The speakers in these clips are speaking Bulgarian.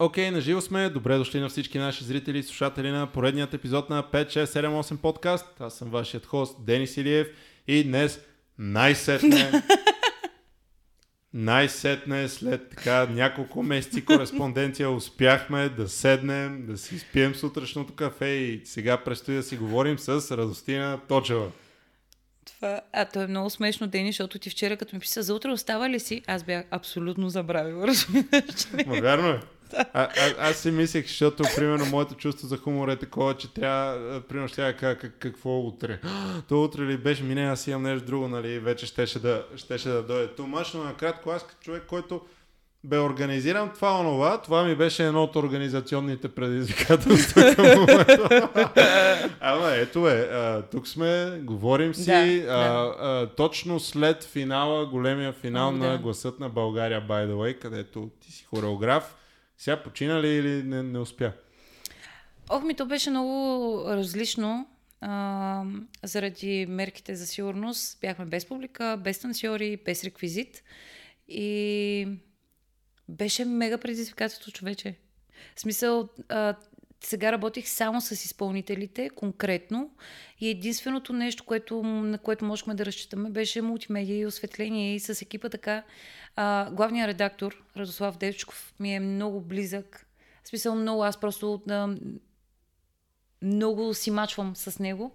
Окей, okay, наживо сме. Добре дошли на всички наши зрители и слушатели на поредният епизод на 5678 подкаст. Аз съм вашият хост Денис Илиев и днес най-сетне най-сетне след така няколко месеци кореспонденция успяхме да седнем, да си спием сутрешното кафе и сега предстои да си говорим с Радостина Точева. Това, а то е много смешно, Дени, защото ти вчера като ми писа за утре остава ли си, аз бях абсолютно забравила? Ма вярно е. А, а, аз си мислех, защото, примерно, моето чувство за хумор е такова, че трябва, примерно, ще кажа как, какво утре. То утре ли беше, мине, аз имам нещо друго, нали, вече щеше да, щеше да дойде. Мъж, но накратко, аз като човек, който бе организирам това онова, това ми беше едно от организационните предизвикателства към момента. Ама ето е, а, тук сме, говорим си, да, а, да. А, точно след финала, големия финал О, на да. Гласът на България, by the way, където ти си хореограф. Сега почина ли или не, не успя? Ох, ми то беше много различно. А, заради мерките за сигурност бяхме без публика, без танцори, без реквизит. И беше мега предизвикателство, човече. В смисъл, а, сега работих само с изпълнителите, конкретно. И единственото нещо, което, на което можехме да разчитаме, беше мултимедия и осветление. И с екипа така. А, главният редактор, Радослав Девчков, ми е много близък. В смисъл много, аз просто да, много си мачвам с него.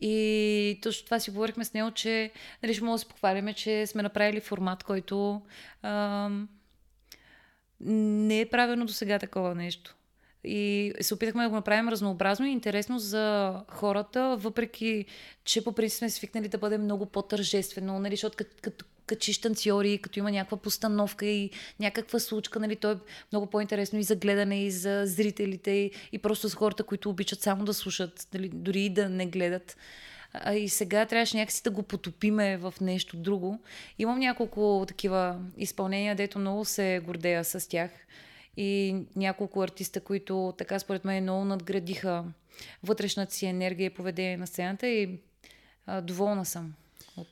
И точно това си говорихме с него, че нали, ще мога да се похваляме, че сме направили формат, който а, не е правено до сега такова нещо. И се опитахме да го направим разнообразно и интересно за хората, въпреки че по принцип сме свикнали да бъде много по-тържествено, нали, защото като, като качиш танцори, като има някаква постановка и някаква случка, нали, то е много по-интересно и за гледане, и за зрителите, и, и просто за хората, които обичат само да слушат, нали, дори и да не гледат. А и сега трябваше някакси да го потопиме в нещо друго. Имам няколко такива изпълнения, дето много се гордея с тях. И няколко артиста, които така според мен много надградиха вътрешната си енергия и поведение на сцената и а, доволна съм от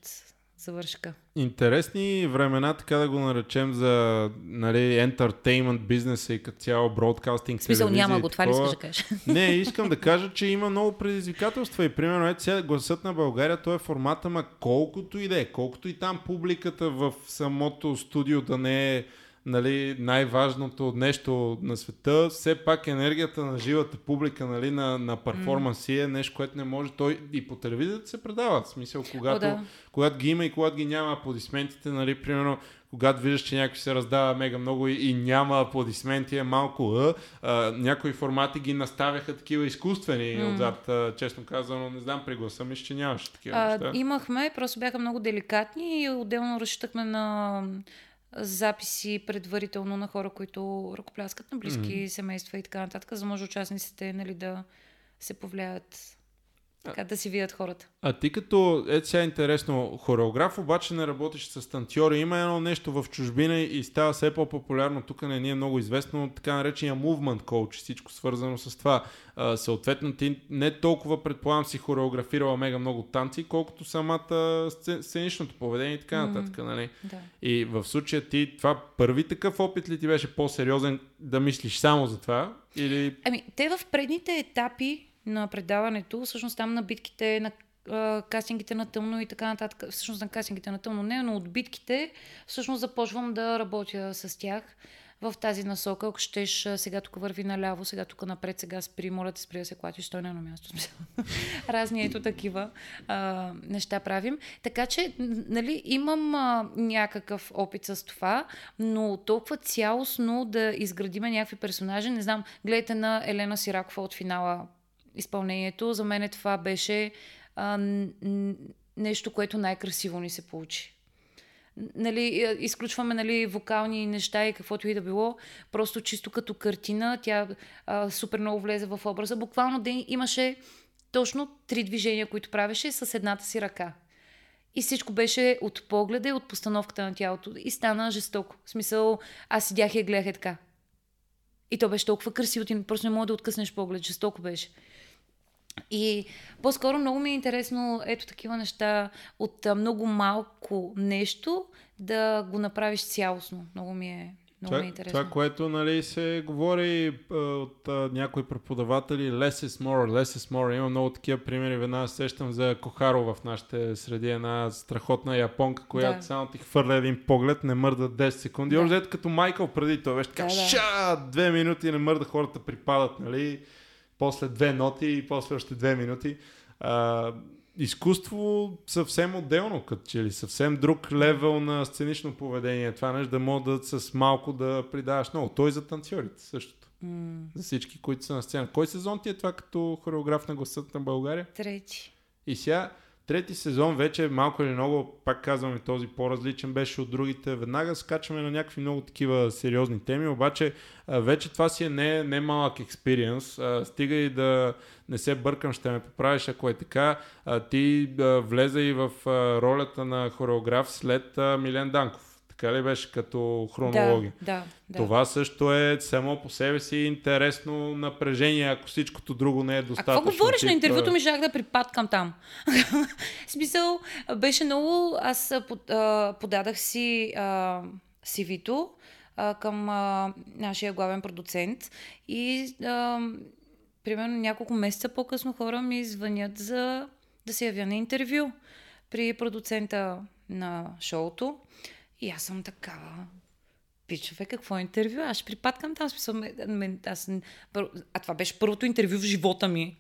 завършка. Интересни времена, така да го наречем, за нали, entertainment бизнеса и като цяло бродкастинг. Смисъл няма го, това ли искаш да кажеш? Не, искам да кажа, че има много предизвикателства и примерно ето сега гласът на България, той е формата, ма колкото и да е, колкото и там публиката в самото студио да не е нали, най-важното нещо на света, все пак енергията на живата публика, нали, на, на перформанси mm. е нещо, което не може. Той и по телевизията се предава. В смисъл, когато, О, да. когато ги има и когато ги няма аплодисментите, нали, примерно, когато виждаш, че някой се раздава мега много и, и няма аплодисменти, е малко а, а, някои формати ги наставяха такива изкуствени mm. отзад, а, честно казано, не знам, при гласа ми, че нямаше такива а, неща. Имахме, просто бяха много деликатни и отделно разчитахме на записи предварително на хора, които ръкопляскат на близки mm-hmm. семейства и така нататък, за да може участниците нали, да се повлияят така да си видят хората. А ти като, ето сега е интересно, хореограф обаче не работиш с танцори. Има едно нещо в чужбина и става все по-популярно. Тук не ни е много известно, така наречения movement coach, всичко свързано с това. А, съответно, ти не толкова, предполагам, си хореографирала мега много танци, колкото самата сценичното поведение и така нататък. Нали? да. И в случая ти, това първи такъв опит ли ти беше по-сериозен да мислиш само за това? Или... Ами, те в предните етапи на предаването, всъщност там на битките, на кастингите на тъмно и така нататък, всъщност на кастингите на тъмно не, но от битките всъщност започвам да работя с тях в тази насока. Ако щеш, сега тук върви наляво, сега тук напред, сега спри, моля те спри да се клатиш, той на едно място. Разни ето такива а, неща правим. Така че, нали, имам а, някакъв опит с това, но толкова цялостно да изградиме някакви персонажи, не знам, гледайте на Елена Сиракова от финала изпълнението. За мен това беше а, нещо, което най-красиво ни се получи. Нали, изключваме нали, вокални неща и каквото и да било, просто чисто като картина, тя а, супер много влезе в образа. Буквално ден имаше точно три движения, които правеше с едната си ръка. И всичко беше от погледа и от постановката на тялото. И стана жестоко. В смисъл, аз седях и гледах е така. И то беше толкова красиво, ти просто не мога да откъснеш поглед. Жестоко беше. И по-скоро много ми е интересно ето такива неща от много малко нещо да го направиш цялостно. Много ми е Много това, ми е интересно. това, което нали, се говори а, от а, някои преподаватели, less is more, less is more. Има много такива примери. Веднага сещам за Кохаро в нашите среди, една страхотна японка, която Да. само ти хвърля един поглед, не мърда 10 секунди. Да. Още като Майкъл преди това беше така, Да, да. ша, две минути не мърда, хората припадат, нали? После две ноти и после още две минути. А, изкуство съвсем отделно, като че ли съвсем друг левел на сценично поведение. Това нещо да мога да с малко да придаваш много. Той за танцорите същото. М, За всички, които са на сцена. Кой сезон ти е това като хореограф на гласът на България? трети. И сега трети сезон вече малко или много, пак казваме, този по-различен беше от другите. Веднага скачаме на някакви много такива сериозни теми, обаче вече това си е не, не малък експириенс. Стига и да не се бъркам, ще ме поправиш, ако е така. Ти влезе и в ролята на хореограф след Милен Данков. Така ли беше като хронология? Да, да, да. Това също е само по себе си интересно напрежение, ако всичкото друго не е А достатъчно. какво говориш на интервюто а, ми, жах да припаткам там. Смисъл, беше много... Аз а, под- а, подадах си а, CV-то а, към а, нашия главен продуцент и а, примерно няколко месеца по-късно хора ми звънят за да се явя на интервю при продуцента на шоуто. И аз съм такава. Пичове, какво е интервю? Аз ще припаткам там. Смисъл, аз, а това беше първото интервю в живота ми.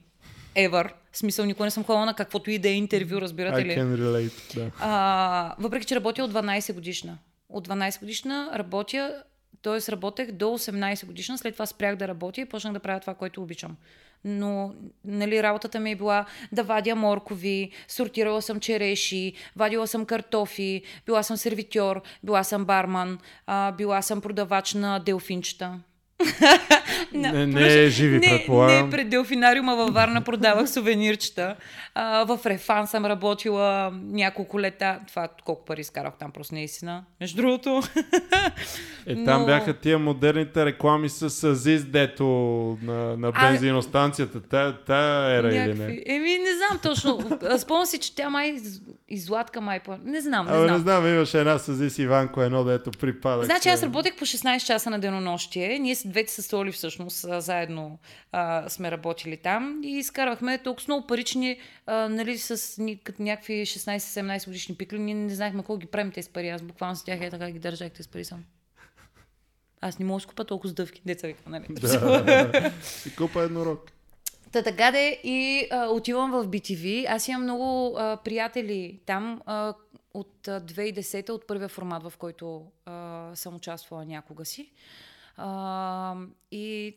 Ever. В смисъл, никога не съм ходила на каквото и да е интервю, разбирате I ли? can relate, да. А, въпреки, че работя от 12 годишна. От 12 годишна работя, т.е. работех до 18 годишна, след това спрях да работя и почнах да правя това, което обичам. Но, нали, работата ми е била да вадя моркови, сортирала съм череши, вадила съм картофи, била съм сервитьор, била съм барман, а, била съм продавач на делфинчета. Не- не понеже- е живи, не, предполагам. Не, пред делфинариума във Варна продавах сувенирчета. А, в Рефан съм работила няколко лета. Това колко пари изкарах там, просто не е. Между другото. Е, там Но- бяха тия модерните реклами с Азиз, дето на, на бензиностанцията. Та, та ера или Някакви... не? Еми, не знам точно. Спомням си, че тя май из- изладка май. Не знам, не Абе, не знам. знам, имаше една с Азиз Иванко, едно дето припадах. Значи аз работех по 16 часа на денонощие. Ние двете с Толи всъщност заедно а, сме работили там и изкарвахме толкова много парични, а, нали, с ни, като някакви 16-17 годишни пикли. Ние не знаехме колко ги правим тези пари. Аз буквално с тях е така ги държах тези пари сам. Аз не мога да купа толкова сдъвки, деца вика, нали? Да. Си купа еднорог. Та така де и а, отивам в BTV. Аз имам много а, приятели там а, от а, 2010 от първия формат, в който а, съм участвала някога си. А, и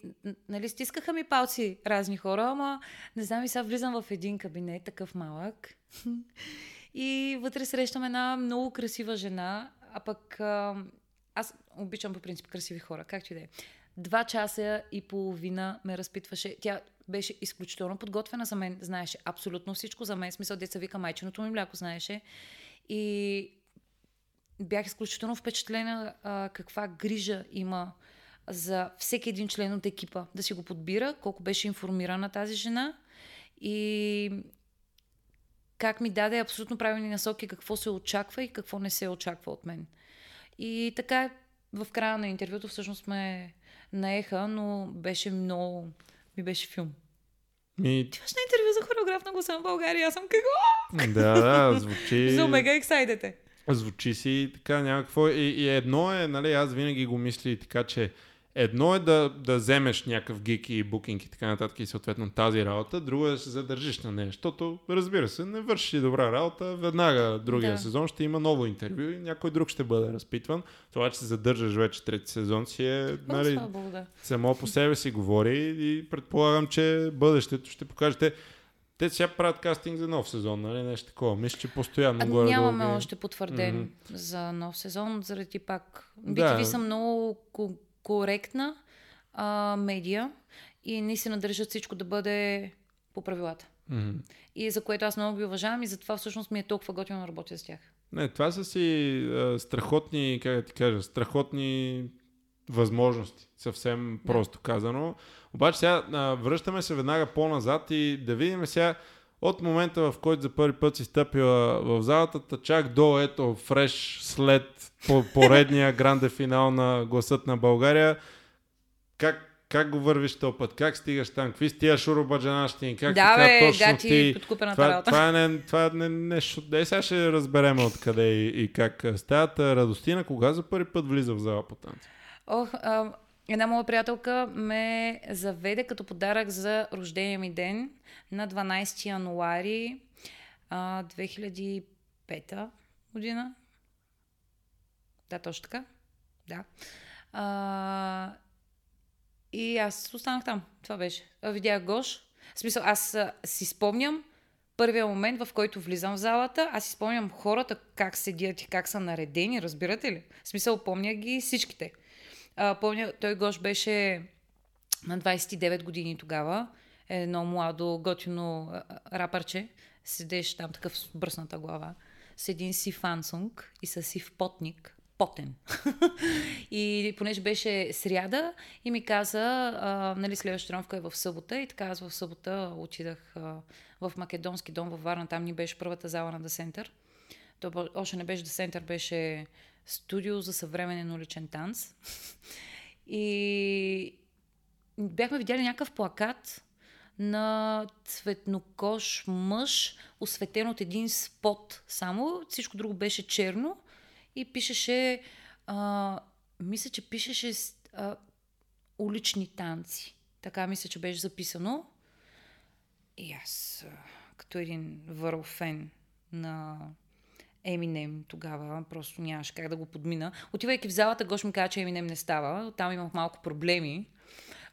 нали, стискаха ми палци разни хора, ама не знам и сега влизам в един кабинет, такъв малък. и вътре срещам една много красива жена, а пък а, аз обичам по принцип красиви хора, както и да е. Два часа и половина ме разпитваше. Тя беше изключително подготвена за мен, знаеше абсолютно всичко за мен. Смисъл, деца вика майченото ми мляко, знаеше. И бях изключително впечатлена а, каква грижа има за всеки един член от екипа. Да си го подбира, колко беше информирана тази жена и как ми даде абсолютно правилни насоки какво се очаква и какво не се очаква от мен. И така в края на интервюто всъщност ме наеха, но беше много... ми беше филм. Ми, Ти имаш на интервю за хореограф на гласа на България. Аз съм какво? да, да, звучи... За мега ексайдете. Звучи си така някакво. И, и едно е, нали, аз винаги го мисля така, че едно е да, да вземеш някакъв гик и букинг и така нататък и съответно тази работа, друго е да се задържиш на нея, защото разбира се, не вършиш ли добра работа, веднага другия Да. сезон ще има ново интервю и някой друг ще бъде разпитван. Това, че се задържаш вече трети сезон си е, Нали... Богу, да. само по себе си говори и предполагам, че бъдещето ще покажете. Те сега правят кастинг за нов сезон, нали? Нещо такова. Мисля, че постоянно А, горе нямаме долу още потвърден Мгм. за нов сезон, заради пак. Да. BTV са много коректна а, медия и наистина държат всичко да бъде по правилата. Мгм. И за което аз много ги уважавам и затова всъщност ми е толкова готино да работя с тях. Не, това са си а, страхотни, как да ти кажа, страхотни възможности, съвсем Да. просто казано. Обаче сега а, връщаме се веднага по-назад и да видим сега от момента, в който за първи път си стъпила в залата, чак до ето фреш след по- поредния гранде финал на гласът на България, как как го вървиш този път? Как стигаш там? Какви сте тия шурубаджанащини? Как Да, така бе, точно гати, ти... подкупената Това, работа. това, е не, това е не, нещо... Дай сега ще разберем откъде и, и как стават. Радостина, кога за първи път влиза в зала по танци? Ох, а, една моя приятелка ме заведе като подарък за рождения ми ден на 12 януари а, 2005 година. Да, точно така. Да. А, и аз останах там. Това беше. Видях Гош. В смисъл, аз а, си спомням първия момент, в който влизам в залата, аз си спомням хората как седят и как са наредени, разбирате ли? В смисъл, помня ги всичките. А, помня, той Гош беше на 29 години тогава. Едно младо, готино рапърче. Седеше там такъв с бръсната глава. С един сив ансунг и с сив потник. Потен. и понеже беше сряда и ми каза, а, нали, следващата рамка е в събота и така аз в събота отидах а, в Македонски дом във Варна. Там ни беше първата зала на Десентър. То бо- още не беше Десентър, беше студио за съвременен уличен танц. И бяхме видяли някакъв плакат на цветнокош мъж, осветен от един спот само. Всичко друго беше черно и пишеше, а, мисля, че пишеше а, улични танци. Така мисля, че беше записано. И аз, като един върл фен на Еминем тогава, просто нямаше как да го подмина. Отивайки в залата, Гош ми каза, че Еминем не става. Там имах малко проблеми.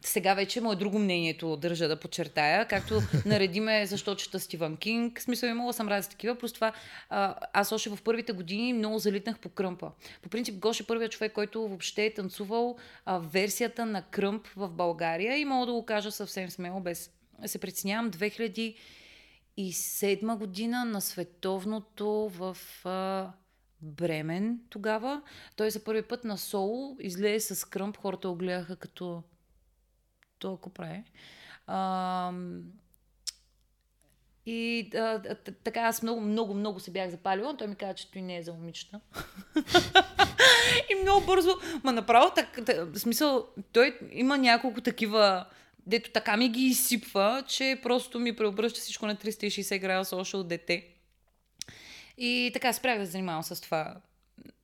Сега вече му е друго мнението, държа да подчертая, както наредиме защо чета Стивън Кинг. Смисъл имала съм рази такива, просто това а, аз още в първите години много залитнах по кръмпа. По принцип Гош е първият човек, който въобще е танцувал а, версията на кръмп в България и мога да го кажа съвсем смело, без се притеснявам. 2007 година на световното в а, Бремен тогава. Той за първи път на соло излезе с кръмп, хората го гледаха като то прави. А, и а, така аз много, много, много се бях запалила. Той ми каза, че той не е за момичета. и много бързо, ма направо, так, так, смисъл, той има няколко такива, дето така ми ги изсипва, че просто ми преобръща всичко на 360 градуса още от дете. И така спрях да занимавам с това.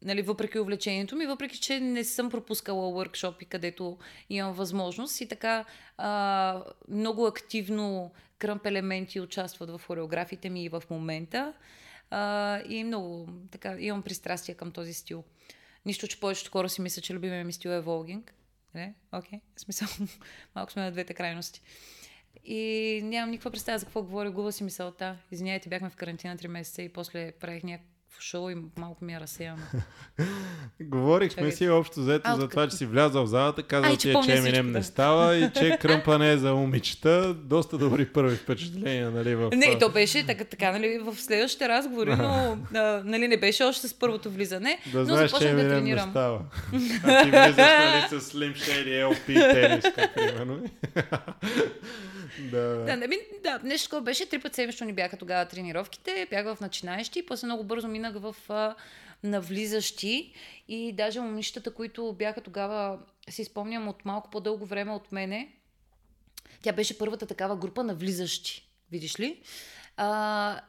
Нали, въпреки увлечението ми, въпреки че не съм пропускала въркшопи, където имам възможност и така а, много активно кръмп елементи участват в хореографите ми и в момента. А, и много така имам пристрастие към този стил. Нищо, че повечето хора си мислят, че любимия ми стил е волгинг. Не? Окей. В смисъл, малко сме на двете крайности. И нямам никаква представа за какво говоря, губа си мисълта. Извинявайте, бяхме в карантина 3 месеца и после правих някакво шоу и малко ми е разсеяно. Говорихме си общо взето А, за това, че си влязал в залата, казал ти че е, Еминем не става и че кръмпа не е за момичета. Доста добри първи впечатления, нали? В... Не, то беше така, така нали, в следващите разговори, но а, нали, не беше още с първото влизане. Да но знаеш, че започнах да Еминем не тренирам. става. А ти влизаш нали, с Slim Shady LP тениска, примерно. Да. Да, ми, да, нещо такова беше. Три пъти седмично ни бяха тогава тренировките. Бях в начинаещи, после много бързо минах в а, навлизащи. И даже момичетата, които бяха тогава, си спомням от малко по-дълго време от мене, тя беше първата такава група на влизащи. Видиш ли? А,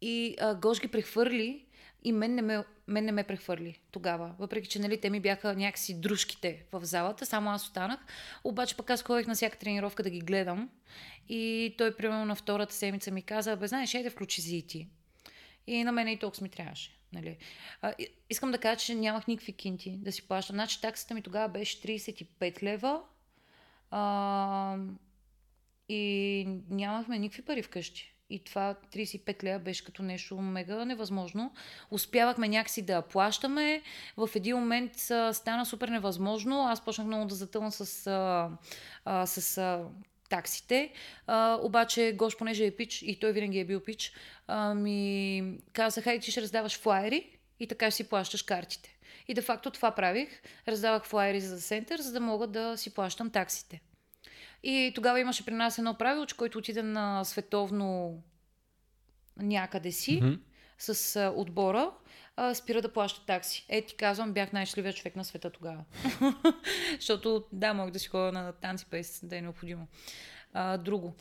и а, Гош ги прехвърли и мен не, ме, мен не ме прехвърли тогава. Въпреки, че нали, те ми бяха някакси дружките в залата, само аз останах. Обаче пък аз ходех на всяка тренировка да ги гледам. И той, примерно, на втората седмица ми каза, бе, знаеш, айде включи си и на мен и толкова ми трябваше. Нали. А, искам да кажа, че нямах никакви кинти да си плащам. Значи таксата ми тогава беше 35 лева. А, и нямахме никакви пари вкъщи. И това 35 лева беше като нещо мега невъзможно. Успявахме някакси да плащаме. В един момент стана супер невъзможно. Аз почнах много да затълна с, а, а, с а, таксите. А, обаче Гош, понеже е пич, и той винаги е бил пич, а, ми каза, хайде ти ще раздаваш флайери и така си плащаш картите. И де факто това правих. Раздавах флайери за център, за да мога да си плащам таксите. И тогава имаше при нас едно правило, че който отиде на световно някъде си mm-hmm. с а, отбора, а, спира да плаща такси. Е, ти казвам, бях най-щливия човек на света тогава. Защото, да, мога да си ходя на танци без да е необходимо. А, друго.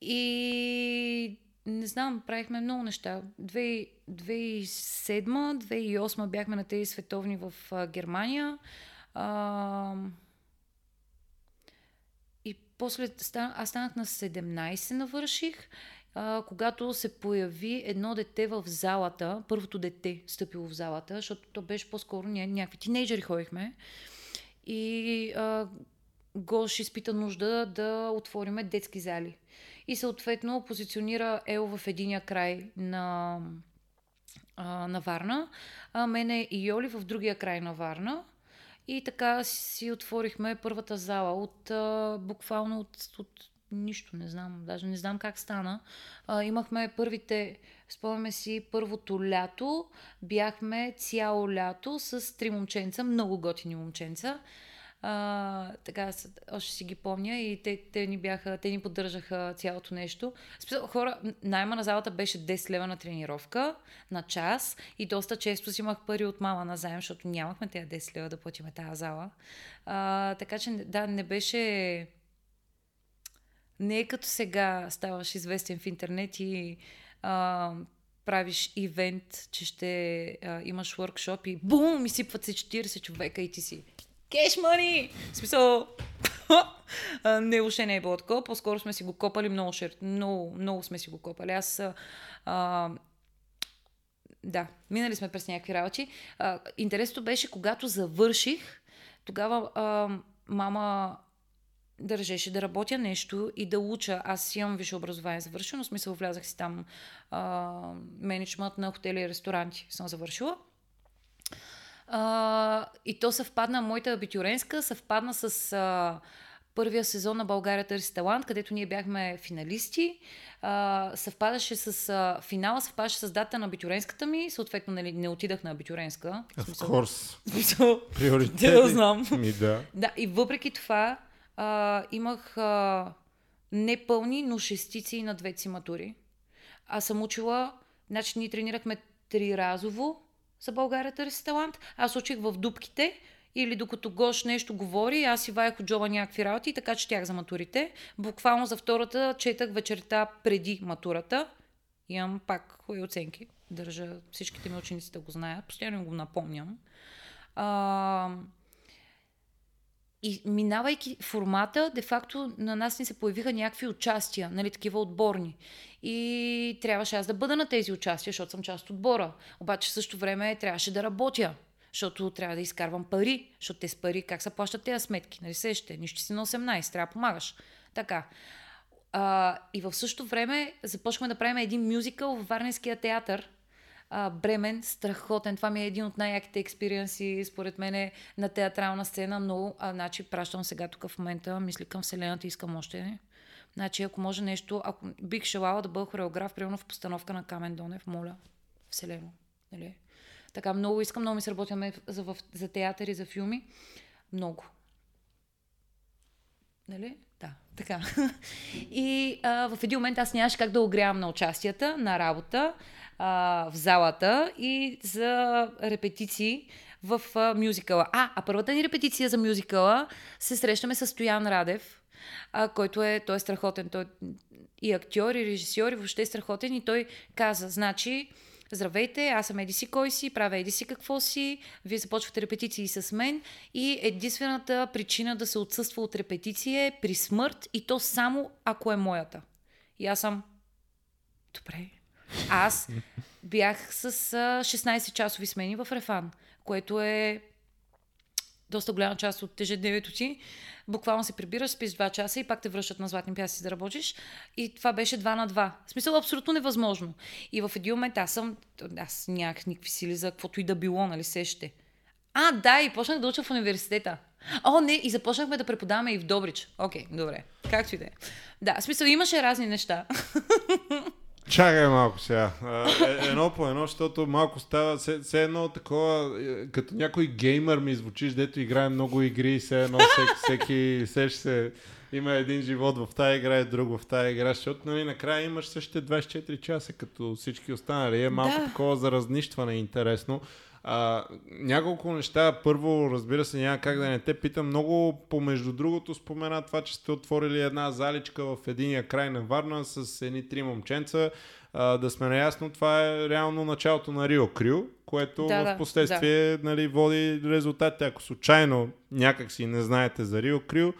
И не знам, правихме много неща. 2007-2008 бяхме на тези световни в а, Германия. А, после аз станах на 17 навърших а, когато се появи едно дете в залата, първото дете стъпило в залата, защото то беше по-скоро ня- някакви тинейджери ходихме. И а, Гош изпита нужда да отвориме детски зали. И съответно позиционира Ел в единия край на, а, на Варна, а мене и Йоли в другия край на Варна. И така си отворихме първата зала от а, буквално от, от нищо, не знам, даже не знам как стана. А, имахме първите, спомняме си, първото лято, бяхме цяло лято с три момченца, много готини момченца. А, така, още си ги помня и те, те ни бяха, те ни поддържаха цялото нещо. Списал, хора, найма на залата беше 10 лева на тренировка, на час и доста често си имах пари от мама на заем, защото нямахме тези 10 лева да платиме тази зала. А, така че, да, не беше не е като сега ставаш известен в интернет и а, правиш ивент, че ще а, имаш workshop и бум, и сипват се 40 човека и ти си кеш мани! В смисъл, не, въобще не е било такова. По-скоро сме си го копали много, шер... много, много сме си го копали. Аз а, да, минали сме през някакви работи. Интересното беше, когато завърших, тогава а, мама държеше да работя нещо и да уча. Аз имам висше образование завършено, смисъл влязах си там а, менеджмент на хотели и ресторанти съм завършила. А, и то съвпадна, моята абитюренска съвпадна с а, първия сезон на България търси талант, където ние бяхме финалисти. А, съвпадаше с а, финала, съвпадаше с дата на абитюренската ми, съответно нали, не отидах на абитюренска. Of course. Смисъл, Приоритет. да знам. Ми да. Да, и въпреки това а, имах а, непълни, но шестици на две матури. Аз съм учила, значи ние тренирахме триразово за България търси талант. Аз учих в дупките или докато Гош нещо говори, аз си ваях от джоба някакви работи така четях за матурите. Буквално за втората четах вечерта преди матурата. Имам пак хубави оценки. Държа всичките ми ученици да го знаят. Постоянно го напомням. А, и минавайки формата, де-факто на нас ни се появиха някакви участия, нали, такива отборни. И трябваше аз да бъда на тези участия, защото съм част от отбора. Обаче в същото време трябваше да работя, защото трябва да изкарвам пари, защото те с пари, как се плащат тези сметки, нали сещате, нищо си на 18, трябва да помагаш. Така. А, и в същото време започваме да правим един мюзикъл в Варненския театър, а, Бремен, страхотен. Това ми е един от най-яките експириенси, според мен, е на театрална сцена. Много, а, значи, пращам сега тук в момента, мисли към Вселената, искам още. Значи, ако може нещо, ако бих желала да бъда хореограф, примерно в постановка на Камен Донев, моля, Вселено. Нали? Така, много искам, много ми се работяме за, за, за театър и за филми. Много. Нали? Да, така. И а, в един момент аз нямаше как да огрявам на участията, на работа а, в залата и за репетиции в а, мюзикъла. А, а първата ни репетиция за мюзикъла се срещаме с Стоян Радев, а, който е, той е страхотен. Той и актьор, и режисьор, и въобще е страхотен. И той каза, значи, Здравейте, аз съм Еди си кой си, правя Еди си какво си, вие започвате репетиции с мен и единствената причина да се отсъства от репетиция е при смърт и то само ако е моята. И аз съм, добре, аз бях с 16 часови смени в Рефан, което е доста голяма част от ежедневието ти. Буквално се прибираш, спиш 2 часа и пак те връщат на златни пяси да работиш. И това беше 2 на 2. В смисъл абсолютно невъзможно. И в един момент аз съм, аз нямах никакви сили за каквото и да било, нали сещате. А, да, и почнах да уча в университета. О, не, и започнахме да преподаваме и в Добрич. Окей, okay, добре. Както и да е. Да, в смисъл имаше разни неща. Чакай малко сега. Е, едно по едно, защото малко става все, едно такова, е, като някой геймър ми звучиш, дето играе много игри, все едно всеки, всеки сеш се има един живот в тази игра и друг в тази игра, защото нали, накрая имаш същите 24 часа, като всички останали. Е малко да. такова за разнищване интересно. А, няколко неща. Първо, разбира се, няма как да не те питам. Много помежду другото спомена това, че сте отворили една заличка в единия край на Варна с едни три момченца. А, да сме наясно, това е реално началото на Рио Крю, което да, в последствие да. нали, води резултати. Ако случайно някак си не знаете за Рио Крю,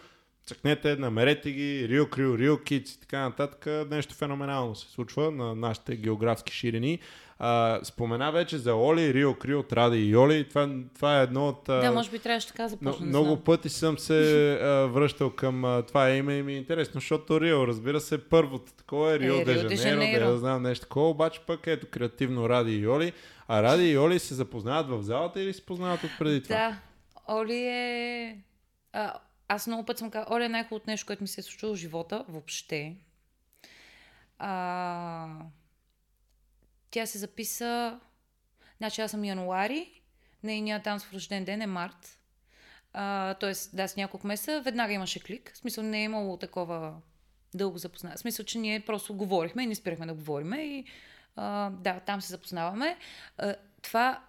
цъкнете, намерете ги, Рио Крю, Рио Китс и така нататък. Нещо феноменално се случва на нашите географски ширини. А, спомена вече за Оли, Рио Крио, Тради и Оли. Това, това е едно от... Да, може би трябваше така започна. Много знам. пъти съм се а, връщал към а, това име и ми е интересно, защото Рио, разбира се, първото такова е Рио, е, де, Жанейро, да, да знам нещо такова, обаче пък ето креативно Ради и Оли. А Ради и Оли се запознават в залата или се познават от преди това? Да, Оли е... А, аз много път съм казала, Оли е най-хубавото нещо, което ми се е случило в живота, въобще. А, тя се записа... Значи аз съм януари, нейният танц в рожден ден е март. А, тоест, да, с няколко месеца, веднага имаше клик. В смисъл, не е имало такова дълго запознаване. В смисъл, че ние просто говорихме и не спирахме да говориме и а, да, там се запознаваме. А, това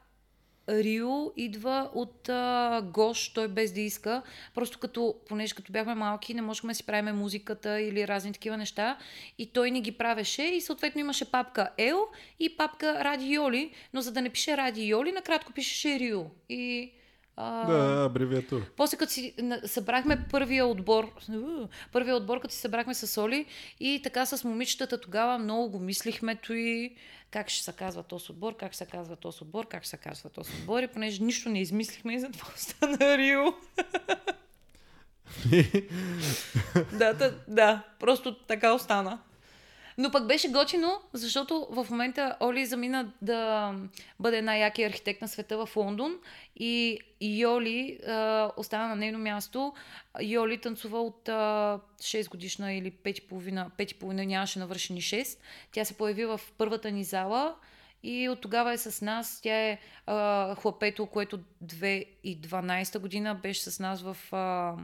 Рио идва от а, Гош, той без да иска. Просто като, понеже като бяхме малки, не можехме да си правим музиката или разни такива неща. И той не ги правеше и съответно имаше папка Ел и папка Ради Йоли, но за да не пише Ради Йоли, накратко пишеше Рио. И а, да, абревиатура. После като си събрахме първия отбор, първия отбор, като си събрахме с Оли и така с момичетата тогава много го мислихме и как ще се казва този отбор, как ще се казва този отбор, как ще се казва този отбор и понеже нищо не измислихме и затова остана Рио. да, да, да, просто така остана. Но пък беше готино, защото в момента Оли замина да бъде най-якия архитект на света в Лондон и Йоли а, остана на нейно място. Йоли танцува от а, 6 годишна или 5,5, 5,5 нямаше навършени 6. Тя се появи в първата ни зала и от тогава е с нас. Тя е а, хлапето, което 2012 година беше с нас в а,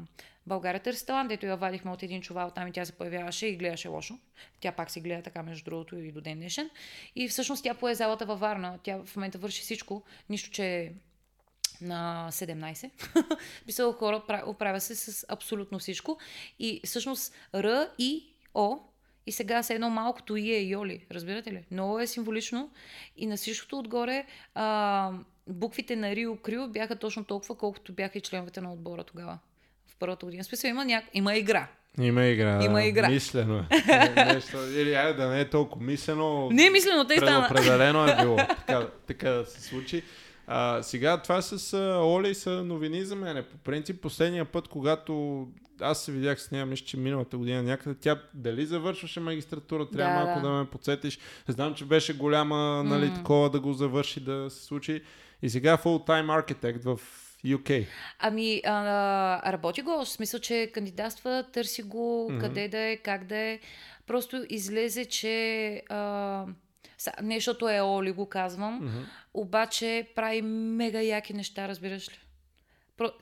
България ресторан, дето я вадихме от един чувал там и тя се появяваше и гледаше лошо. Тя пак се гледа така, между другото, и до ден днешен. И всъщност тя пое залата във Варна. Тя в момента върши всичко, нищо, че е на 17. Писала хора, оправя се с абсолютно всичко. И всъщност Р и О и сега се едно малкото и е Йоли, разбирате ли? Много е символично. И на всичкото отгоре а, буквите на Рио Крио бяха точно толкова, колкото бяха и членовете на отбора тогава първата година. Смисъл, има, ня... има игра. Има игра. Има игра. Мислено е. Нещо, или айде да не е толкова мислено. Не е мислено, те стана. Определено е било. така, така да се случи. А, сега това с а, Оли са новини за мен. По принцип, последния път, когато аз се видях с нея, мисля, че миналата година някъде, тя дали завършваше магистратура, трябва да, малко да. да ме подсетиш. Знам, че беше голяма, нали, mm. такова да го завърши, да се случи. И сега full-time architect в UK? Ами, а, работи го, в смисъл, че кандидатства, търси го, mm-hmm. къде да е, как да е. Просто излезе, че... А, нещото е Оли, го казвам, mm-hmm. обаче прави мега яки неща, разбираш ли?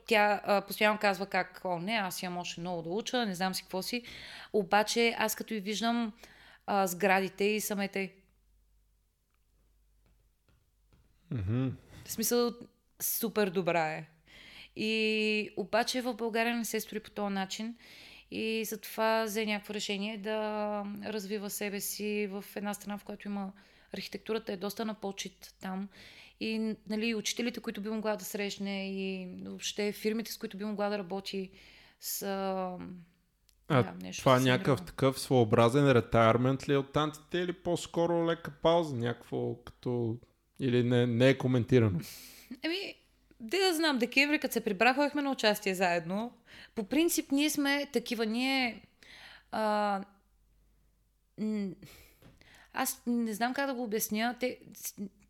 Тя а, постоянно казва как, о не, аз имам още много да уча, не знам си какво си. Обаче аз като и виждам а, сградите и самете... Mm-hmm. В смисъл, супер добра е. И обаче в България не се строи по този начин и затова взе някакво решение да развива себе си в една страна, в която има архитектурата е доста на почет там. И нали, учителите, които би могла да срещне и въобще фирмите, с които би могла да работи са... А, да, нещо това някакъв такъв своеобразен ретайрмент ли е от тантите или по-скоро лека пауза, някакво като... Или не, не е коментирано? Еми, Де да знам, декември, като се прибрахвахме на участие заедно, по принцип ние сме такива, ние... А, аз не знам как да го обясня. Те,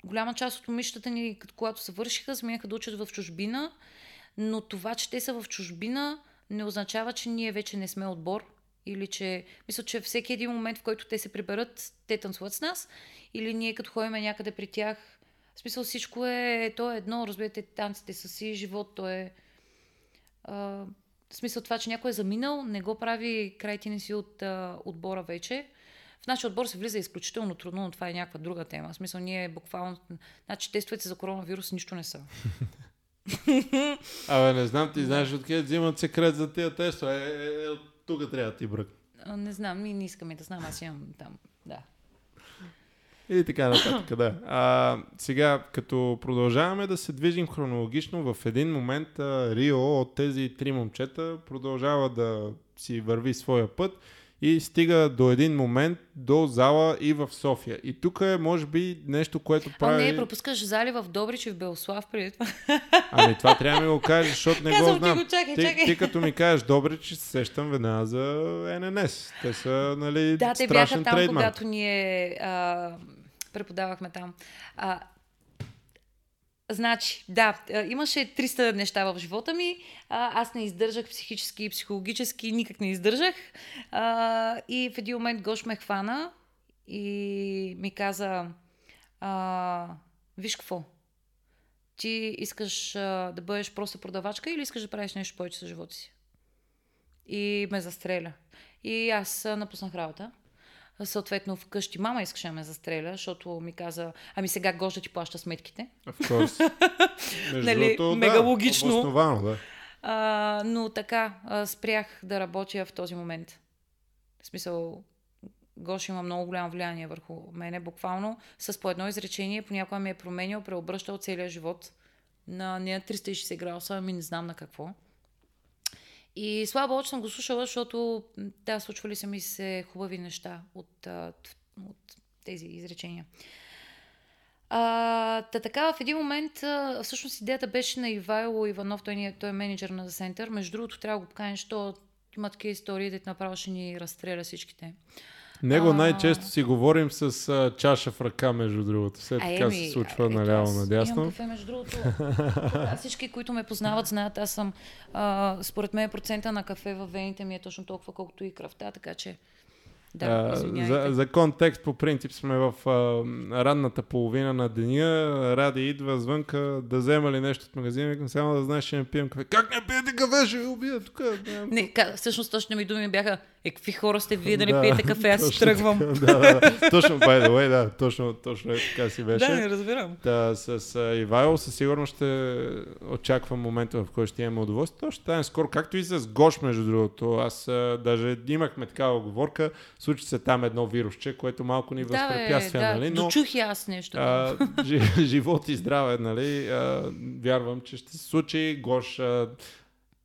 голяма част от момичетата ни, когато се вършиха, смеяха да учат в чужбина, но това, че те са в чужбина, не означава, че ние вече не сме отбор Или че, мисля, че всеки един момент, в който те се приберат, те танцуват с нас. Или ние като ходим някъде при тях. В смисъл всичко е, то е едно, разбирате, танците са си, живот, то е... А, в смисъл това, че някой е заминал, не го прави крайтини си от а, отбора вече. В нашия отбор се влиза изключително трудно, но това е някаква друга тема. В смисъл, ние буквално... Значи, тестовете за коронавирус нищо не са. Абе, не знам, ти знаеш откъде взимат секрет за тия тестове. Е, е, е, тук трябва да ти брък. Не знам, ние не искаме да знам, аз имам там, да. И така нататък, да. А, сега, като продължаваме да се движим хронологично, в един момент а, Рио от тези три момчета продължава да си върви своя път и стига до един момент до зала и в София. И тук е, може би, нещо, което А, прави... не, пропускаш зали в Добрич и в Белослав преди това. Ами това трябва да ми го кажеш, защото не Казвам го ти знам. го, чакай, ти, чакай. ти като ми кажеш Добрич, се сещам веднага за ННС. Те са, нали, Да, те бяха там, трейдмарк. когато ние а, преподавахме там. А, значи, да, имаше 300 неща в живота ми. А, аз не издържах психически и психологически, никак не издържах. А, и в един момент Гош ме хвана и ми каза, а, виж какво, ти искаш а, да бъдеш просто продавачка или искаш да правиш нещо повече с живота си? И ме застреля. И аз напуснах работа. Съответно, вкъщи мама искаше да ме застреля, защото ми каза, ами сега Гож да ти плаща сметките. Of course. Нали, другото, мега да, логично. Да. А, но така, а, спрях да работя в този момент. В смисъл, Гош има много голямо влияние върху мене, буквално с по едно изречение, понякога ми е променял, преобръщал целия живот на не на 360 градуса, ами не знам на какво. И слава Богу, че съм го слушала, защото да, случвали са ми се хубави неща от, от тези изречения. А, та така, в един момент, а, всъщност идеята беше на Ивайло Иванов, той, е, той е менеджер на The Center. Между другото, трябва да го поканеш, що има такива истории, дето направо ще ни разстреля всичките. Него най-често си говорим с а, чаша в ръка, между другото. Все А, така еми, се случва наляво аз Имам надясно. кафе, между другото. всички, които ме познават, знаят, аз съм, а, според мен процента на кафе във вените ми е точно толкова, колкото и кръвта, така че да, А, извинявайте. за, за контекст, по принцип сме в а, ранната половина на деня. Ради идва звънка да взема ли нещо от магазина. Викам само да знаеш, че не пием кафе. Как не пиете кафе? Ще ви убия тук. Нямам Не, ка, всъщност точно ми думи бяха, е, какви хора сте вие да не Да, пиете кафе, аз си точно тръгвам. така. да, да, да. Точно, by the way, да. Точно, точно е, така си беше. Да, не разбирам. Та, с а, Ивайло със сигурност ще очаквам момента, в който ще имаме удоволствие. То ще стане скоро, както и с Гош, между другото. Аз даже имахме такава оговорка. Случи се там едно вирусче, което малко ни Да, възпрепятства, да, нали? Но дочух и аз нещо. а, жи- живот и здраве, нали? А, вярвам, че ще се случи. Гош а,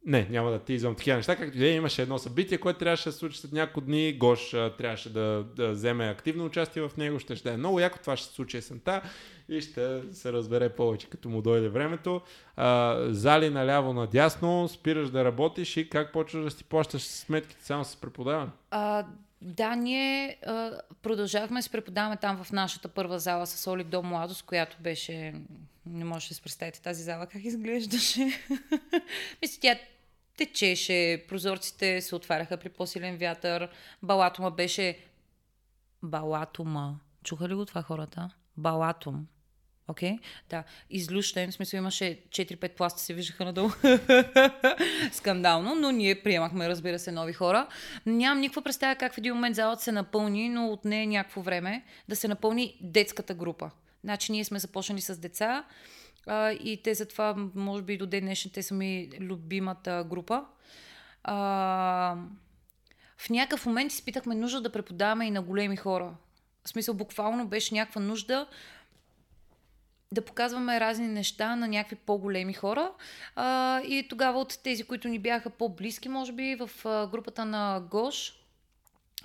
не, няма да ти извам такива неща. Както и да е, имаше едно събитие, което трябваше да се случи след няколко дни. Гош а, трябваше да, да вземе активно участие в него. Ще, ще е много яко. Това ще се случи есента и ще се разбере повече, като му дойде времето. А, зали наляво надясно, спираш да работиш и как почваш да си плащаш сметките само с преподаване. А, да, ние а, продължавахме да си преподаваме там в нашата първа зала с Оли до Младост, която беше... Не можете да си представите тази зала как изглеждаше. Мисля, тя течеше, прозорците се отваряха при по-силен вятър, балатума беше... Балатума. Чуха ли го това хората? Балатум. Окей? Okay? Да. Излющен, в смисъл имаше 4-5 пласта се виждаха надолу. Скандално, но ние приемахме, разбира се, нови хора. Нямам никаква представа как в един момент залата се напълни, но от нея някакво време да се напълни детската група. Значи ние сме започнали с деца а, и те затова, може би до ден днешен, те са ми любимата група. А, в някакъв момент изпитахме нужда да преподаваме и на големи хора. В смисъл, буквално беше някаква нужда да показваме разни неща на някакви по-големи хора. А, и тогава от тези, които ни бяха по-близки, може би, в групата на Гош,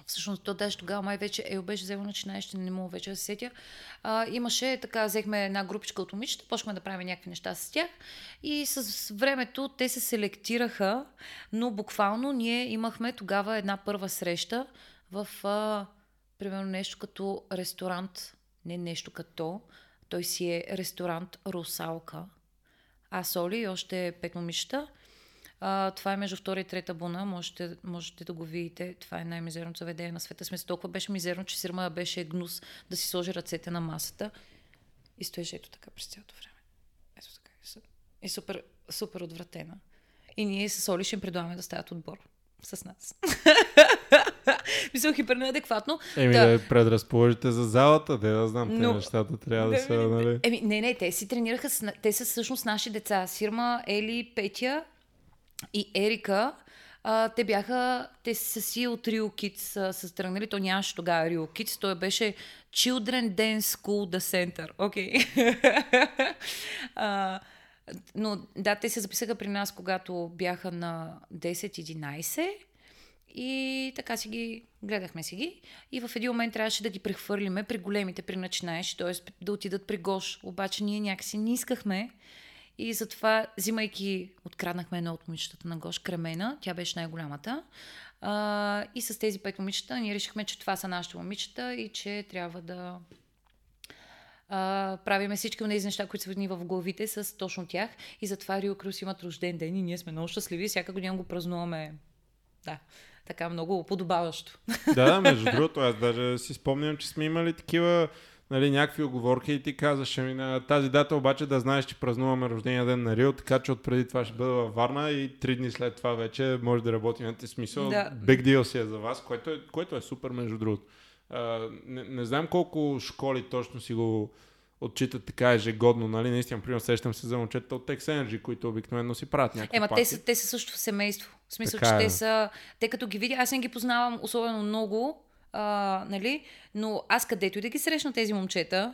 всъщност то даже тогава май вече Ел беше взела начинаещи, не мога вече да се сетя. А, имаше така, взехме една групичка от момичета, почнахме да правим някакви неща с тях и с времето те се селектираха, но буквално ние имахме тогава една първа среща в а, примерно нещо като ресторант, не нещо като, той си е ресторант Русалка. Аз, Оли и още пет момичета. А, това е между втора и трета буна. Можете, можете да го видите. Това е най-мизерното заведение на света. Смисъл, толкова беше мизерно, че сирма беше гнус да си сложи ръцете на масата. И стоеше ето така през цялото време. Ето така. И супер, супер отвратена. И ние с Оли ще им предлагаме да стават отбор с нас. Мисля, хипер неадекватно. Еми да. да предразположите за залата, де да знам, Но... те нещата трябва да, да са, нали? Еми, не, не, те си тренираха, с... те са всъщност наши деца. Сирма, Ели, Петя и Ерика. А, те бяха, те са си от Rio Kids са тръгнали, то нямаше тогава Rio Kids, той беше Children Dance School The Center. Окей. Okay. но да, те се записаха при нас, когато бяха на 10-11 и така си ги, гледахме си ги. И в един момент трябваше да ги прехвърлиме при големите, при начинаещи, т.е. да отидат при Гош. Обаче ние някакси не искахме. И затова, взимайки, откраднахме едно от момичетата на Гош, Кремена, тя беше най-голямата. А, и с тези пет момичета ние решихме, че това са нашите момичета и че трябва да а, правиме всички от тези неща, които са ни в главите с точно тях. И затова Рио Крус имат рожден ден и ние сме много щастливи. Всяка година го празнуваме. Да така много подобаващо. Да, между другото, аз даже си спомням, че сме имали такива нали, някакви оговорки и ти казваш, ами на тази дата обаче да знаеш, че празнуваме рождения ден на Рио, така че отпреди това ще бъда във Варна и три дни след това вече може да работим. на смисъл, да. big deal си е за вас, което е, което е супер между другото. А, не, не знам колко школи точно си го отчитат така ежегодно, нали? Наистина, примерно, сещам се за момчета от Tex Energy, които обикновено си правят някакви Ема, те са, те са също в семейство. В смисъл, така че е. те са... Те като ги видя, аз не ги познавам особено много, а, нали? Но аз където и да ги срещна тези момчета,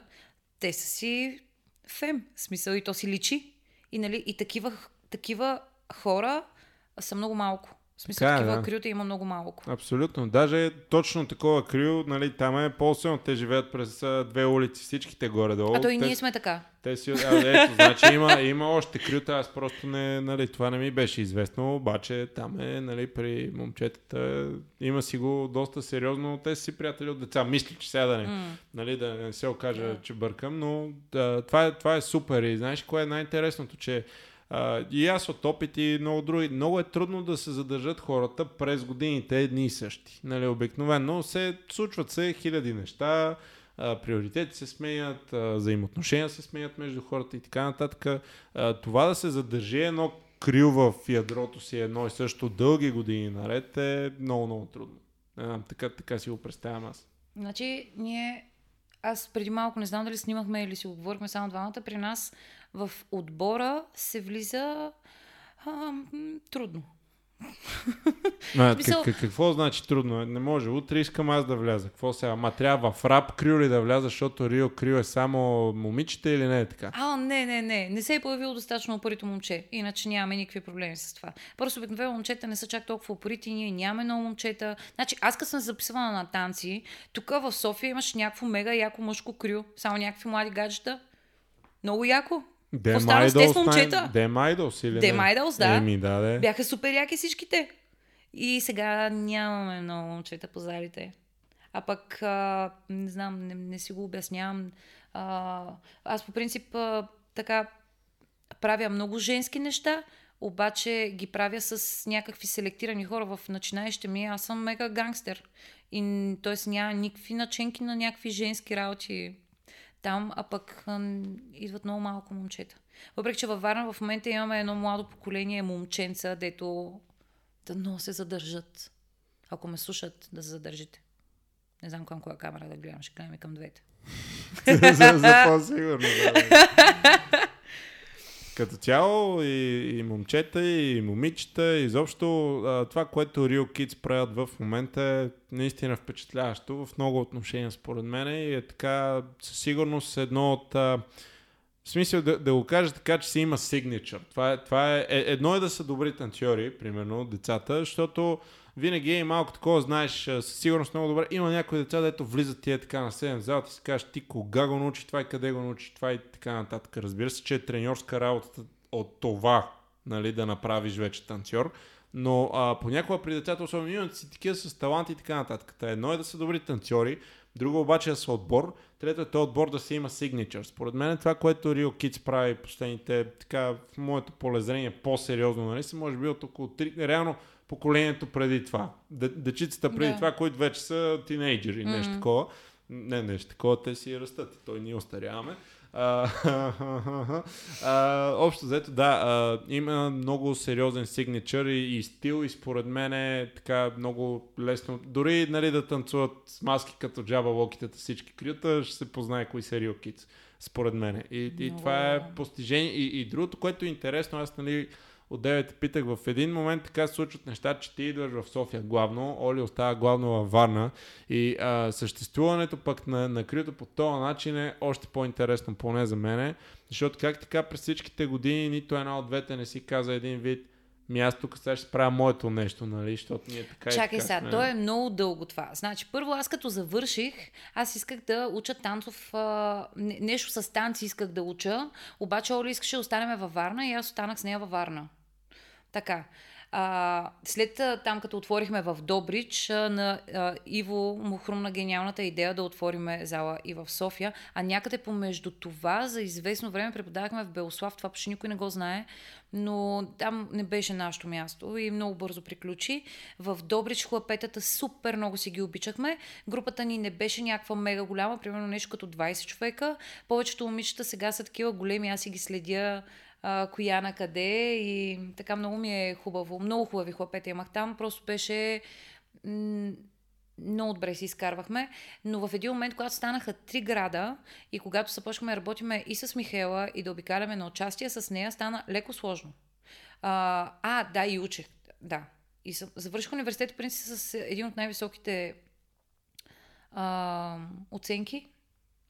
те са си фем. В смисъл, и то си личи. И, нали, и такива, такива хора са много малко. В смисъл, така, е, такива да. крюта има много малко. Абсолютно. Даже точно такова крю, нали, там е по-силно. Те живеят през две улици, всичките горе-долу. А то и те, ние сме така. Те си, а, ето, значи има, има още крюта, аз просто не, нали, това не ми беше известно, обаче там е, нали, при момчетата има си го доста сериозно, те си приятели от деца. Мисля, че сега да не, mm. нали, да не се окажа, yeah. че бъркам, но да, това, е, това е супер и знаеш кое е най-интересното, че Uh, и аз от опит и много други. Много е трудно да се задържат хората през годините едни и същи. Нали, обикновено се случват се хиляди неща, uh, приоритети се сменят, uh, взаимоотношения се сменят между хората и така нататък. Uh, това да се задържи едно крил в ядрото си едно и също дълги години наред е много, много трудно. Uh, така, така си го представям аз. Значи, ние аз преди малко не знам дали снимахме или си говорихме само двамата. При нас в отбора се влиза а, трудно. А, Смисъл... как, какво значи трудно? Не може. Утре искам аз да вляза. Какво сега? Ма трябва в рап крил ли да вляза, защото Рио крил е само момичета или не е така? А, не, не, не. Не се е появило достатъчно упорито момче. Иначе нямаме никакви проблеми с това. Просто обикновено момчета не са чак толкова упорити. Ние нямаме много момчета. Значи, аз като съм записвана на танци, тук в София имаш някакво мега яко мъжко крил. Само някакви млади гаджета. Много яко. Дем Айдолс, момчета. Дем Айдолс или Дем Айдолс, да. Еми, да, да. Бяха супер яки всичките. И сега нямаме много момчета по залите. А пък, а, не знам, не, не си го обяснявам. А, аз по принцип а, така правя много женски неща, обаче ги правя с някакви селектирани хора в начинаещите ми. Аз съм мега гангстер. И, т.е. няма никакви наченки на някакви женски работи там, а пък а, идват много малко момчета. Въпреки, че във Варна в момента имаме едно младо поколение момченца, дето да много се задържат. Ако ме слушат, да се задържите. Не знам към коя камера да гледам, ще гледам и към двете. за, за по-сигурно. Да. Като цяло и, и момчета, и момичета, изобщо а, това, което Real Kids правят в момента е наистина впечатляващо в много отношения според мен и е така със сигурност едно от... А, в смисъл да, да го кажа така, че си има signature. Това е, това е, е, едно е да са добри танцори, примерно децата, защото винаги е малко такова, знаеш, със сигурност много добре. Има някои деца, дето влизат тия така на 7 залата и си кажеш ти кога го научи това и къде го научи това и така нататък. Разбира се, че е треньорска работа от това, нали, да направиш вече танцор. Но а, понякога при децата, особено имат си такива с талант и така нататък. Та едно е да са добри танцори, Друго обаче е с отбор. Трето е отбор да си има signature. Според мен това, което Rio Kids прави последните, така, в моето полезрение по-сериозно, нали, са може би от около 3, реално поколението преди това. Дечицата преди Да. това, които вече са тинейджери, нещо Мгм. такова. Не, нещо такова, те си растат. Той ние остаряваме. А, а, общо взето, да, а, има много сериозен сигничър и, и стил и според мен е така много лесно. Дори нали, да танцуват с маски като джаба локитата всички крията, ще се познае кои са Real Kids, според мен. И, и Много. това е постижение. И, и другото, което е интересно, аз нали, от 9 питах, в един момент така се случват неща, че ти идваш в София главно, Оли остава главно във Варна и а, съществуването пък на, на крито по този начин е още по-интересно, поне за мене, защото как така през всичките години нито една от двете не си каза един вид ми аз тук сега ще правя моето нещо, нали, защото ние така и Чакай така сега, сме. то е много дълго това. Значи, първо аз като завърших, аз исках да уча танцов, а, не- нещо с танци исках да уча, обаче Оли искаше да останем във Варна и аз останах с нея във Варна. Така. А, след там, като отворихме в Добрич, на а, Иво му хрумна гениалната идея да отвориме зала и в София, а някъде помежду това за известно време преподавахме в Белослав, това почти никой не го знае, но там не беше нашето място и много бързо приключи. В Добрич хлапетата супер много си ги обичахме. Групата ни не беше някаква мега голяма, примерно нещо като 20 човека. Повечето момичета сега са такива големи, аз си ги следя а, коя на къде и така много ми е хубаво. Много хубави хлапета имах там, просто беше м- много добре си изкарвахме, но в един момент, когато станаха три града и когато започнахме да работиме и с Михела и да обикаляме на участие с нея, стана леко сложно. А, а да, и учех. Да. И съм, завърших университет, в принцип, с един от най-високите а, оценки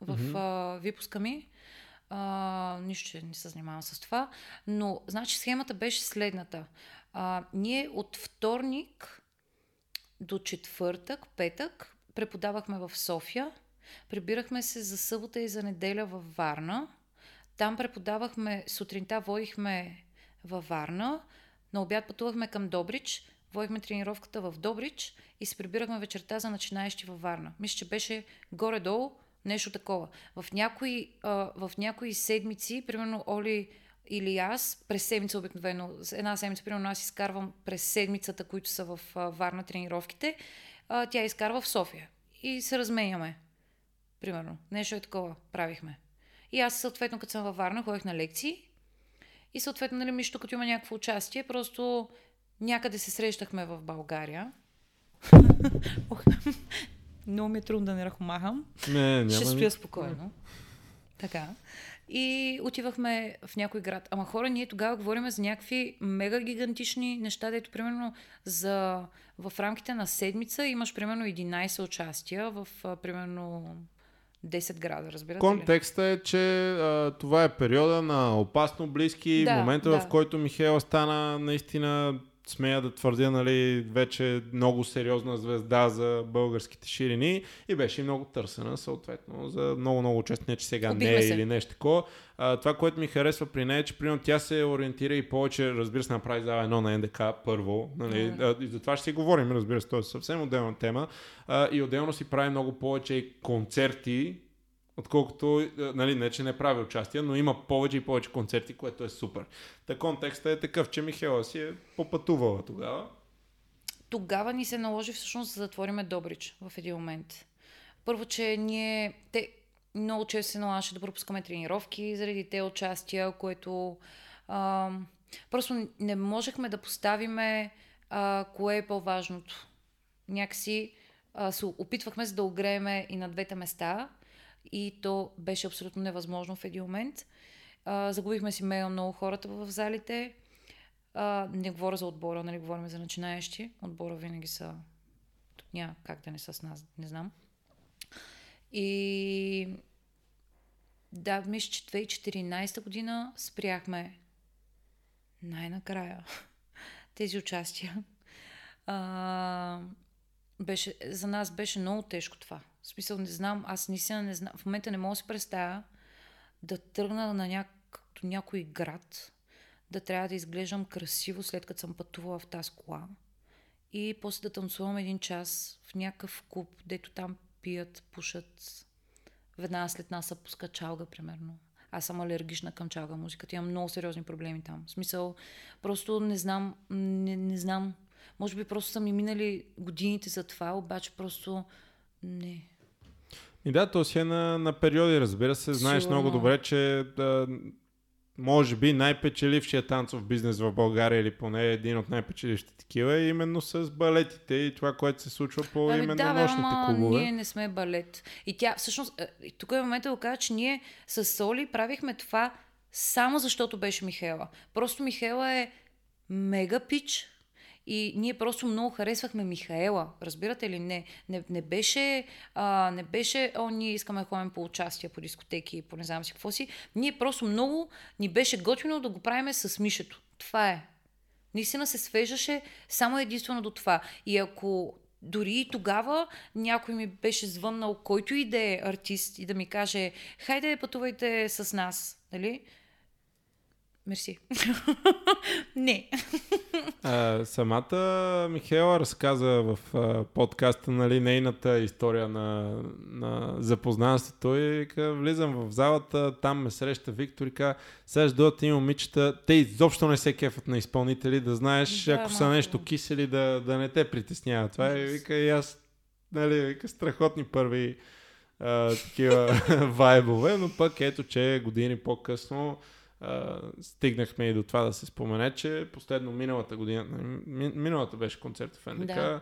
в Мгм. а, випуска ми. А, нищо, не се занимавам с това. Но, значи, схемата беше следната. А, ние от вторник до четвъртък, петък, преподавахме в София. Прибирахме се за събота и за неделя във Варна. Там преподавахме, сутринта водихме във Варна. На обяд пътувахме към Добрич. Водихме тренировката в Добрич и се прибирахме вечерта за начинаещи във Варна. Мисля, че беше горе-долу нещо такова. В някои, а, в някои седмици, примерно Оли или аз, през седмица обикновено, една седмица, примерно аз изкарвам през седмицата, които са в а, Варна тренировките, а, тя изкарва в София. И се разменяме. Примерно. Нещо е такова правихме. И аз съответно, като съм във Варна, ходих на лекции. И съответно, нали, Мишто, като има някакво участие, просто някъде се срещахме в България. Много ми е трудно да не ръхомахам. Не, няма Ще стоя спокойно. Така. И отивахме в някой град. Ама хора, ние тогава говорим за някакви мега гигантични неща, дето примерно за, в рамките на седмица имаш примерно 11 участия в примерно 10 града, разбирате ли? Контекста е, че а, това е периода на опасно близки, Да, момента да. в който Михела стана наистина, смея да твърдя, нали, вече много сериозна звезда за българските ширини и беше много търсена, съответно, за много-много участие, не че сега Убихме не е се. или нещо такова. А, това, което ми харесва при нея е, че примерно тя се ориентира и повече, разбира се, направи зала едно на НДК първо, нали, а, и за това ще си говорим, разбира се, това е съвсем отделна тема. А, и отделно си прави много повече концерти, отколкото, е, нали, не че не прави участие, но има повече и повече концерти, което е супер. Та контекстът е такъв, че Михела си е попътувала тогава. Тогава ни се наложи всъщност да затвориме Добрич в един момент. Първо, че ние... Те много често се налагаше да пропускаме тренировки заради те участия, което... А, просто не можехме да поставиме а, кое е по-важното. Някакси а, се опитвахме се да огрееме и на двете места и то беше абсолютно невъзможно в един момент. А, загубихме си мейл много хората в залите. А, не говоря за отбора, нали, говорим за начинаещи. Отбора винаги са... Няма как да не са с нас, не знам. И да, мисля, че 2014 година спряхме най-накрая тези участия. А, беше, за нас беше много тежко това. В смисъл, не знам, аз наистина не знам. В момента не мога да си представя да тръгна на няк... някой град, да трябва да изглеждам красиво след като съм пътувала в тази кола и после да танцувам един час в някакъв клуб, дето там пият, пушат. Веднага след нас се пуска чалга, примерно. Аз съм алергична към чалга музиката. Имам много сериозни проблеми там. В смисъл, просто не знам, не, не знам. Може би просто са ми минали годините за това, обаче просто не. И да, то си е на, на периоди, разбира се. Знаеш Сигурно. много добре, че да, може би най-печелившия танцов бизнес в България или поне един от най-печелившите такива е именно с балетите и това, което се случва по Ами именно да, бе, нощните ама клубове. ние не сме балет. И тя, всъщност, тук е момента да кажа, че ние с Соли правихме това само защото беше Михела. Просто Михела е мега пич и ние просто много харесвахме Михаела. Разбирате ли? Не, не, не беше, а, не беше, о, ние искаме да ходим по участия по дискотеки и по не знам си какво си. Ние просто много ни беше готино да го правиме с Мишето. Това е. Наистина се свеждаше само единствено до това. И ако дори и тогава някой ми беше звъннал, който и да е артист и да ми каже, хайде пътувайте с нас, нали? Мерси. Не. А, самата Михела разказа в а, подкаста нали, нейната история на, на запознанството и вика, влизам в залата, там ме среща Виктор и казва, сега ще дойдат и момичета, те изобщо не се кефат на изпълнители, да знаеш, Да, ако са нещо кисели, да, да не те притеснява. Това е, вика, и аз, нали, вика, страхотни първи а, такива вайбове, но пък ето, че години по-късно стигнахме и до това да се спомене, че последно миналата година, ми, миналата беше концерт в НДК, Да.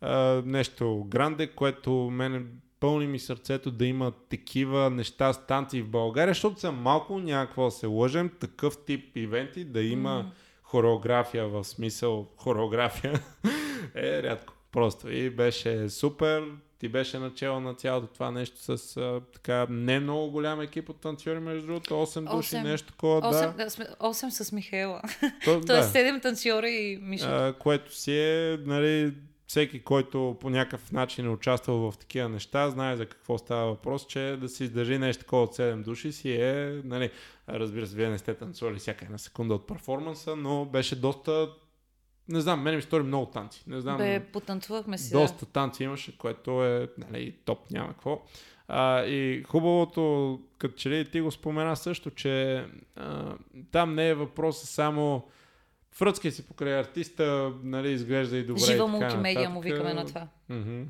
а, нещо гранде, което мене пълни ми сърцето да има такива неща, станции в България, защото са малко, няма какво да се лъжем, такъв тип ивенти, да има М. хореография в смисъл хореография е рядко. Просто и беше супер. Ти беше начало на цялото това нещо с а, така не много голям екип от танцори, между другото, 8 души, Осем. нещо такова, Осем, да. да. сме 8 с Михаела. То, Тоест да. 7 танцора и Миша. което си е, нали, всеки, който по някакъв начин е участвал в такива неща, знае за какво става въпрос, че да се издържи нещо такова от 7 души си е, нали, разбира се, вие не сте танцували всяка една секунда от перформанса, но беше доста, не знам, мене ми стори много танци. Не знам, Бе, потанцувахме си. доста танци имаше, което е нали, топ, няма какво. А, и хубавото, като че ли ти го спомена също, че а, там не е въпроса само Фръцкай си покрай артиста, нали, изглежда и добре. Да. и Жива мултимедия му викаме на това. Мгм.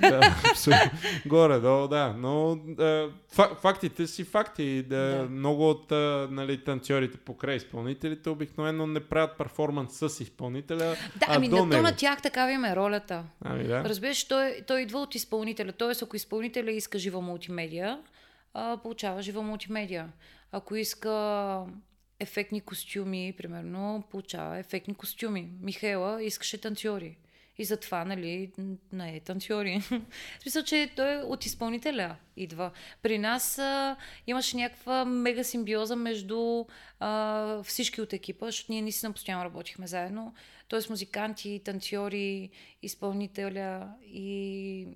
да, абсолютно. Горе-долу, да. Но а, фа- фактите си факти. Да, Да. Много от нали, танцорите покрай изпълнителите обикновено не правят перформанс с изпълнителя, Да, а ами до на, него. на тях такава им е ролята. Ами да. Разбираш, той, той идва от изпълнителя. Тоест, ако изпълнителя иска жива мултимедия, а, получава жива мултимедия. Ако иска ефектни костюми, примерно, получава ефектни костюми. Михаела искаше танцори. И затова, нали, не е танцори. В смисъл, че той от изпълнителя идва. При нас а, имаше някаква мега симбиоза между а, всички от екипа, защото ние наистина постоянно работихме заедно. Тоест музиканти, танцори, изпълнителя и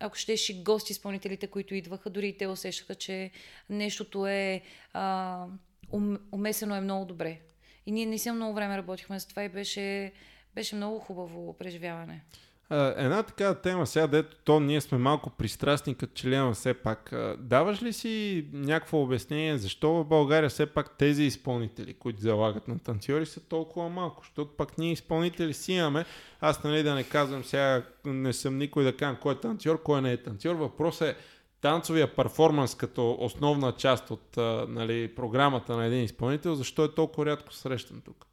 ако щеш гости изпълнителите, които идваха, дори и те усещаха, че нещото е а, ум, умесено е много добре. И ние наистина много време работихме за това и беше, беше много хубаво преживяване. Една такава тема сега, дето то ние сме малко пристрастни, като имаме все пак. Даваш ли си някакво обяснение, защо в България все пак тези изпълнители, които залагат на танцори, са толкова малко? Защото пак ние изпълнители си имаме. Аз нали да не казвам сега, не съм никой да кажа кой е танцор, кой не е танцор. Въпросът е танцовия перформанс като основна част от нали, програмата на един изпълнител, защо е толкова рядко срещан тук?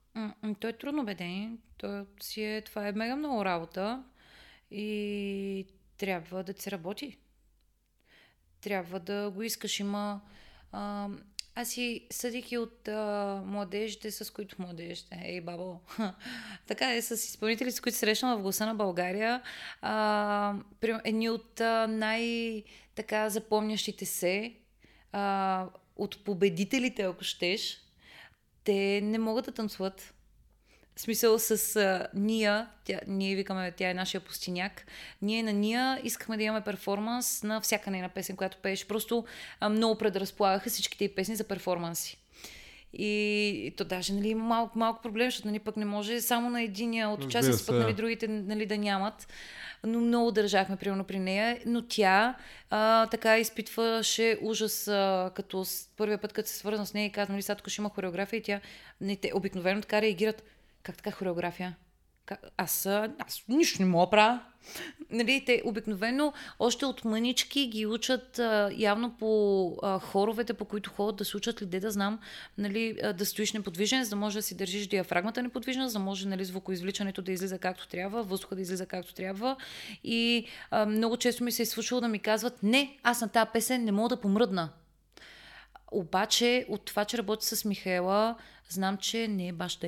Той е трудно бедение. Той си е, това е мега много работа и трябва да се работи. Трябва да го искаш. Има... А, аз си съдики от а, младежите, с които младежите, ей бабо, така е, с изпълнители, с които срещам в гласа на България, а, едни от а, най-така запомнящите се, а, от победителите, ако щеш, те не могат да танцуват. В смисъл с а, Ния, тя, ние викаме, тя е нашия пустиняк, ние на Ния искахме да имаме перформанс на всяка нейна песен, която пееше. Просто а, много предразполагаха всичките й песни за перформанси. И то даже нали, има малко, малко проблем, защото нали, пък не може само на единия от Разбира участниците, пък нали, другите нали, да нямат. Но много държахме, примерно, при нея. Но тя а, така изпитваше ужас, а, като с, първия път, като се свързна с нея и каза, нали, сега тук ще има хореография и тя, не, те обикновено така реагират. Как така хореография? Как? Аз, аз нищо не мога правя. Нали, те обикновено още от мънички ги учат а, явно по а, хоровете, по които ходят да се учат ли, де да знам, нали, а, да стоиш неподвижен, за да може да си държиш диафрагмата неподвижна, за да може нали, звукоизвличането да излиза както трябва, въздуха да излиза както трябва. И а, много често ми се е случвало да ми казват, не, аз на тази песен не мога да помръдна. Обаче от това, че работя с Михаела, знам, че не е баш.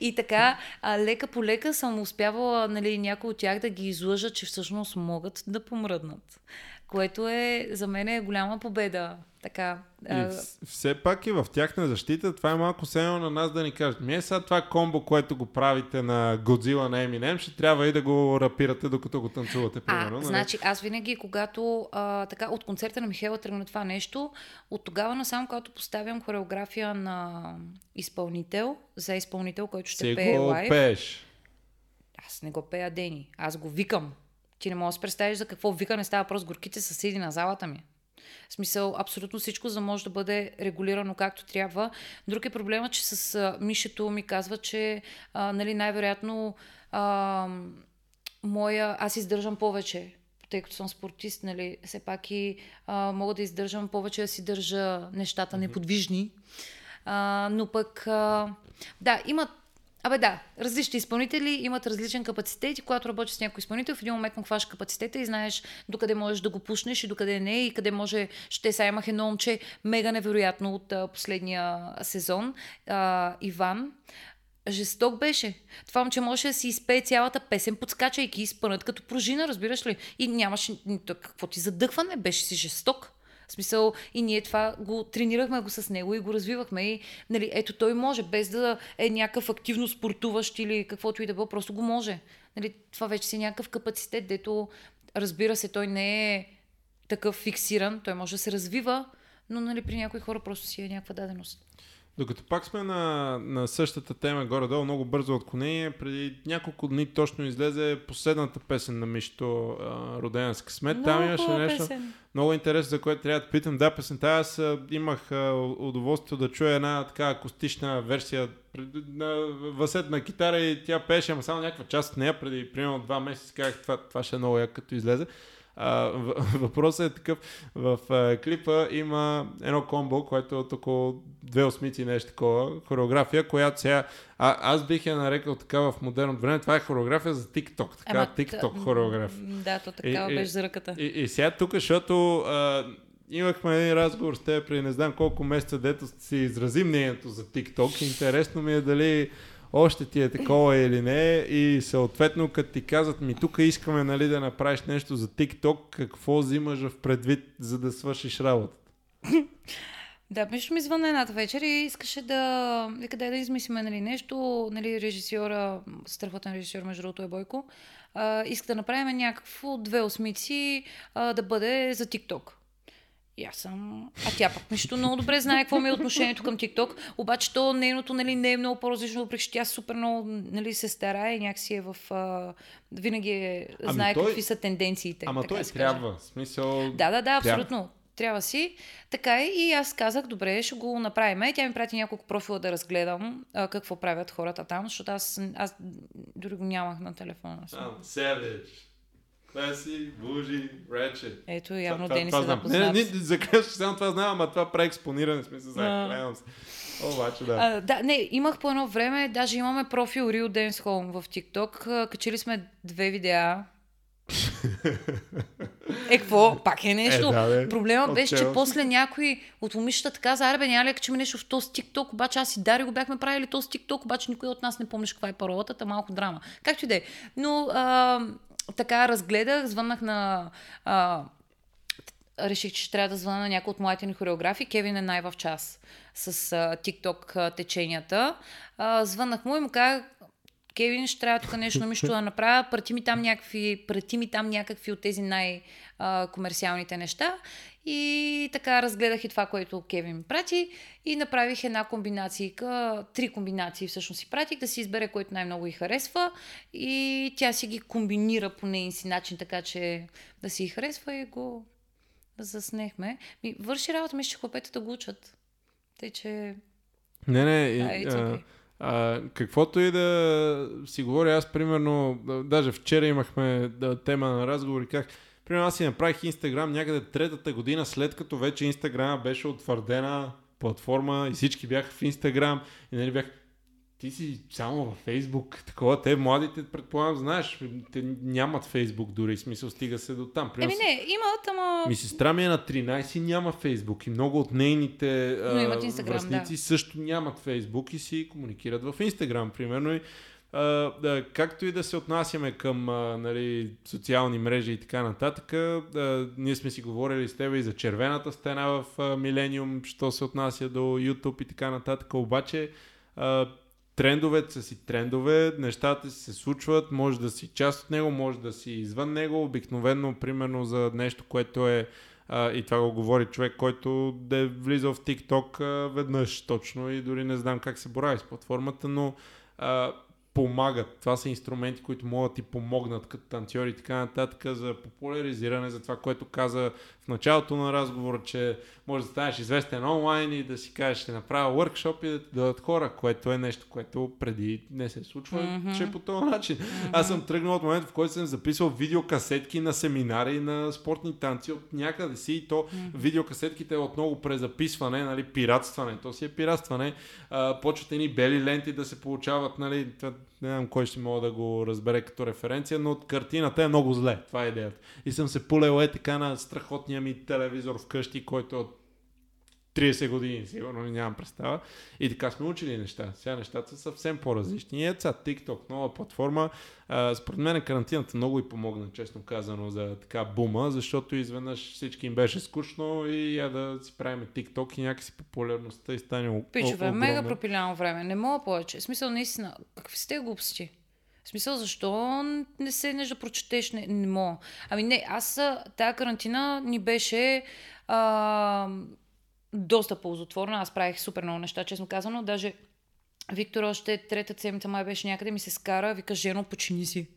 И така, а, лека по лека съм успявала нали, някои от тях да ги излъжа, че всъщност могат да помръднат. Което е за мен е голяма победа. Така, И а, вс- все пак и в тяхна защита, това е малко все едно на нас да ни кажат, ми е сега това комбо, което го правите на Годзила на Eminem, ще трябва и да го рапирате докато го танцувате, примерно. А, нали? значи аз винаги, когато а, така от концерта на Михайла тръгна това нещо, от тогава насам, когато поставям хореография на изпълнител, за изпълнител, който ще Си пее го лайв, пееш. аз не го пея Дени, аз го викам. Ти не можеш да си представиш за какво викане става въпрос горките съседи на залата ми. В смисъл, абсолютно всичко, за да може да бъде регулирано както трябва. Друг е проблема, че с а, Мишето ми казва, че а, нали, най-вероятно а, моя, аз издържам повече, тъй като съм спортист, нали, все пак и а, мога да издържам повече да си държа нещата неподвижни. А, но пък, а, да, имат Абе да, различни изпълнители имат различен капацитет и когато работиш с някой изпълнител, в един момент му хваш капацитета и знаеш докъде можеш да го пушнеш и докъде не и къде може... Ще сега имах едно момче мега невероятно от а, последния сезон, а, Иван. Жесток беше. Това момче можеше да си изпее цялата песен, подскачайки и спънат като пружина, разбираш ли? И нямаше... Какво ти задъхване? Беше си жесток. В смисъл, и ние това го тренирахме го с него и го развивахме. И, нали, ето той може, без да е някакъв активно спортуващ или каквото и да било, просто го може. Нали, това вече си е някакъв капацитет, дето, разбира се, той не е такъв фиксиран, той може да се развива, но нали, при някои хора просто си е някаква даденост. Докато пак сме на, на същата тема, горе-долу, много бързо отклонение, преди няколко дни точно излезе последната песен на Мишто, Родена с късмет. Там имаше нещо песен. много интересно, за което трябва да питам. Да, песента, аз имах а, удоволствието да чуя една така акустична версия на васетна китара и тя пеше, ама само някаква част от нея, преди примерно два месеца казах, това, това ще е много як като излезе. А, въпросът е такъв, в а, клипа има едно комбо, което е от около две осмици нещо такова, хореография, която сега, а, аз бих я нарекал така в модерно време, това е хореография за TikTok, така Ама, TikTok хореография. Да, то такава И- и- беше за ръката. И, и сега тук, защото а, имахме един разговор с теб преди не знам колко месеца, дето си изрази мнението за TikTok. Интересно ми е дали още ти е такова или не и съответно като ти казват ми тук искаме нали, да направиш нещо за TikTok, какво взимаш в предвид, за да свършиш работата? Да, беше ми звънна едната вечер и искаше да... Вика, дай да измислиме нали, нещо. Нали, режисьора, страхотен режисьор, между другото е Бойко, а, иска да направим някакво две осмици а, да бъде за TikTok. И аз съм... А тя пък нещо много добре знае какво ми е отношението към TikTok, обаче то нейното нали, не е много по-различно, въпреки че тя супер много нали, се старае и някакси е в... А... Винаги е, Ами знае той- какви са тенденциите. Ама той трябва, в смисъл... Да, да, да, Трябва. абсолютно. Трябва си. Така е. И аз казах, добре, ще го направим. И Тя ми прати няколко профила да разгледам а, какво правят хората там, защото аз, аз дори го нямах на телефона. си. Savage. Classy, bougie, ratchet. Ето, явно Дени се запознат. Не, не, за само това знам, ама това прави експониране, в смисъл, А. за клевам се. Обаче, да. А, да, не, имах по едно време, даже имаме профил Real Dance Home в TikTok. Качили сме две видеа. Е, какво? Пак е нещо. Е, да, бе. Проблема беше, че после някой от момичетата каза, аре бе, няма ли качим нещо в този TikTok, обаче аз и Дари го бяхме правили този TikTok, обаче никой от нас не помниш каква е паролата, та малко драма. Както и да е. Но а, така разгледах, звъннах на... А, реших, че ще трябва да звъна на някой от моите ни хореографи. Кевин е най в час с а, TikTok теченията. А, звъннах му и му казах, Кевин, ще трябва тук нещо Мишто да направя. Прати ми там някакви, прати ми там някакви от тези най-комерциалните неща. И така разгледах и това, което Кевин ми прати и направих една комбинация, три комбинации всъщност си пратих, да си избере който най-много й харесва и тя си ги комбинира по нейн си начин, така че да си харесва и го заснехме. Ми, върши работа, мисля, че хлопетата го учат. Тъй, че... Не, не, а, okay. а, каквото и да си говоря, аз примерно, даже вчера имахме да, тема на разговор и как, примерно аз си направих Инстаграм някъде третата година, след като вече Инстаграм беше утвърдена платформа и всички бяха в Инстаграм и нали бях, ти си само във Фейсбук, такова, те младите, предполагам, знаеш, те нямат Фейсбук дори, смисъл стига се до там. Еми не, имат, ама... Ми сестра ми е на 13 няма Фейсбук и много от нейните Instagram, връзници да. също нямат Фейсбук и си комуникират в Инстаграм, примерно. И, а, да, както и да се отнасяме към а, нали, социални мрежи и така нататък, а, ние сме си говорили с теб и за червената стена в Милениум, що се отнася до YouTube и така нататък, обаче а, трендовете са си трендове, нещата си се случват, може да си част от него, може да си извън него, обикновено, примерно за нещо, което е а, и това го говори човек, който да е влизал в TikTok а, веднъж точно и дори не знам как се борави с платформата, но а, помагат. Това са инструменти, които могат да ти помогнат като танцори и така нататък за популяризиране, за това, което каза в началото на разговора, че може да станеш известен онлайн и да си кажеш, ще направя workshop и да ти дадат хора, което е нещо, което преди не се случва, mm-hmm. че е по този начин. Mm-hmm. Аз съм тръгнал от момента, в който съм записал видеокасетки на семинари на спортни танци от някъде си и то mm-hmm. видеокасетките е отново презаписване, нали, пиратстване. То си е пиратстване. А, почват едни бели ленти да се получават, нали, не знам кой ще мога да го разбере като референция, но картината е много зле. Това е идеята. И съм се пулел е така на страхотния ми телевизор вкъщи, който е от 30 години, сигурно нямам представа. И така сме учили неща. Сега нещата са съвсем по-различни. Еца, TikTok, нова платформа. А, според мен карантината много и помогна, честно казано, за така бума, защото изведнъж всички им беше скучно и я да си правим TikTok и някакси популярността и стане Пичове, мега пропиляно време. Не мога повече. В смисъл, наистина, какви сте глупости? В смисъл, защо не се не да прочетеш? Не, не мога. Ами не, аз тази карантина ни беше а, доста ползотворна. Аз правих супер много неща, честно казано. Даже Виктор още трета седмица май беше някъде, ми се скара, вика, жено, почини си.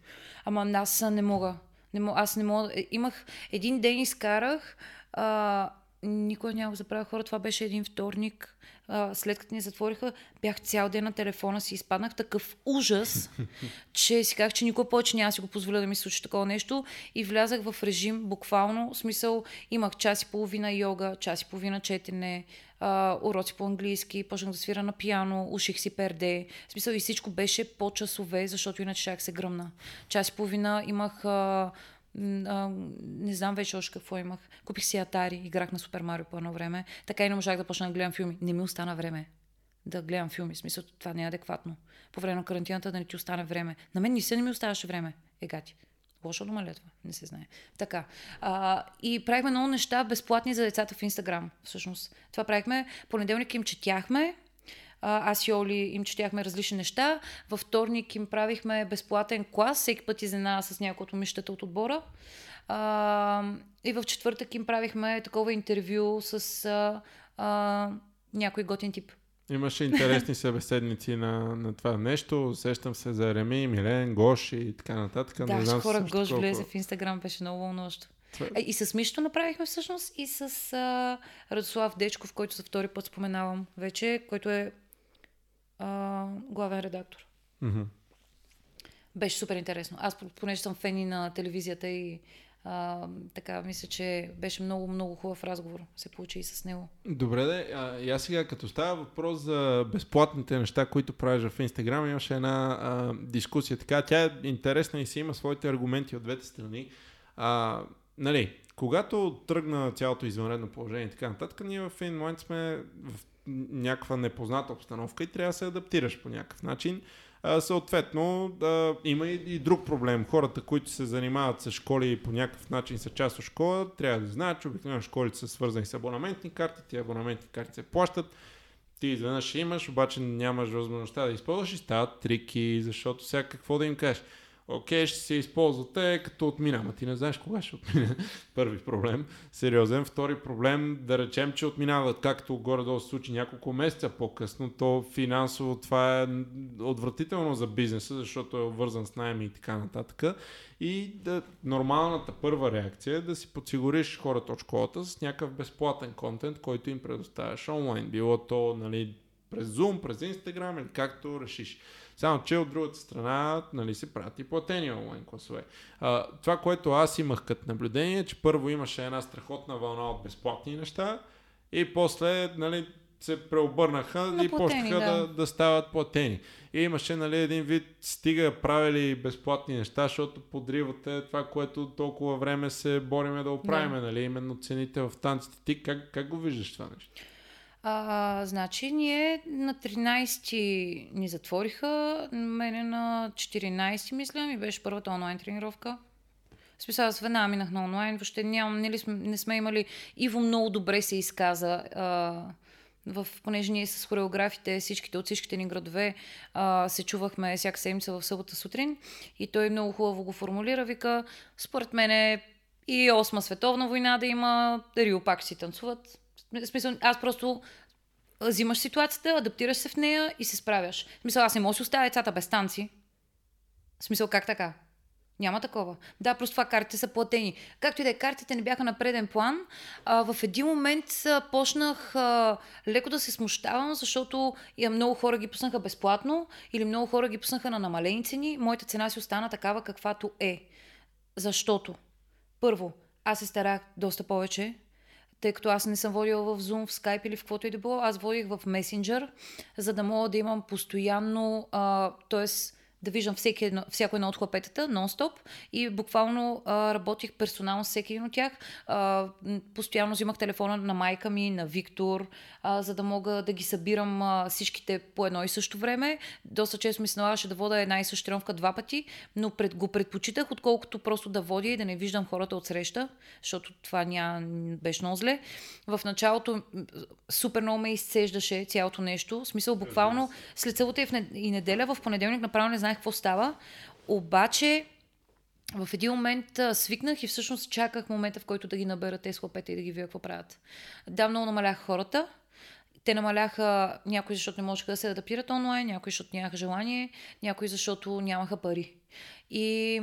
Ама аз не мога. Не мога аз не мога. Е, имах един ден изкарах, а, никой няма го забравя хора, това беше един вторник, а, след като ни затвориха, бях цял ден на телефона си, изпаднах такъв ужас, че си казах, че никой повече няма си го позволя да ми случи такова нещо и влязах в режим буквално, в смисъл имах час и половина йога, час и половина четене, а, уроци по английски, почнах да свира на пиано, уших си перде. В смисъл и всичко беше по часове, защото иначе ще се гръмна. Час и половина имах а, а, не знам вече още какво имах. Купих си Атари, играх на Супер Марио по едно време. Така и не можах да почна да гледам филми. Не ми остана време да гледам филми. Смисъл, това не е адекватно. По време на карантината да не ти остане време. На мен не се не ми оставаше време. Егати. Лошо дума ли е това? Не се знае. Така. А, и правихме много неща безплатни за децата в Инстаграм. Всъщност. Това правихме. Понеделник им четяхме а, аз и Оли им четяхме различни неща. Във вторник им правихме безплатен клас, всеки път изненада с някои от момичетата от отбора. А, и в четвъртък им правихме такова интервю с а, а, някой готин тип. Имаше интересни събеседници на, на това нещо. Сещам се за Реми, Милен, Гош и така нататък. Да, не знам хора Гош колко... влезе в Инстаграм, беше много вълнуващо. Това... Е, и с Мишто направихме всъщност и с а, Радослав Дечков, който за втори път споменавам вече, който е а, главен редактор. Mm-hmm. Беше супер интересно. Аз, понеже съм фени на телевизията и а, така, мисля, че беше много, много хубав разговор. Се получи и с него. Добре, де. А, и аз сега, като става въпрос за безплатните неща, които правиш в Инстаграм, имаше една а, дискусия. Така, тя е интересна и си има своите аргументи от двете страни. А, нали, когато тръгна цялото извънредно положение и така нататък, ние в един момент сме в някаква непозната обстановка и трябва да се адаптираш по някакъв начин. А, съответно, да, има и, и друг проблем. Хората, които се занимават с школи и по някакъв начин са част от школа, трябва да знаят, че обикновено школите са свързани с абонаментни карти, тези абонаментни карти се плащат. Ти изведнъж имаш, обаче нямаш възможността да използваш и стават трики, защото сега какво да им кажеш? Окей, ще се използвате като отмина. Ама ти не знаеш кога ще отмине. Първи проблем. Сериозен. Втори проблем, да речем, че отминават както горе-долу се случи няколко месеца по-късно, то финансово това е отвратително за бизнеса, защото е обвързан с найми и така нататък. И да, нормалната първа реакция е да си подсигуриш хората от школата с някакъв безплатен контент, който им предоставяш онлайн. Било то нали, през Zoom, през Instagram или както решиш. Само, че от другата страна нали, се правят и платени онлайн класове. А, това, което аз имах като наблюдение, е, че първо имаше една страхотна вълна от безплатни неща и после нали, се преобърнаха На и почнаха да. да. Да, да стават платени. И имаше нали, един вид стига правили безплатни неща, защото подривате това, което толкова време се бориме да оправиме, Да. нали, именно цените в танците. Ти как, как го виждаш това нещо? А, значи, ние на 13 ни затвориха, мене на 14 мисля, ми беше първата онлайн тренировка. В смисъл, аз веднага минах на онлайн, въобще нямам, нали, сме- не сме имали... Иво много добре се изказа, а, в, понеже ние с хореографите, всичките от всичките ни градове, а, се чувахме всяка седмица в събота сутрин и той много хубаво го формулира, вика, според мен е и осма световна война да има, Рио пак си танцуват. Смисъл, аз просто взимаш ситуацията, адаптираш се в нея и се справяш. В смисъл, аз не мога да си оставя децата без танци. В смисъл, как така? Няма такова. Да, просто това картите са платени. Както и да е, картите не бяха на преден план. А, в един момент а, почнах а, леко да се смущавам, защото и много хора ги пуснаха безплатно или много хора ги пуснаха на намалени цени. Моята цена си остана такава каквато е. Защото, първо, аз се старах доста повече, тъй като аз не съм водила в Zoom, в Skype или в каквото и да било, аз водих в Messenger, за да мога да имам постоянно, т.е. да виждам всеки едно, всяко едно от хлапетата, нон-стоп и буквално а, работих персонално с всеки един от тях. А, постоянно взимах телефона на майка ми, на Виктор, а, за да мога да ги събирам а, всичките по едно и също време. Доста често ми се налагаше да вода една и съща тренировка два пъти, но пред, го предпочитах, отколкото просто да водя и да не виждам хората от среща, защото това ня, беше много зле. В началото супер много ме изцеждаше цялото нещо. В смисъл, буквално след събота и в и неделя, в понеделник направо не знаех какво става. Обаче, в един момент а, свикнах и всъщност чаках момента, в който да ги набера тези хлапета и да ги видя какво правят. Да, много намаляха хората. Те намаляха някои, защото не можеха да се адаптират онлайн, някои, защото нямаха желание, някои, защото нямаха пари. И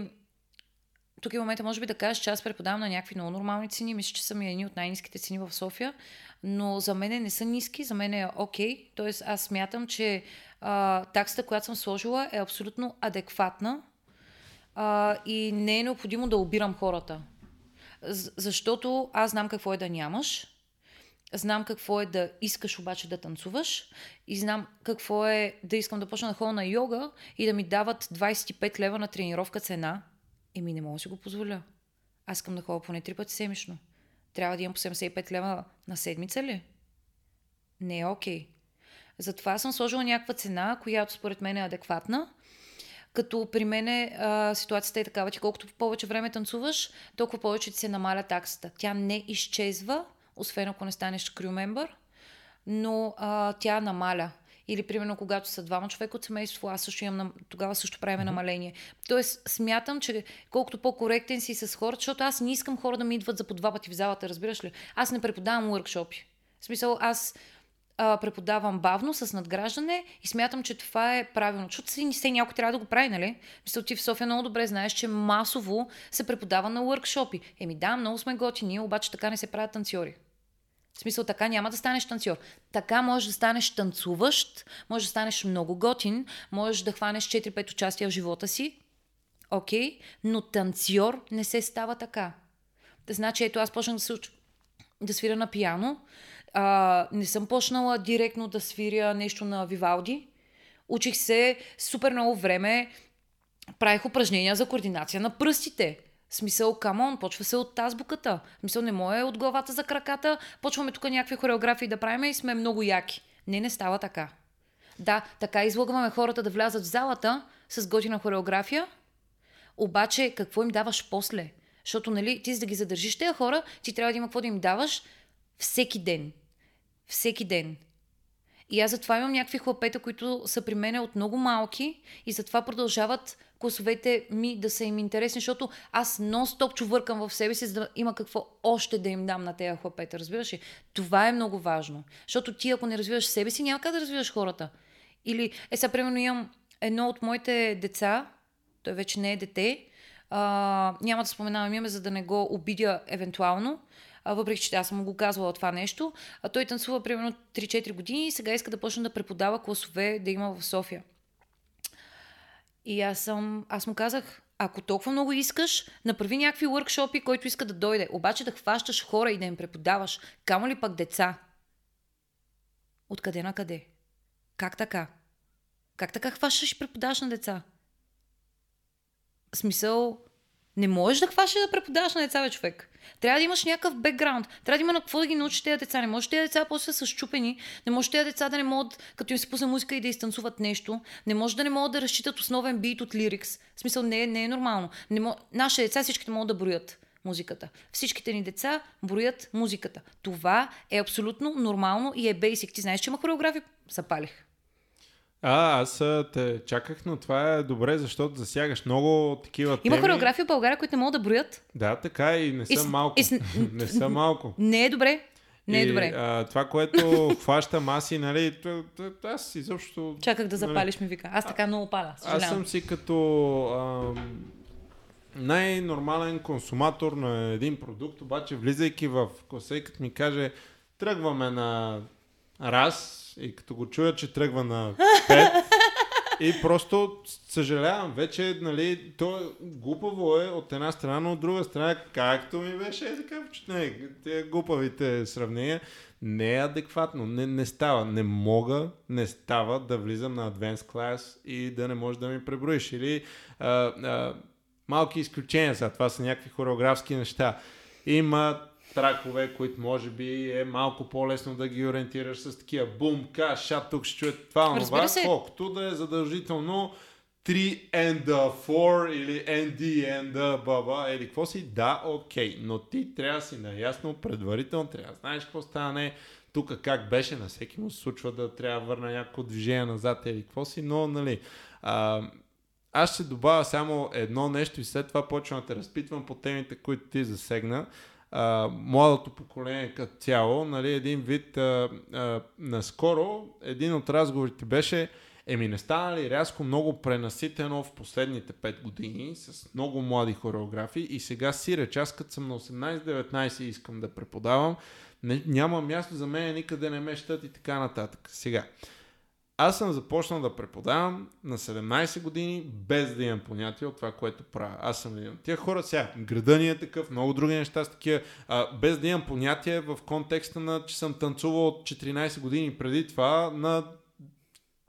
тук е момента, може би да кажа, че аз преподавам на някакви много нормални цени. Мисля, че са ми едни от най-низките цени в София. Но за мен не са ниски, за мен е окей. Тоест аз смятам, че а, таксата, която съм сложила е абсолютно адекватна а, и не е необходимо да обирам хората. Защото аз знам какво е да нямаш, знам какво е да искаш обаче да танцуваш и знам какво е да искам да почна да ходя на йога и да ми дават 25 лева на тренировка цена. Еми не мога да си го позволя. Аз искам да ходя поне три пъти седмично. Трябва да имам по 75 лева на седмица ли? Не е окей. Затова съм сложила някаква цена, която според мен е адекватна. Като при мен ситуацията е такава, че колкото повече време танцуваш, толкова повече ти се намаля таксата. Тя не изчезва, освен ако не станеш member, но а, тя намаля. Или, примерно, когато са двама човека от семейство, аз също имам, тогава също правим mm-hmm. намаление. Тоест, смятам, че колкото по-коректен си с хората, защото аз не искам хора да ми идват за по два пъти в залата, разбираш ли? Аз не преподавам уркшопи. В смисъл, аз а, преподавам бавно, с надграждане и смятам, че това е правилно. Защото си, все някой трябва да го прави, нали? Мисля, ти в София много добре знаеш, че масово се преподава на уркшопи. Еми да, много сме готини, обаче така не се правят танцори. В смисъл, така няма да станеш танцор. Така можеш да станеш танцуващ, можеш да станеш много готин, можеш да хванеш 4-5 участия в живота си, окей, но танцор не се става така. Значи, ето аз почнах да се уча да свиря на пияно. А, не съм почнала директно да свиря нещо на Вивалди. Учих се супер много време, правих упражнения за координация на пръстите. Смисъл, камон, почва се от азбуката. Смисъл, не мое от главата за краката, почваме тук някакви хореографии да правим и сме много яки. Не, не става така. Да, така излагаме хората да влязат в залата с готина хореография, обаче какво им даваш после? Защото, нали, ти за да ги задържиш тези хора, ти трябва да има какво да им даваш всеки ден. Всеки ден. И аз затова имам някакви хлапета, които са при мен от много малки и затова продължават класовете ми да са им интересни, защото аз нон-стоп чувъркам в себе си, за да има какво още да им дам на тези хлапета. Разбираш ли? Това е много важно. Защото ти, ако не развиваш себе си, няма как да развиваш хората. Или, е, сега, примерно, имам едно от моите деца, той вече не е дете, а, няма да споменавам име, за да не го обидя евентуално, въпреки че аз съм го казвала това нещо. А той танцува примерно 3-4 години и сега иска да почне да преподава класове да има в София. И аз, съм, аз му казах, ако толкова много искаш, направи някакви въркшопи, който иска да дойде. Обаче да хващаш хора и да им преподаваш, камо ли пак деца. Откъде на къде? Как така? Как така хващаш и преподаваш на деца? смисъл, не можеш да хващаш да преподаваш на деца, бе, човек. Трябва да имаш някакъв бекграунд. Трябва да има на какво да ги научиш тези деца. Не може тези деца после са щупени. Не може тези деца да не могат, като им се пусне музика и да изтанцуват нещо. Не може да не могат да разчитат основен бит от лирикс. В смисъл, не, не е нормално. Не мож... Нашите деца всичките могат да броят музиката. Всичките ни деца броят музиката. Това е абсолютно нормално и е бейсик. Ти знаеш, че има хореографи? Запалих. А, аз те чаках, но това е добре, защото засягаш много такива Има хореографии в България, които не могат да броят. Да, така и не са и, малко. И, не са малко. Не е добре. Не е добре. А, това, което хваща маси, нали, аз изобщо... Чаках да нали, запалиш нали, ми вика. Аз така много паля. Съжалявам. Аз съм си като а, най-нормален консуматор на един продукт, обаче влизайки в и като ми каже тръгваме на раз, и като го чуя, че тръгва на 5, и просто съжалявам, вече, нали, то глупаво е от една страна, но от друга страна, както ми беше, е така не, те глупавите сравнения, не е адекватно, не, не става, не мога, не става да влизам на Advanced Class и да не можеш да ми преброиш. Или а, а, малки изключения са, това са някакви хореографски неща. Има тракове, които може би е малко по-лесно да ги ориентираш с такива бум, ка, шат, тук ще чуе това, това, колкото да е задължително 3 and 4 или ND and баба, или какво си, да, окей, okay. но ти трябва да си наясно предварително, трябва да знаеш какво стане, тук как беше, на всеки му се случва да трябва да върна някакво движение назад или какво си, но нали, а, аз ще добавя само едно нещо и след това почвам да те разпитвам по темите, които ти засегна а, младото поколение като цяло, нали, един вид а, а, наскоро, един от разговорите беше, еми не стана ли рязко много пренаситено в последните 5 години с много млади хореографи и сега си реч, аз като съм на 18-19 и искам да преподавам, не, няма място за мен, никъде не ме щат и така нататък. Сега, аз съм започнал да преподавам на 17 години, без да имам понятие от това, което правя. Аз съм един от тия хора. Сега, града ни е такъв, много други неща са такива. А, без да имам понятие в контекста на, че съм танцувал от 14 години преди това на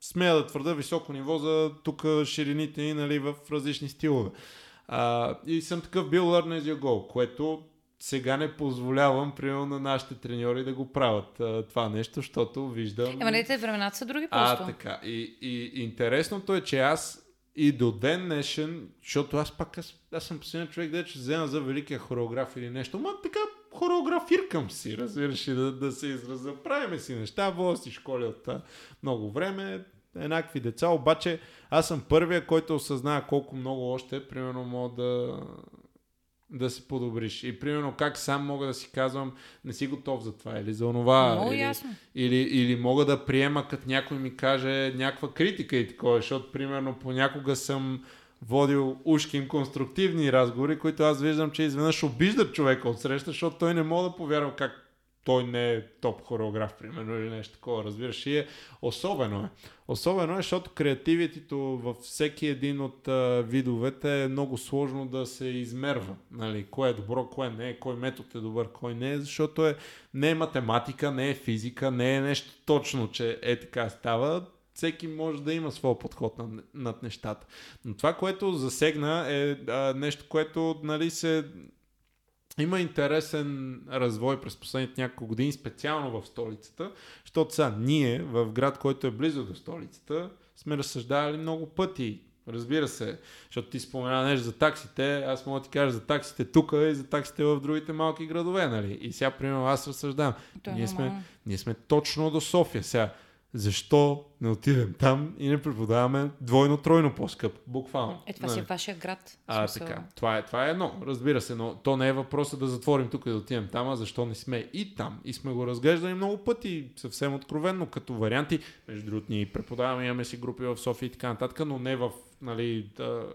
смея да твърда високо ниво за тук ширините ни нали, в различни стилове. А, и съм такъв бил learn as you go, което сега не позволявам, примерно, на нашите треньори да го правят а, това нещо, защото виждам... Ема не, те времената са други просто. А, така. И, и интересното е, че аз и до ден днешен, защото аз пак аз, аз съм последният човек, да че взема за великия хореограф или нещо, ма така хореографиркам си, разбираш и да, да се израза. Правиме си неща, вода си школи от много време, еднакви деца, обаче аз съм първия, който осъзнава колко много още, примерно, мога да, да се подобриш. И примерно как сам мога да си казвам, не си готов за това или за онова. Много или, ясно. Или, или мога да приема, като някой ми каже някаква критика и такова, защото примерно понякога съм водил ушким конструктивни разговори, които аз виждам, че изведнъж обиждат човека от среща, защото той не мога да повярва как той не е топ хореограф, примерно, или нещо такова, разбираш. И е особено е. Особено е, защото креативитето във всеки един от а, видовете е много сложно да се измерва. Нали? Кое е добро, кое не е, кой метод е добър, кой не е, защото е, не е математика, не е физика, не е нещо точно, че е така става всеки може да има своя подход над, над нещата. Но това, което засегна е а, нещо, което нали, се има интересен развой през последните няколко години, специално в столицата, защото сега ние в град, който е близо до столицата, сме разсъждавали много пъти. Разбира се, защото ти спомена нещо за таксите, аз мога да ти кажа за таксите тук и за таксите в другите малки градове, нали? И сега, примерно, аз разсъждавам. Ние сме, ние сме точно до София. Сега, защо не отидем там и не преподаваме двойно-тройно по-скъп, буквално. Е, това си е вашия град. А, Смисъл. така. Това е, това е едно, разбира се, но то не е въпроса да затворим тук и да отидем там, а защо не сме и там. И сме го разглеждали много пъти, съвсем откровенно, като варианти. Между другото, ние преподаваме, имаме си групи в София и така нататък, но не в нали, да,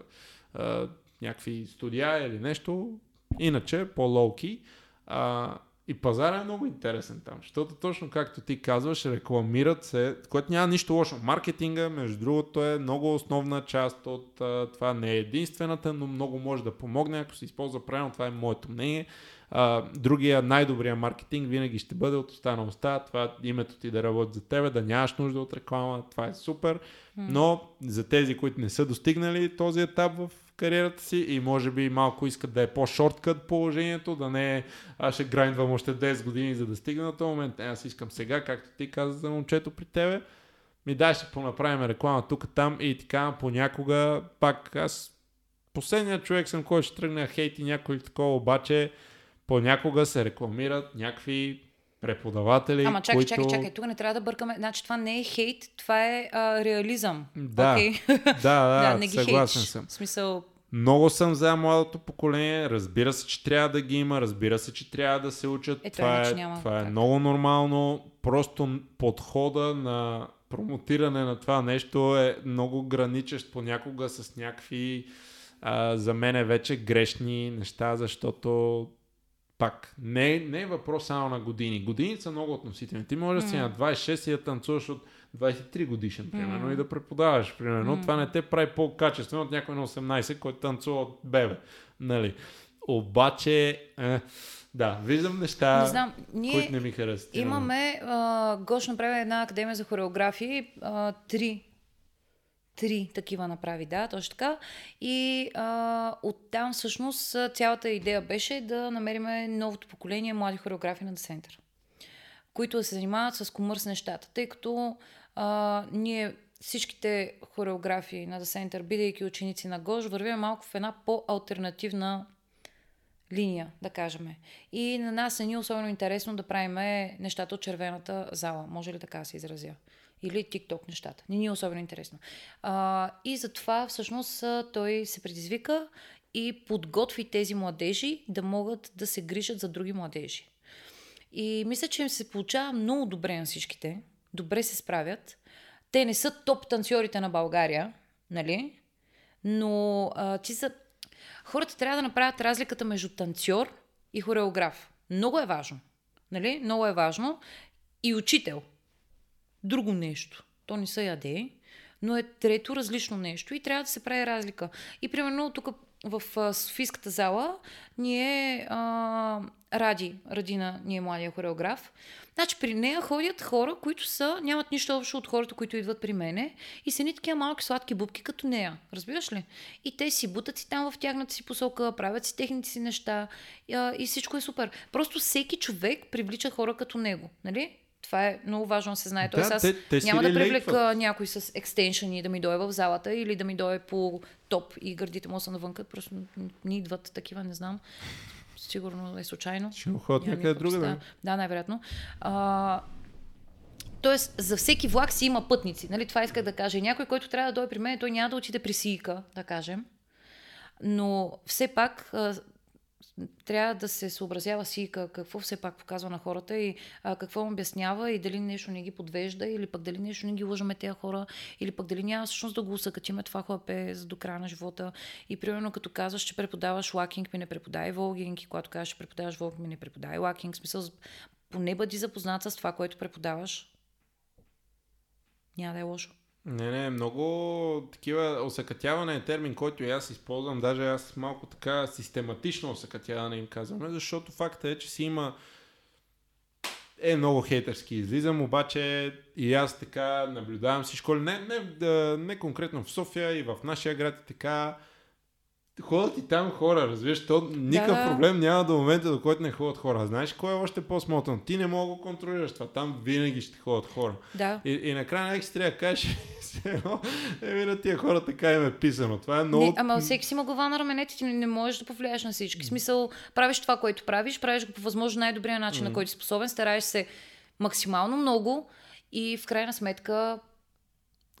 а, някакви студия или нещо. Иначе, по-лоуки. И пазара е много интересен там, защото точно както ти казваш, рекламират се, което няма нищо лошо. Маркетинга, между другото, е много основна част от а, това. Не е единствената, но много може да помогне, ако се използва правилно. Това е моето мнение. А, другия най-добрия маркетинг винаги ще бъде от останалостта. Това името ти да работи за тебе, да нямаш нужда от реклама. Това е супер. Но за тези, които не са достигнали този етап в кариерата си и може би малко искат да е по-шорткът положението, да не е аз ще грайндвам още 10 години за да стигна на този момент. Е, аз искам сега, както ти каза за момчето при тебе, ми дай ще понаправим реклама тук, там и така понякога пак аз последният човек съм, който ще тръгне хейти някой такова, обаче понякога се рекламират някакви преподаватели, Ама чакай, които... чакай, чакай, тук не трябва да бъркаме. Значи това не е хейт, това е а, реализъм. Да, Окей. да, да, не ги съгласен хейтиш. съм. В смисъл, Много съм за младото поколение. Разбира се, че трябва да ги има. Разбира се, че трябва да се учат. Ето, това е, няма това е много нормално. Просто подхода на промотиране на това нещо е много граничещ понякога с някакви а, за мен е вече грешни неща, защото пак, не, не е въпрос само на години. Години са много относителни. Ти можеш да си на 26 и да танцуваш от 23 годишен, примерно, и да преподаваш, примерно. Това не те прави по-качествено от някой на 18, който танцува от бебе. Нали? Обаче, е, да, виждам неща, не знам, ние които не ми харесват. имаме, а, Гош направи една академия за хореографии, а, три Три такива направи, да, точно така. И а, оттам всъщност цялата идея беше да намериме новото поколение млади хореографи на Center, които да се занимават с комърс нещата, тъй като а, ние всичките хореографии на Center, бидейки ученици на Гош, вървим малко в една по-алтернативна линия, да кажем. И на нас е ни особено интересно да правим нещата от червената зала. Може ли така се изразя? Или TikTok нещата. Не ни е особено интересно. А, и затова всъщност той се предизвика и подготви тези младежи да могат да се грижат за други младежи. И мисля, че им се получава много добре на всичките. Добре се справят. Те не са топ танцорите на България, нали? Но а, ти са... Хората трябва да направят разликата между танцор и хореограф. Много е важно. Нали? Много е важно. И учител. Друго нещо. То не са яде, но е трето различно нещо и трябва да се прави разлика. И примерно тук в Софийската зала ние а, Ради, Радина, ние младия хореограф. Значи при нея ходят хора, които са, нямат нищо общо от хората, които идват при мене и са ни такива малки сладки бубки като нея. Разбираш ли? И те си бутат си там в тяхната си посока, правят си техните си неща а, и всичко е супер. Просто всеки човек привлича хора като него. Нали? Това е много важно да се знае. Тоест, Да, аз те- те няма да привлека някой с екстеншъни да ми дойде в залата или да ми дойде по топ и гърдите му са навънка. Просто ни идват такива, не знам. Сигурно е случайно. Ще ходят някъде другаде. представа. Да, най-вероятно. А, Тоест, за всеки влак си има пътници. Нали? Това исках да кажа. И някой, който трябва да дойде при мен, той няма да отиде при Сийка, да кажем. Но все пак трябва да се съобразява си какво все пак показва на хората и а, какво им обяснява и дали нещо не ги подвежда или пък дали нещо не ги лъжаме тези хора или пък дали няма всъщност да го усъкатиме това хлапе за до края на живота. И примерно като казваш, че преподаваш лакинг, ми не преподай волгинг и когато кажеш, че преподаваш волгинг, ми не преподай лакинг. Смисъл, поне бъди запознат с това, което преподаваш. Няма да е лошо. Не, не, много такива осъкатяване е термин, който и аз използвам. Даже аз малко така систематично осъкатяване им казваме, защото факта е, че си има е много хейтърски излизам, обаче и аз така наблюдавам всичко. Не, не, не конкретно в София и в нашия град и така. Ходят и там хора, разбираш, то никакъв да. проблем няма до момента, до който не ходят хора. Знаеш кой е още по-смотан? Ти не мога да го контролираш това. Там винаги ще ходят хора. Да. И, и накрая някак си трябва да кажеш, еми на тия хора така им е писано. Това е много... Не, ама всеки си има глава на раменете, ти не, не можеш да повлияеш на всички. В смисъл, правиш това, което правиш, правиш го по възможно най-добрия начин, mm. на който си способен, стараеш се максимално много и в крайна сметка,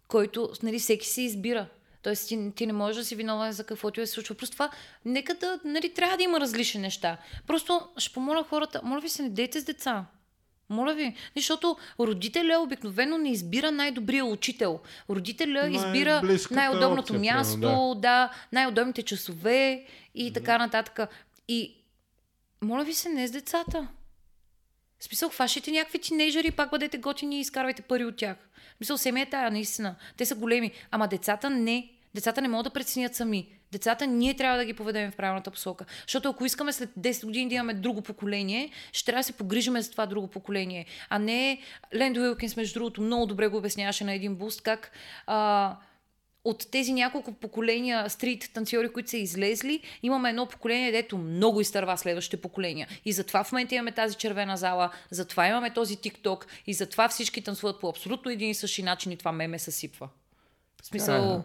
който, нали, всеки си избира. Тоест ти, ти не можеш да си виновен за каквото ти се случва. Просто това, нека да, нали, трябва да има различни неща. Просто ще помоля хората, моля ви се, не дейте с деца. Моля ви, защото родителя обикновено не избира най-добрия учител. Родителя избира най-удобното опция, място, да. да, най-удобните часове и mm-hmm. така нататък. И моля ви се, не с децата. В смисъл, хващайте някакви тинейджери, пак бъдете готини и изкарвайте пари от тях. В смисъл, семейта тая, наистина. Те са големи. Ама децата не. Децата не могат да преценят сами. Децата ние трябва да ги поведем в правилната посока. Защото ако искаме след 10 години да имаме друго поколение, ще трябва да се погрижиме за това друго поколение. А не Ленд Уилкинс, между другото, много добре го обясняваше на един буст, как а, от тези няколко поколения стрит танцори, които са излезли, имаме едно поколение, дето много изтърва следващите поколения. И затова в момента имаме тази червена зала, затова имаме този тикток и затова всички танцуват по абсолютно един и същи начин и това меме съсипва. В смисъл,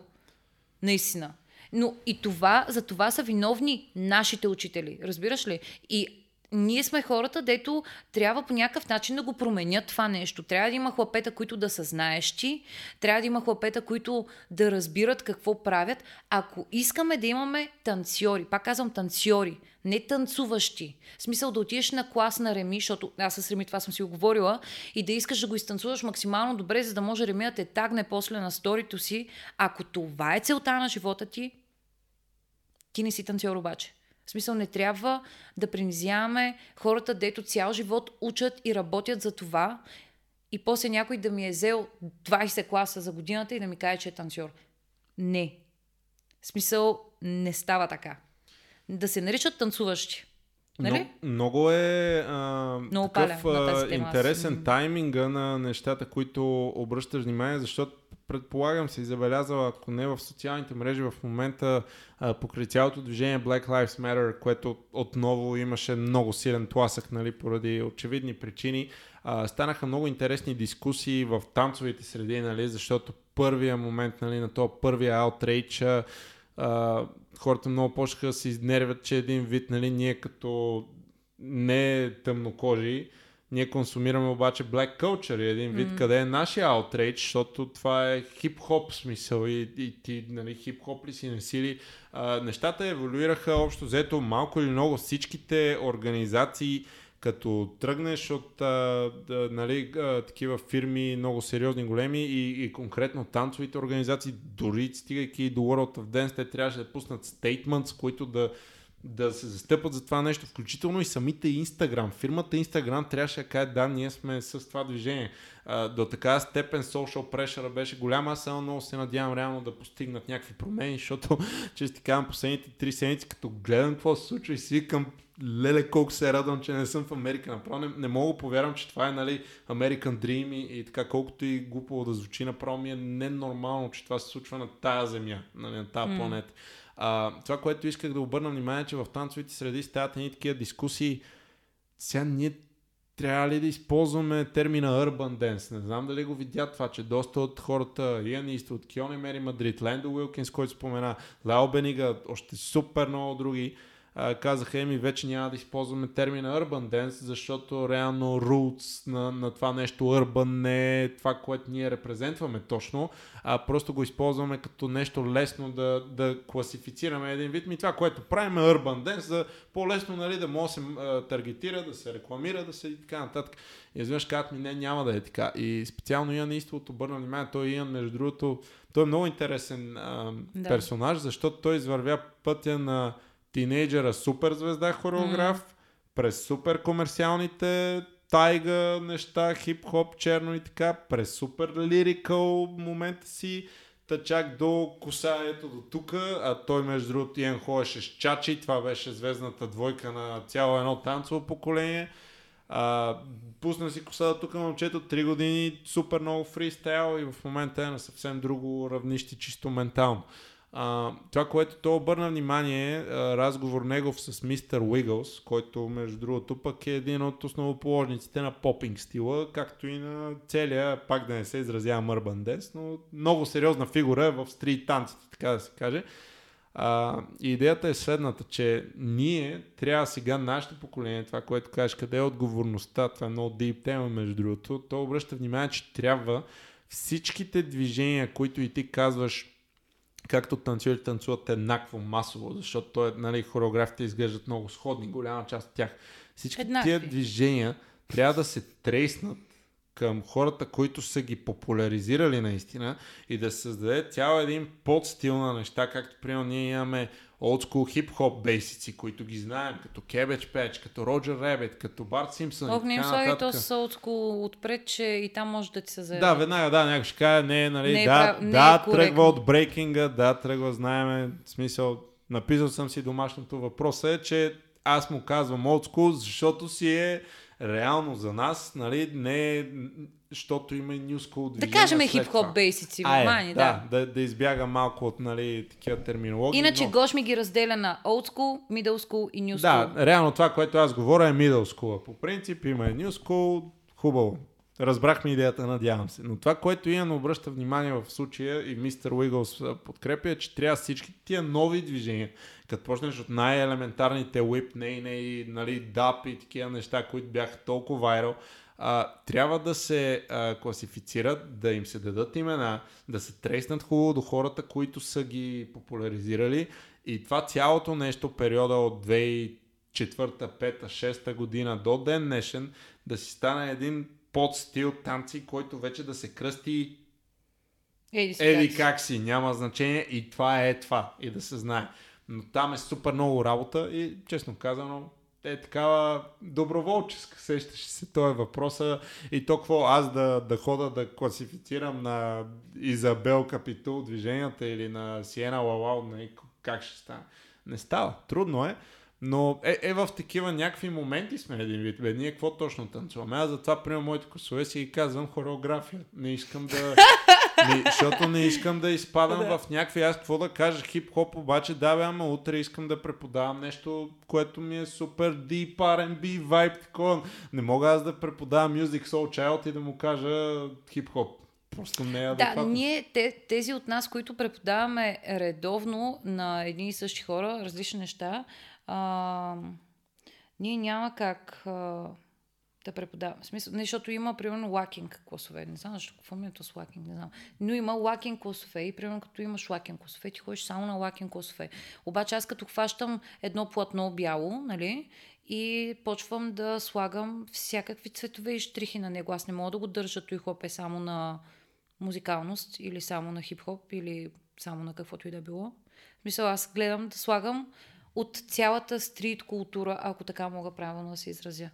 наистина. Но и това, за това са виновни нашите учители. Разбираш ли? И ние сме хората, дето трябва по някакъв начин да го променят това нещо. Трябва да има хлапета, които да са знаещи, трябва да има хлапета, които да разбират какво правят. Ако искаме да имаме танцори, пак казвам танцори, не танцуващи. В смисъл да отидеш на клас на Реми, защото аз с Реми това съм си оговорила, и да искаш да го изтанцуваш максимално добре, за да може Реми да те тагне после на сторито си. Ако това е целта на живота ти, ти не си танцор обаче. В смисъл не трябва да принизяваме хората, дето цял живот учат и работят за това и после някой да ми е взел 20 класа за годината и да ми каже, че е танцор. Не. В смисъл не става така. Да се наричат танцуващи. Нали? Но, много е а, много такъв а, интересен тайминга на нещата, които обръщаш внимание, защото предполагам си забелязал, ако не в социалните мрежи в момента а, покрай цялото движение Black Lives Matter, което отново имаше много силен тласък, нали, поради очевидни причини, а, станаха много интересни дискусии в танцовите среди, нали, защото първия момент нали, на този първия аутрейч хората много почнаха да се изнервят, че един вид, нали, ние като не тъмнокожи, ние консумираме обаче black culture и един вид, mm. къде е нашия outrage, защото това е хип-хоп смисъл и, и ти, нали, хип-хоп ли си, не си ли. А, нещата еволюираха общо взето малко или много всичките организации, като тръгнеш от а, да, нали, а, такива фирми, много сериозни, големи и, и конкретно танцовите организации, дори стигайки до World of Dance, те трябваше да пуснат statements, които да да се застъпат за това нещо, включително и самите Инстаграм. Фирмата Инстаграм трябваше да каже, да, ние сме с това движение. А, до така степен social pressure беше голяма, аз само много се надявам реално да постигнат някакви промени, защото, че ти казвам, последните три седмици, като гледам какво се случва и си викам, леле колко се радвам, че не съм в Америка. Направо не, не мога повярвам, че това е нали, American Dream и, и така, колкото и глупаво да звучи, направо ми е ненормално, че това се случва на тази земя, нали, на mm. планета. А, това, което исках да обърна внимание, че в танцовите среди стават едни такива дискусии. Сега ние трябва ли да използваме термина Urban Dance? Не знам дали го видят това, че доста от хората, Риан Ист, от Киони Мери Мадрид, Лендо Уилкинс, който спомена, Лао Бенига, още супер много други, а, казаха ми вече няма да използваме термина Urban Dance, защото реално roots на, на това нещо Urban не е това, което ние репрезентваме точно, а просто го използваме като нещо лесно да, да класифицираме един вид. Ми това, което правим е Urban Dance, за по-лесно нали, да може да се а, таргетира, да се рекламира, да се и така нататък. И изведнъж казват ми, не, няма да е така. И специално Иан Иството обърна внимание, той Иан, между другото, той е много интересен а, да. персонаж, защото той извървя пътя на тинейджера суперзвезда хореограф, mm. през супер комерциалните тайга неща, хип-хоп, черно и така, през супер лирикал момента си, та чак до коса ето до тук, а той между другото Иен ходеше с Чачи, това беше звездната двойка на цяло едно танцово поколение. А, пусна си коса тук момчето 3 години, супер много фристайл и в момента е на съвсем друго равнище, чисто ментално. А, това, което той обърна внимание, е разговор негов с мистер Уигълс, който между другото пък е един от основоположниците на попинг стила, както и на целия, пак да не се изразява Мърбан Дес, но много сериозна фигура в стрит танците, така да се каже. А, идеята е следната, че ние трябва сега, нашето поколение, това, което кажеш, къде е отговорността, това е много дип тема, между другото, то обръща внимание, че трябва всичките движения, които и ти казваш, както танцорите танцуват еднакво масово, защото той, нали, хореографите изглеждат много сходни, голяма част от тях. Всички Еднакви. тия движения трябва да се трейснат към хората, които са ги популяризирали наистина и да създаде цял един подстил на неща, както примерно ние имаме old school хип-хоп бейсици, които ги знаем, като Cabbage Patch, като Роджер Ребет, като Барт Симпсън Ох, и така нататък. то солдско отпред, че и там може да ти се заеде. Да, веднага, да, някой ще каже, не, нали, Не е да, прав- да, е тръгва от брейкинга, да, тръгва, знаеме, в смисъл, написал съм си домашното въпроса е, че аз му казвам old school, защото си е реално за нас, нали, не е, защото има и new school Да движение кажем хип-хоп бейсици, е, нормални, да, да. да, да избяга малко от нали, такива терминологии. Иначе но... Гош ми ги разделя на old school, middle school и new school. Да, реално това, което аз говоря е middle school. По принцип има и new school, хубаво. Разбрахме идеята, надявам се. Но това, което Иан обръща внимание в случая и мистер Уигълс подкрепя е, че трябва всички тия нови движения, като почнеш от най-елементарните whip, ней, ней, нали, дап и такива неща, които бяха толкова вайрал, а, трябва да се а, класифицират, да им се дадат имена, да се треснат хубаво до хората, които са ги популяризирали и това цялото нещо, периода от 2004, 5, 6 година до ден днешен, да си стане един подстил танци, който вече да се кръсти Еди еди как си. няма значение и това е това и да се знае. Но там е супер много работа и честно казано е такава доброволческа, сещаш се този въпроса и то какво аз да, да хода да класифицирам на Изабел Капитул движенията или на Сиена Лалау, нали, как ще стане. Не става, трудно е, но е, е в такива някакви моменти сме един вид. Бе, ние какво точно танцуваме? Аз затова, примерно, моите косове си ги казвам хореография. Не искам да... Не, защото не искам да изпадам Да. в някакви, аз какво да кажа, хип-хоп, обаче да бе, ама утре искам да преподавам нещо, което ми е супер deep R&B vibe, такова. Не мога аз да преподавам Music Soul Child и да му кажа хип-хоп. Просто не е Да, адекватно. ние, те, тези от нас, които преподаваме редовно на едни и същи хора, различни неща, а, ние няма как а, да преподаваме. В смисъл, защото има, примерно, лакинг класове. Не знам защо, какво ми е то с лакинг, не знам. Но има лакинг класове и, примерно, като имаш лакинг класове, ти ходиш само на лакинг класове. Обаче аз като хващам едно платно бяло, нали, и почвам да слагам всякакви цветове и штрихи на него. Аз не мога да го държа той хлоп е само на музикалност или само на хип-хоп или само на каквото и да било. В смисъл, аз гледам да слагам от цялата стрит култура, ако така мога правилно да се изразя.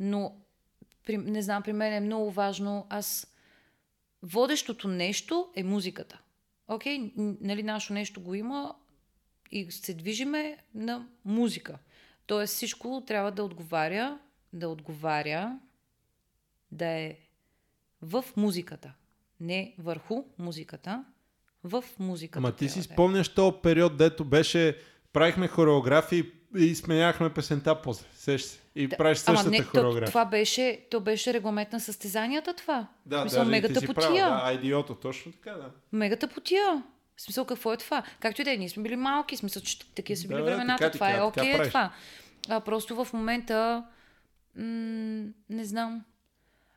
Но, при, не знам, при мен е много важно, аз водещото нещо е музиката. Окей, н- нали, нашето нещо го има и се движиме на музика. Тоест всичко трябва да отговаря, да отговаря, да е в музиката. Не върху музиката, в музиката. Ама ти си да е. спомняш този период, дето беше, правихме хореографии и сменяхме песента после. Сеш се. И Да, правиш същата Ама не, то, хореография. това беше, то беше регламент на състезанията това. Да, в смисъл, даже ти мегата си по права. Да, идиото, точно така, да. Мегата по тия. В смисъл, какво е това? Както и да е, ние сме били малки, в смисъл, че такива са били Да, времената. така ти това е окей, така е правиш. това. А, просто в момента м- не знам.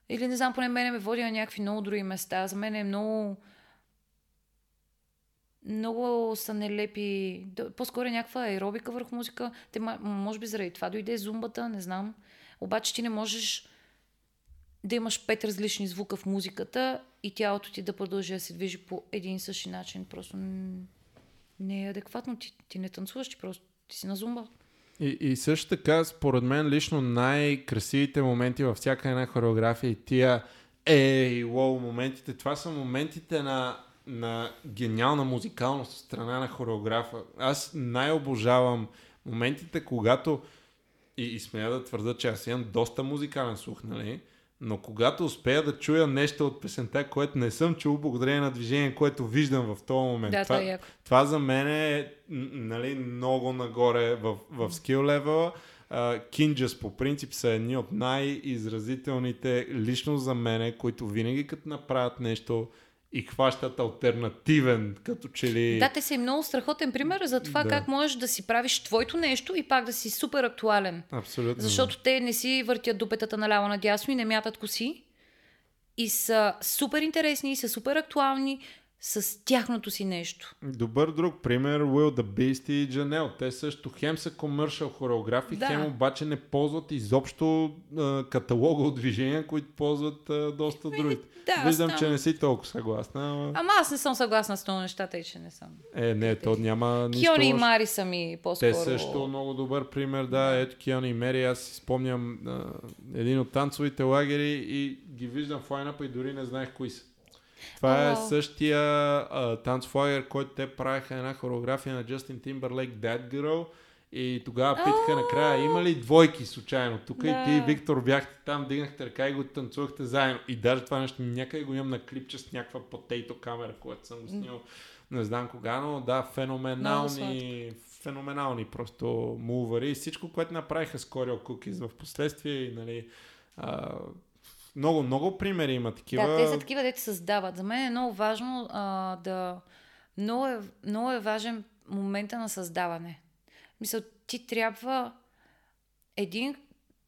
Или не знам, поне мене ме води на някакви много други места. За мен е много много са нелепи. По-скоро е някаква аеробика върху музика. Те, може би заради това дойде зумбата, не знам. Обаче ти не можеш да имаш пет различни звука в музиката и тялото ти да продължи да се движи по един и същи начин. Просто не е адекватно. Ти, ти не танцуваш, ти просто ти си на зумба. И, и също така, според мен, лично най-красивите моменти във всяка една хореография и тия ей, лоу моментите, това са моментите на, на гениална музикалност от страна на хореографа. Аз най-обожавам моментите, когато и, и смея да твърда, че аз имам доста музикален слух, нали? Но когато успея да чуя нещо от песента, което не съм чул благодарение на движение, което виждам в този момент. Да, това е. Това за мен е нали, много нагоре в, в скил левела. Кинджас по принцип са едни от най-изразителните лично за мене, които винаги като направят нещо и хващат альтернативен, като че ли... Да, те са и много страхотен пример за това Да. как можеш да си правиш твоето нещо и пак да си супер актуален. Абсолютно. Защото те не си въртят дупетата наляво надясно и не мятат коси. И са супер интересни, и са супер актуални с тяхното си нещо. Добър друг пример, Will the Beast и Janelle. Те също хем са комършал хореографи, Да. хем обаче не ползват изобщо а, каталога от движения, които ползват а, доста другите. да, Виждам, аз че не си толкова съгласна, ама... Ама аз не съм съгласна с това нещата и че не съм. Е, не, то няма нищо Киони и. Мари са ми по-скоро. Те също много добър пример, да, ето Киони и Мери, аз си спомням а, един от танцовите лагери и ги виждам в лайнапа и дори не знаех кои са. Това е същия а, танцов лагер, който те правиха една хореография на Justin Timberlake That Girl и тогава питаха накрая има ли двойки случайно тук Да. и ти и Виктор бяхте там, дигнахте ръка и го танцувахте заедно. И даже това нещо някъде го имам на клипче с някаква потейто камера, която съм го снимал не знам кога, но да, феноменални, феноменални просто мувари. И всичко, което направиха с Coreal Cookies в последствие и нали, а, много, много примери има такива. Да, те са такива, дете създават. За мен е много важно а, да... Много е, много е важен момента на създаване. Мисля, ти трябва един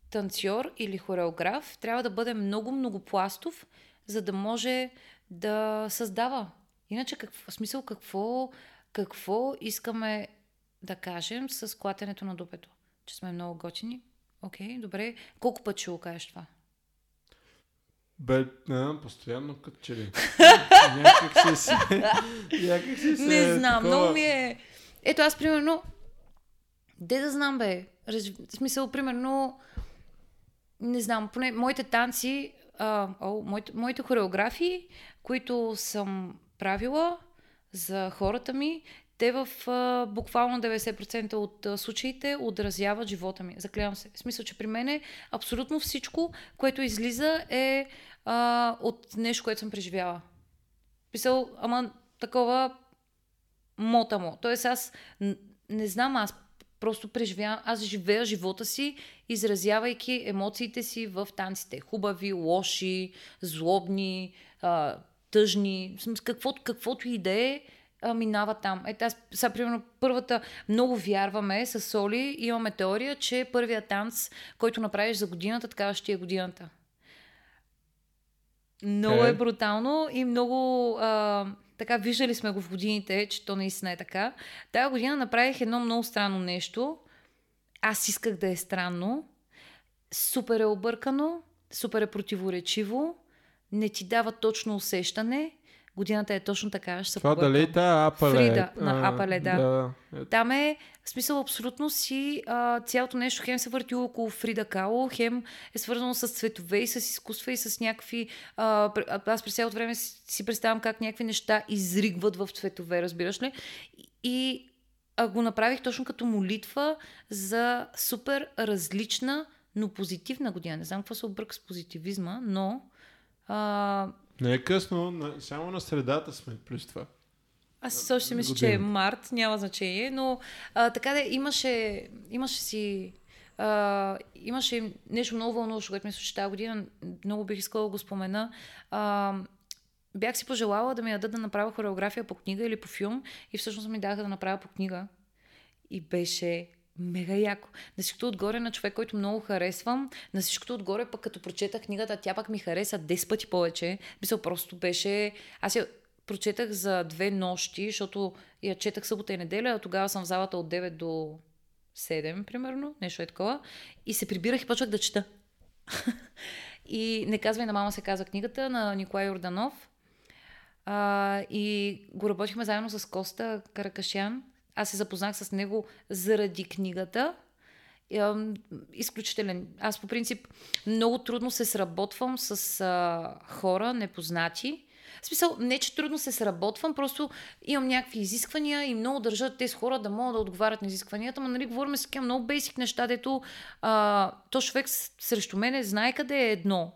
танцор или хореограф трябва да бъде много многопластов, за да може да създава. Иначе, какво, в смисъл, какво, какво искаме да кажем с клатенето на дупето? Че сме много готини? Окей, добре. Колко път ще го кажеш това? Бе, а, постоянно като че ли. някак си се... някак си се... Не знам, такова- много ми е... Ето аз, примерно, де да знам, бе. Раз... В смисъл, примерно, не знам, поне моите танци, а, о, моите, моите хореографии, които съм правила за хората ми, те в а, буквално 90% от а, случаите отразяват живота ми. Заклявам се. В смисъл, че при мен е абсолютно всичко, което излиза е а, от нещо, което съм преживяла. Писал, ама такова мотамо. Тоест аз не знам, аз просто преживявам, аз живея живота си, изразявайки емоциите си в танците. Хубави, лоши, злобни, а, тъжни, каквото, каквото и да е, а, минава там. Ето аз, сега, примерно, първата, много вярваме с Соли, имаме теория, че първият танц, който направиш за годината, такава ще е годината. Много Е. е брутално и много а, така виждали сме го в годините, че то наистина е така. Тая година направих едно много странно нещо. Аз исках да е странно. Супер е объркано, супер е противоречиво, не ти дава точно усещане. Годината е точно така, ще се Това побъркам. дали е та Апале? Фрида на Апале, да. да. Е, Там е, в смисъл, абсолютно си а, цялото нещо хем се върти около Фрида Кало, хем е свързано с цветове и с изкуства и с някакви... А, аз през цялото време си, си представям как някакви неща изригват в цветове, разбираш ли? И, а, го направих точно като молитва за супер различна, но позитивна година. Не знам какво се обърка с позитивизма, но... А, Не е късно, на, само на средата сме плюс това. Аз си мисля, че е март, няма значение, но а, така да имаше, имаше си а, имаше нещо много вълнуващо, което мисля, че тази година много бих искала да го спомена. А, бях си пожелала да ми дадат да направя хореография по книга или по филм и всъщност ми даха да направя по книга. И беше мега яко. На всичкото отгоре на човек, който много харесвам, на всичкото отгоре пък като прочетах книгата, тя пък ми хареса 10 пъти повече. Мисля, просто беше... Аз я прочетах за две нощи, защото я четах събота и неделя, а тогава съм в залата от 9 до 7, примерно, нещо е такова. И се прибирах и почвах да чета. и не казвай на мама се каза книгата на Николай Йорданов. А, и го работихме заедно с Коста Каракашян. Аз се запознах с него заради книгата. Изключителен. Аз по принцип много трудно се сработвам с а, хора непознати. В смисъл, не че трудно се сработвам, просто имам някакви изисквания и много държат тези хора да могат да отговарят на изискванията, но нали, говорим с такива много бейсик неща, дето а, то човек срещу мене знае къде е едно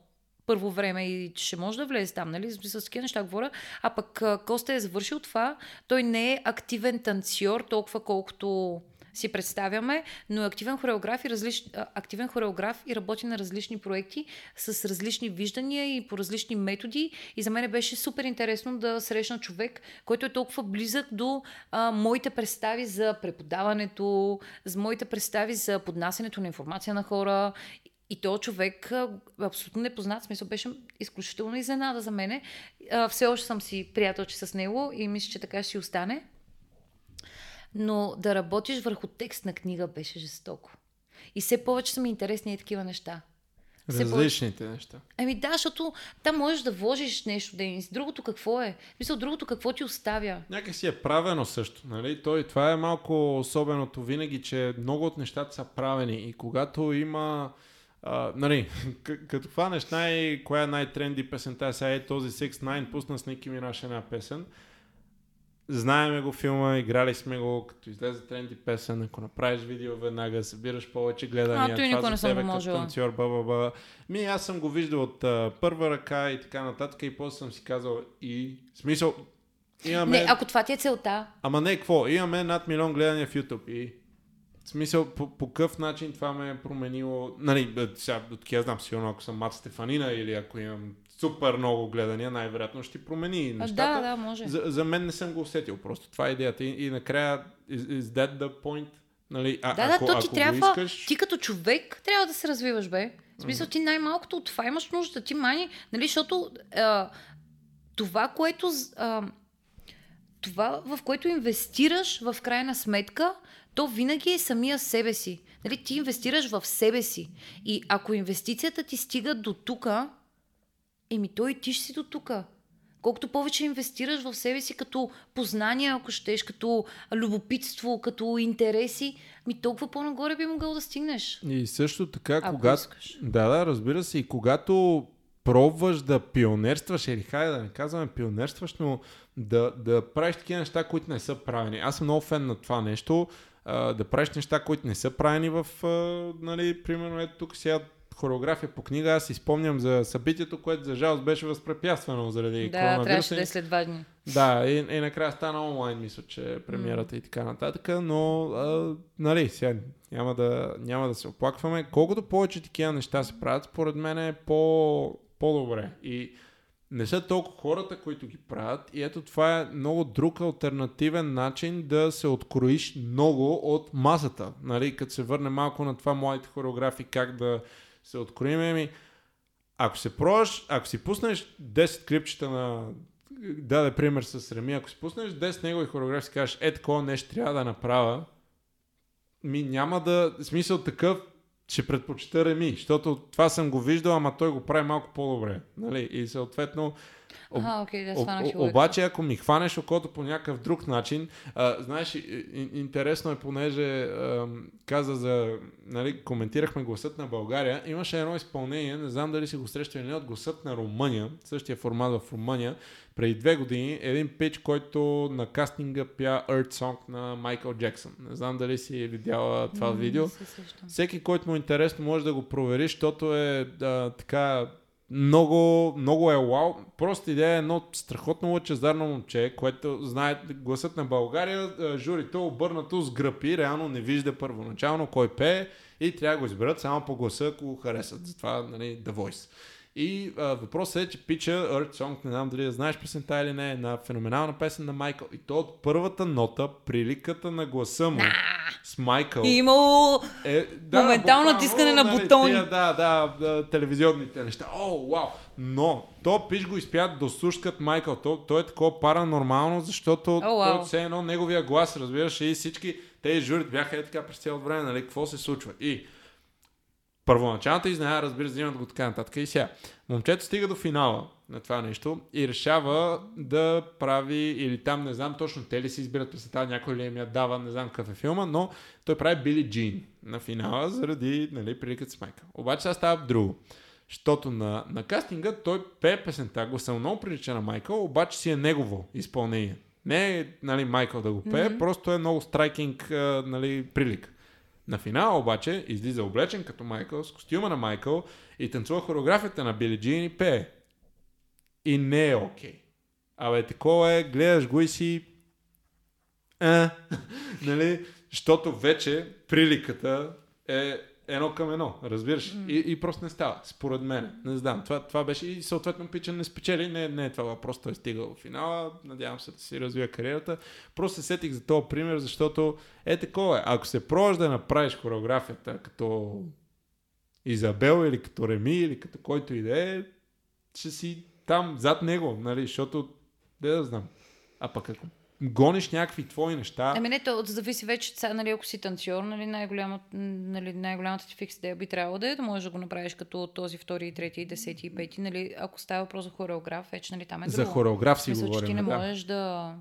първо време и че ще може да влезе там, нали? С такива неща говоря. А пък Коста е завършил това. Той не е активен танцор, толкова колкото си представяме, но е активен хореограф и, различ... активен хореограф и работи на различни проекти с различни виждания и по различни методи. И за мен беше супер интересно да срещна човек, който е толкова близък до а, моите представи за преподаването, за моите представи за поднасянето на информация на хора и то човек, абсолютно непознат, смисъл беше изключително изненада за мене. Все още съм си приятелче с него и мисля, че така ще си остане. Но да работиш върху текст на книга беше жестоко. И все повече са ми интересни и такива неща. Различните повече... неща. Ами да, защото там можеш да вложиш нещо, Денис. Другото какво е? Мисля, другото какво ти оставя? Някак си е правено също. Нали? Той, това е малко особеното винаги, че много от нещата са правени. И когато има Нали, като хванеш най- коя е най-тренди песента, сега е този 6 9 пусна с Ники Минаш една песен. Знаеме го филма, играли сме го, като излезе тренди песен, ако направиш видео веднага, събираш повече гледания, а, той това не тебе като танцор, ба, ба, ба. Ми, аз съм го виждал от uh, първа ръка и така нататък и после съм си казал и смисъл, имаме... Не, ако това ти е целта. Ама не, какво? Имаме над милион гледания в YouTube и смисъл, по, по какъв начин това ме е променило, нали, сега, от я знам, сигурно ако съм Мат Стефанина или ако имам супер много гледания, най-вероятно ще промени нещата. Да, да, може. За, за мен не съм го усетил просто. Това е идеята. И, и накрая, is, is that the point? Нали, а, да, да, ако, то ти ако трябва, искаш... ти като човек трябва да се развиваш, бе. В смисъл, ти най-малкото от това имаш нужда. Ти мани, нали, защото а, това, което... А, това, в което инвестираш в крайна сметка, то винаги е самия себе си. Нали, ти инвестираш в себе си. И ако инвестицията ти стига до тука, еми той и ти ще си до тука. Колкото повече инвестираш в себе си като познания, ако щеш, като любопитство, като интереси, ми толкова по-нагоре би могъл да стигнеш. И също така, когато... Да, да, разбира се. И когато пробваш да пионерстваш, или хайде да не казваме пионерстваш, но да, да правиш такива неща, които не са правени. Аз съм много фен на това нещо а, да правиш неща, които не са правени в, а, нали, примерно, ето тук сега хореография по книга, аз си спомням за събитието, което за жалост беше възпрепятствано заради да, коронавируса. Да, трябваше да е след два дни. Да, и, и накрая стана онлайн, мисля, че премиерата mm. и така нататък, но а, нали, сега няма да, няма да се оплакваме. Колкото повече такива неща се правят, според мен е по, по-добре. И не са толкова хората, които ги правят. И ето това е много друг альтернативен начин да се откроиш много от масата. Нали? Като се върне малко на това младите хореографи, как да се откроим. Ами, ако се пробваш, ако си пуснеш 10 клипчета на даде пример с Реми, ако си пуснеш 10 негови хореографи и кажеш, е такова нещо трябва да направя, ми няма да, смисъл такъв, ще предпочита Реми, защото това съм го виждал, ама той го прави малко по-добре. Нали? И съответно, Об... Ага, okay, да, об... обаче, ако ми хванеш окото по някакъв друг начин, а, знаеш, интересно е, понеже а, каза за, нали, коментирахме гласът на България, имаше едно изпълнение, не знам дали си го срещали, не от гласът на Румъния, същия формат в Румъния, преди две години, един пич, който на кастинга пя Earth Song на Майкъл Джексън. Не знам дали си видяла това mm, видео. Всеки, който му е интересно, може да го провери, защото е да, така много, много е вау. Просто идея е едно страхотно лъчезарно момче, което знае гласът на България, журито е обърнато с гръпи, реално не вижда първоначално кой пее и трябва да го изберат само по гласа, ако го харесат. Затова, нали, The Voice. И а, въпросът е, че пича Earth Song, не знам дали да знаеш песента или не, е на феноменална песен на Майкъл. И то от първата нота, приликата на гласа му с Майкъл. И имало е, да, моментално тискане на нали, бутони. Тия, да, да, да, телевизионните неща. О, вау! Но то пиш го изпят до сушкат Майкъл. То, то е такова паранормално, защото oh, wow. той все едно неговия глас, разбираш, и всички тези журит бяха е така през цялото време, нали, какво се случва. И първоначалната изненада, разбира се, взимат го така нататък и сега. Момчето стига до финала на това нещо и решава да прави, или там не знам точно те ли си избират песента, някой ли им я дава, не знам какъв е филма, но той прави Били Джин на финала заради нали, приликът с Майкъл. Обаче сега става друго. Защото на, на кастинга той пее песента, гласа много прилича на Майкъл, обаче си е негово изпълнение. Не е нали, Майкъл да го пее, mm-hmm. просто е много страйкинг нали, прилик. На финала обаче излиза облечен като Майкъл, с костюма на Майкъл и танцува хореографията на Били Джин и пее. И не е окей. Okay. Абе, такова е, гледаш го и си... А, нали? защото вече приликата е едно към едно, разбираш? М. И, и просто не става, според мен. Не знам, това, това беше и съответно Пича не спечели, не, не е това въпрос, той е стигал в финала, надявам се да си развия кариерата. Просто се сетих за този пример, защото е такова е. Ако се пробваш да направиш хореографията като Изабел или като Реми или като който и да е, ще си там зад него, нали, защото, де да знам. А пък ако гониш някакви твои неща, Ами не, то зависи вече, нали, ако си танцор, нали, най-голямата, нали, най-голямата ти фикс идея би трябвало да е да можеш да го направиш като този втори, трети, десети и пети. Нали, ако става въпрос за хореограф, вече нали, там е за друго. хореограф си Мисля, че говорим. ти не да. можеш да...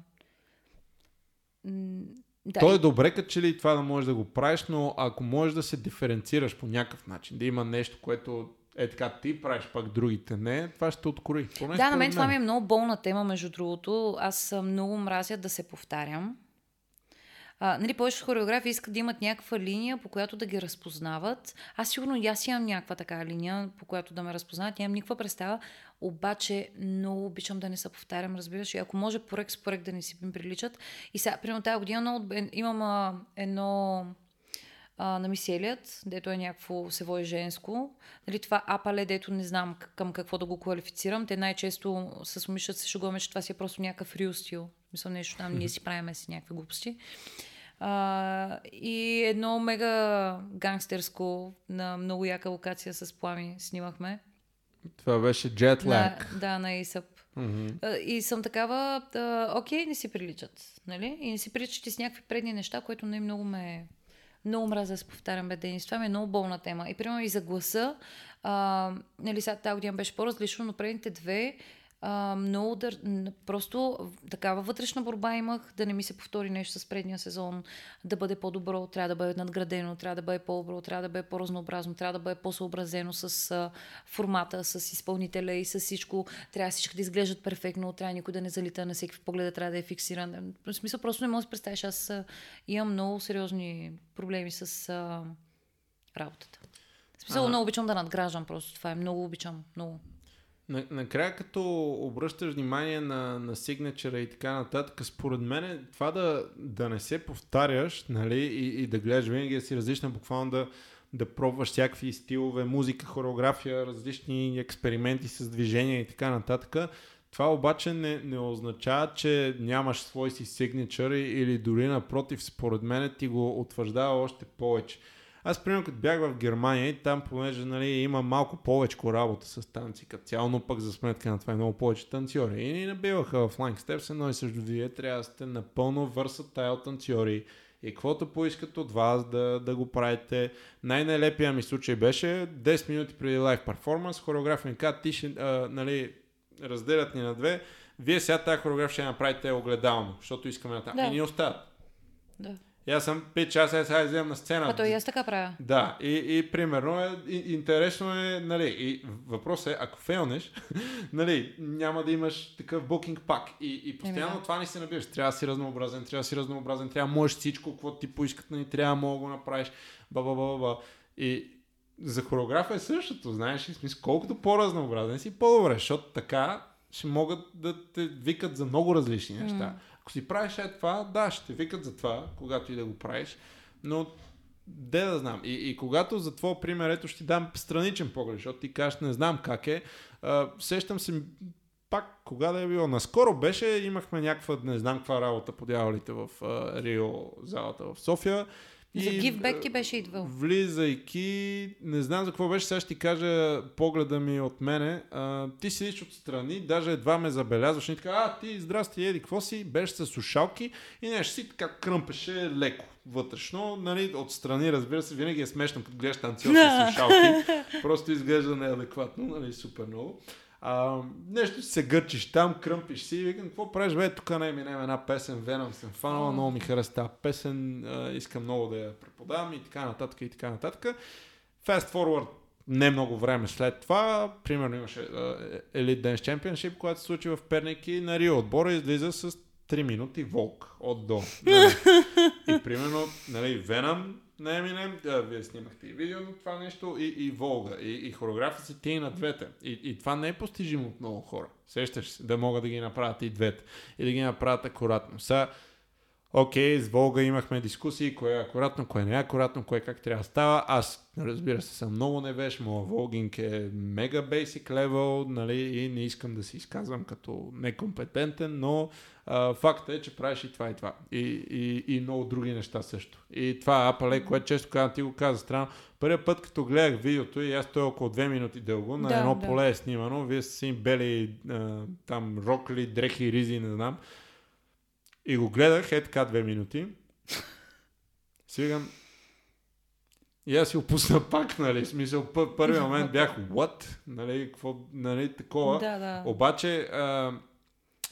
Да, То е добре, като че ли това да можеш да го правиш, но ако можеш да се диференцираш по някакъв начин, да има нещо, което е така ти правиш, пак другите не, това ще те откори. Поне Да, на мен това ми е много болна тема, между другото. Аз много мразя да се повтарям. А, нали, повечето хореографи искат да имат някаква линия, по която да ги разпознават. Аз сигурно и аз имам някаква така линия, по която да ме разпознават. Нямам никаква представа, обаче много обичам да не се повтарям, разбираш. И ако може проект с проект да не си приличат. И сега, примерно тази година много, имам а, едно а, на Миселият, дето е някакво сево и женско. Нали, това апале, дето не знам към какво да го квалифицирам. Те най-често с момичета се шугуваме, че това си е просто някакъв рил стил. Мисля, нещо там, ние си правиме си някакви глупости. А, и едно мега гангстерско на много яка локация с плами снимахме. Това беше Jet На, Lag. да, на. Мгм. А, И съм такава, а, окей, не си приличат, нали? И не си приличат и с някакви предни неща, което не много ме... Много мразя да се повтарям, бе. Това ми е много болна тема. И примерно и за гласа, а, нали, сега тази година беше по-различно, но предните две а, много дър... просто такава вътрешна борба имах да не ми се повтори нещо с предния сезон, да бъде по-добро, трябва да бъде надградено, трябва да бъде по-добро, трябва да бъде по-разнообразно, трябва да бъде по-съобразено с а, формата, с изпълнителя и с всичко. Трябва всички да изглеждат перфектно, трябва никой да не залита на всеки поглед, трябва да е фиксиран. В смисъл, просто не мога да си представиш. Аз а, имам много сериозни проблеми с а, работата. В смисъл, А. много обичам да надграждам просто. Това е много обичам. Много. На- Накрая, като обръщаш внимание на, на сигнатура и така нататък, според мен това да, да не се повтаряш нали, и, и да гледаш винаги да си различна, буквално да, да пробваш всякакви стилове, музика, хореография, различни експерименти с движения и така нататък. Това обаче не, не означава, че нямаш свой си сигнатур или дори напротив, според мен ти го утвърждава още повече. Аз, примерно, като бях в Германия и там, понеже нали, има малко повече работа с танци като цяло, но пък за сметка на това е много повече танцори. И ни набиваха в Flying Steps едно и също вие трябва да сте напълно върсатайл танцори и каквото поискат от вас да, да го правите. Най-нелепия ми случай беше 10 минути преди лайв перформанс, хореограф ми каза, ти ще, а, нали, разделят ни на две, вие сега тази хореография ще направите огледално, защото искаме на там. Да. И ни остават. Да. И аз съм 5 часа, аз сега излизам на сцена. А то и аз така правя. Да, и, и примерно е, и, интересно е, нали, и въпросът е, ако фейлнеш, нали, няма да имаш такъв букинг пак. И, и постоянно Еми това не се набираш. Трябва да си разнообразен, трябва да си разнообразен, трябва да можеш всичко, какво ти поискат, нали, трябва да мога да го направиш. Ба, ба, ба, ба. И за хореографа е същото, знаеш, и смисъл, колкото по-разнообразен си, по-добре, защото така ще могат да те викат за много различни неща. М. Ако си правиш е това, да, ще те викат за това, когато и да го правиш, но де да знам. И, и когато за твоя пример, ето ще ти дам страничен поглед, защото ти кажеш, не знам как е, а, сещам се пак кога да е било. Наскоро беше, имахме някаква, не знам каква работа по дяволите в а, Рио залата в София. За гивбек ти беше идвал. Влизайки, не знам за какво беше, сега ще ти кажа погледа ми от мене. А, ти седиш отстрани, даже едва ме забелязваш и така, а ти здрасти, еди, какво си? Беше с слушалки и нещо си така кръмпеше леко вътрешно, нали, отстрани, разбира се, винаги е смешно, като гледаш танцор с слушалки, просто изглежда неадекватно, нали, супер много. А, нещо се гърчиш там, кръмпиш си и викам, какво правиш, бе, тук не минем една песен, Веном съм фанала, много ми хареса тази песен, а, искам много да я преподавам и така нататък и така нататък. Fast forward не много време след това, примерно имаше а, Elite Dance Championship, която се случи в Перник и на Рио отбора излиза с 3 минути волк от до. Нали? И примерно, нали, Веном на Eminem, да, вие снимахте и видео на това нещо, и, и Волга, и, и ти и на двете. И, и това не е постижимо от много хора. Сещаш се, да могат да ги направят и двете. И да ги направят акуратно. Сега, Окей, с Волга имахме дискусии, кое е акуратно, кое не е акуратно, кое как трябва да става. Аз, разбира се, съм много невеж, моят Волгинг е мега basic level, нали, и не искам да се изказвам като некомпетентен, но а, факт е, че правиш и това и това. И, и, и много други неща също. И това апале, което често казвам, ти го каза странно. Първият път, като гледах видеото и аз той е около 2 минути дълго, на Да, едно да. поле е снимано, вие сте си бели а, там рокли, дрехи, ризи, не знам. И го гледах е така две минути. Свигам. И аз си опусна пак, нали? Смисъл, пър- първият момент бях, what? Нали, какво, нали, такова. Да, да. Обаче, а,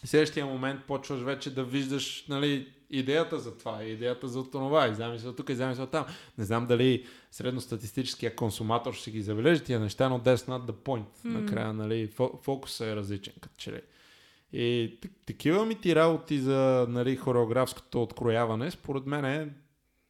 следващия момент почваш вече да виждаш, нали, идеята за това, идеята за това, и замисъл тук, и замисъл там. Не знам дали средностатистическия консуматор ще ги забележи тия неща, но that's not the point. М. Накрая, нали, фо- фокусът е различен, като че ли. И так- такива ми ти работи за нали, хореографското открояване, според мен е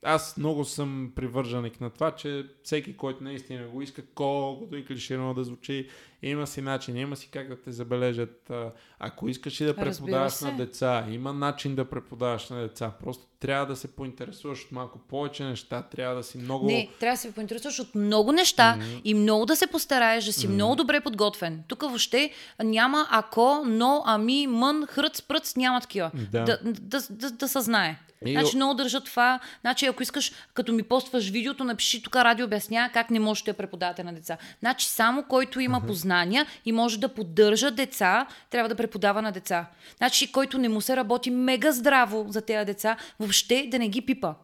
аз много съм привърженик на това, че всеки, който наистина го иска, колкото и клиширано да звучи, има си начин, има си как да те забележат. Ако искаш и да преподаваш на деца, има начин да преподаваш на деца. Просто трябва да се поинтересуваш от малко повече неща, трябва да си много... Не, трябва да се поинтересуваш от много неща Мгм. и много да се постараеш да си много добре подготвен. Тук въобще няма ако, но, ами, мън, хръц, пръц, няма такива. Да. Да, да, да, да се знае. И- Значи много държа това. Значи ако искаш, като ми постваш видеото, напиши тук радио обяснява как не можете да преподавате на деца. Значи само който има познания и може да поддържа деца, трябва да преподава на деца. Значи който не му се работи мега здраво за тези деца, въобще да не ги пипа.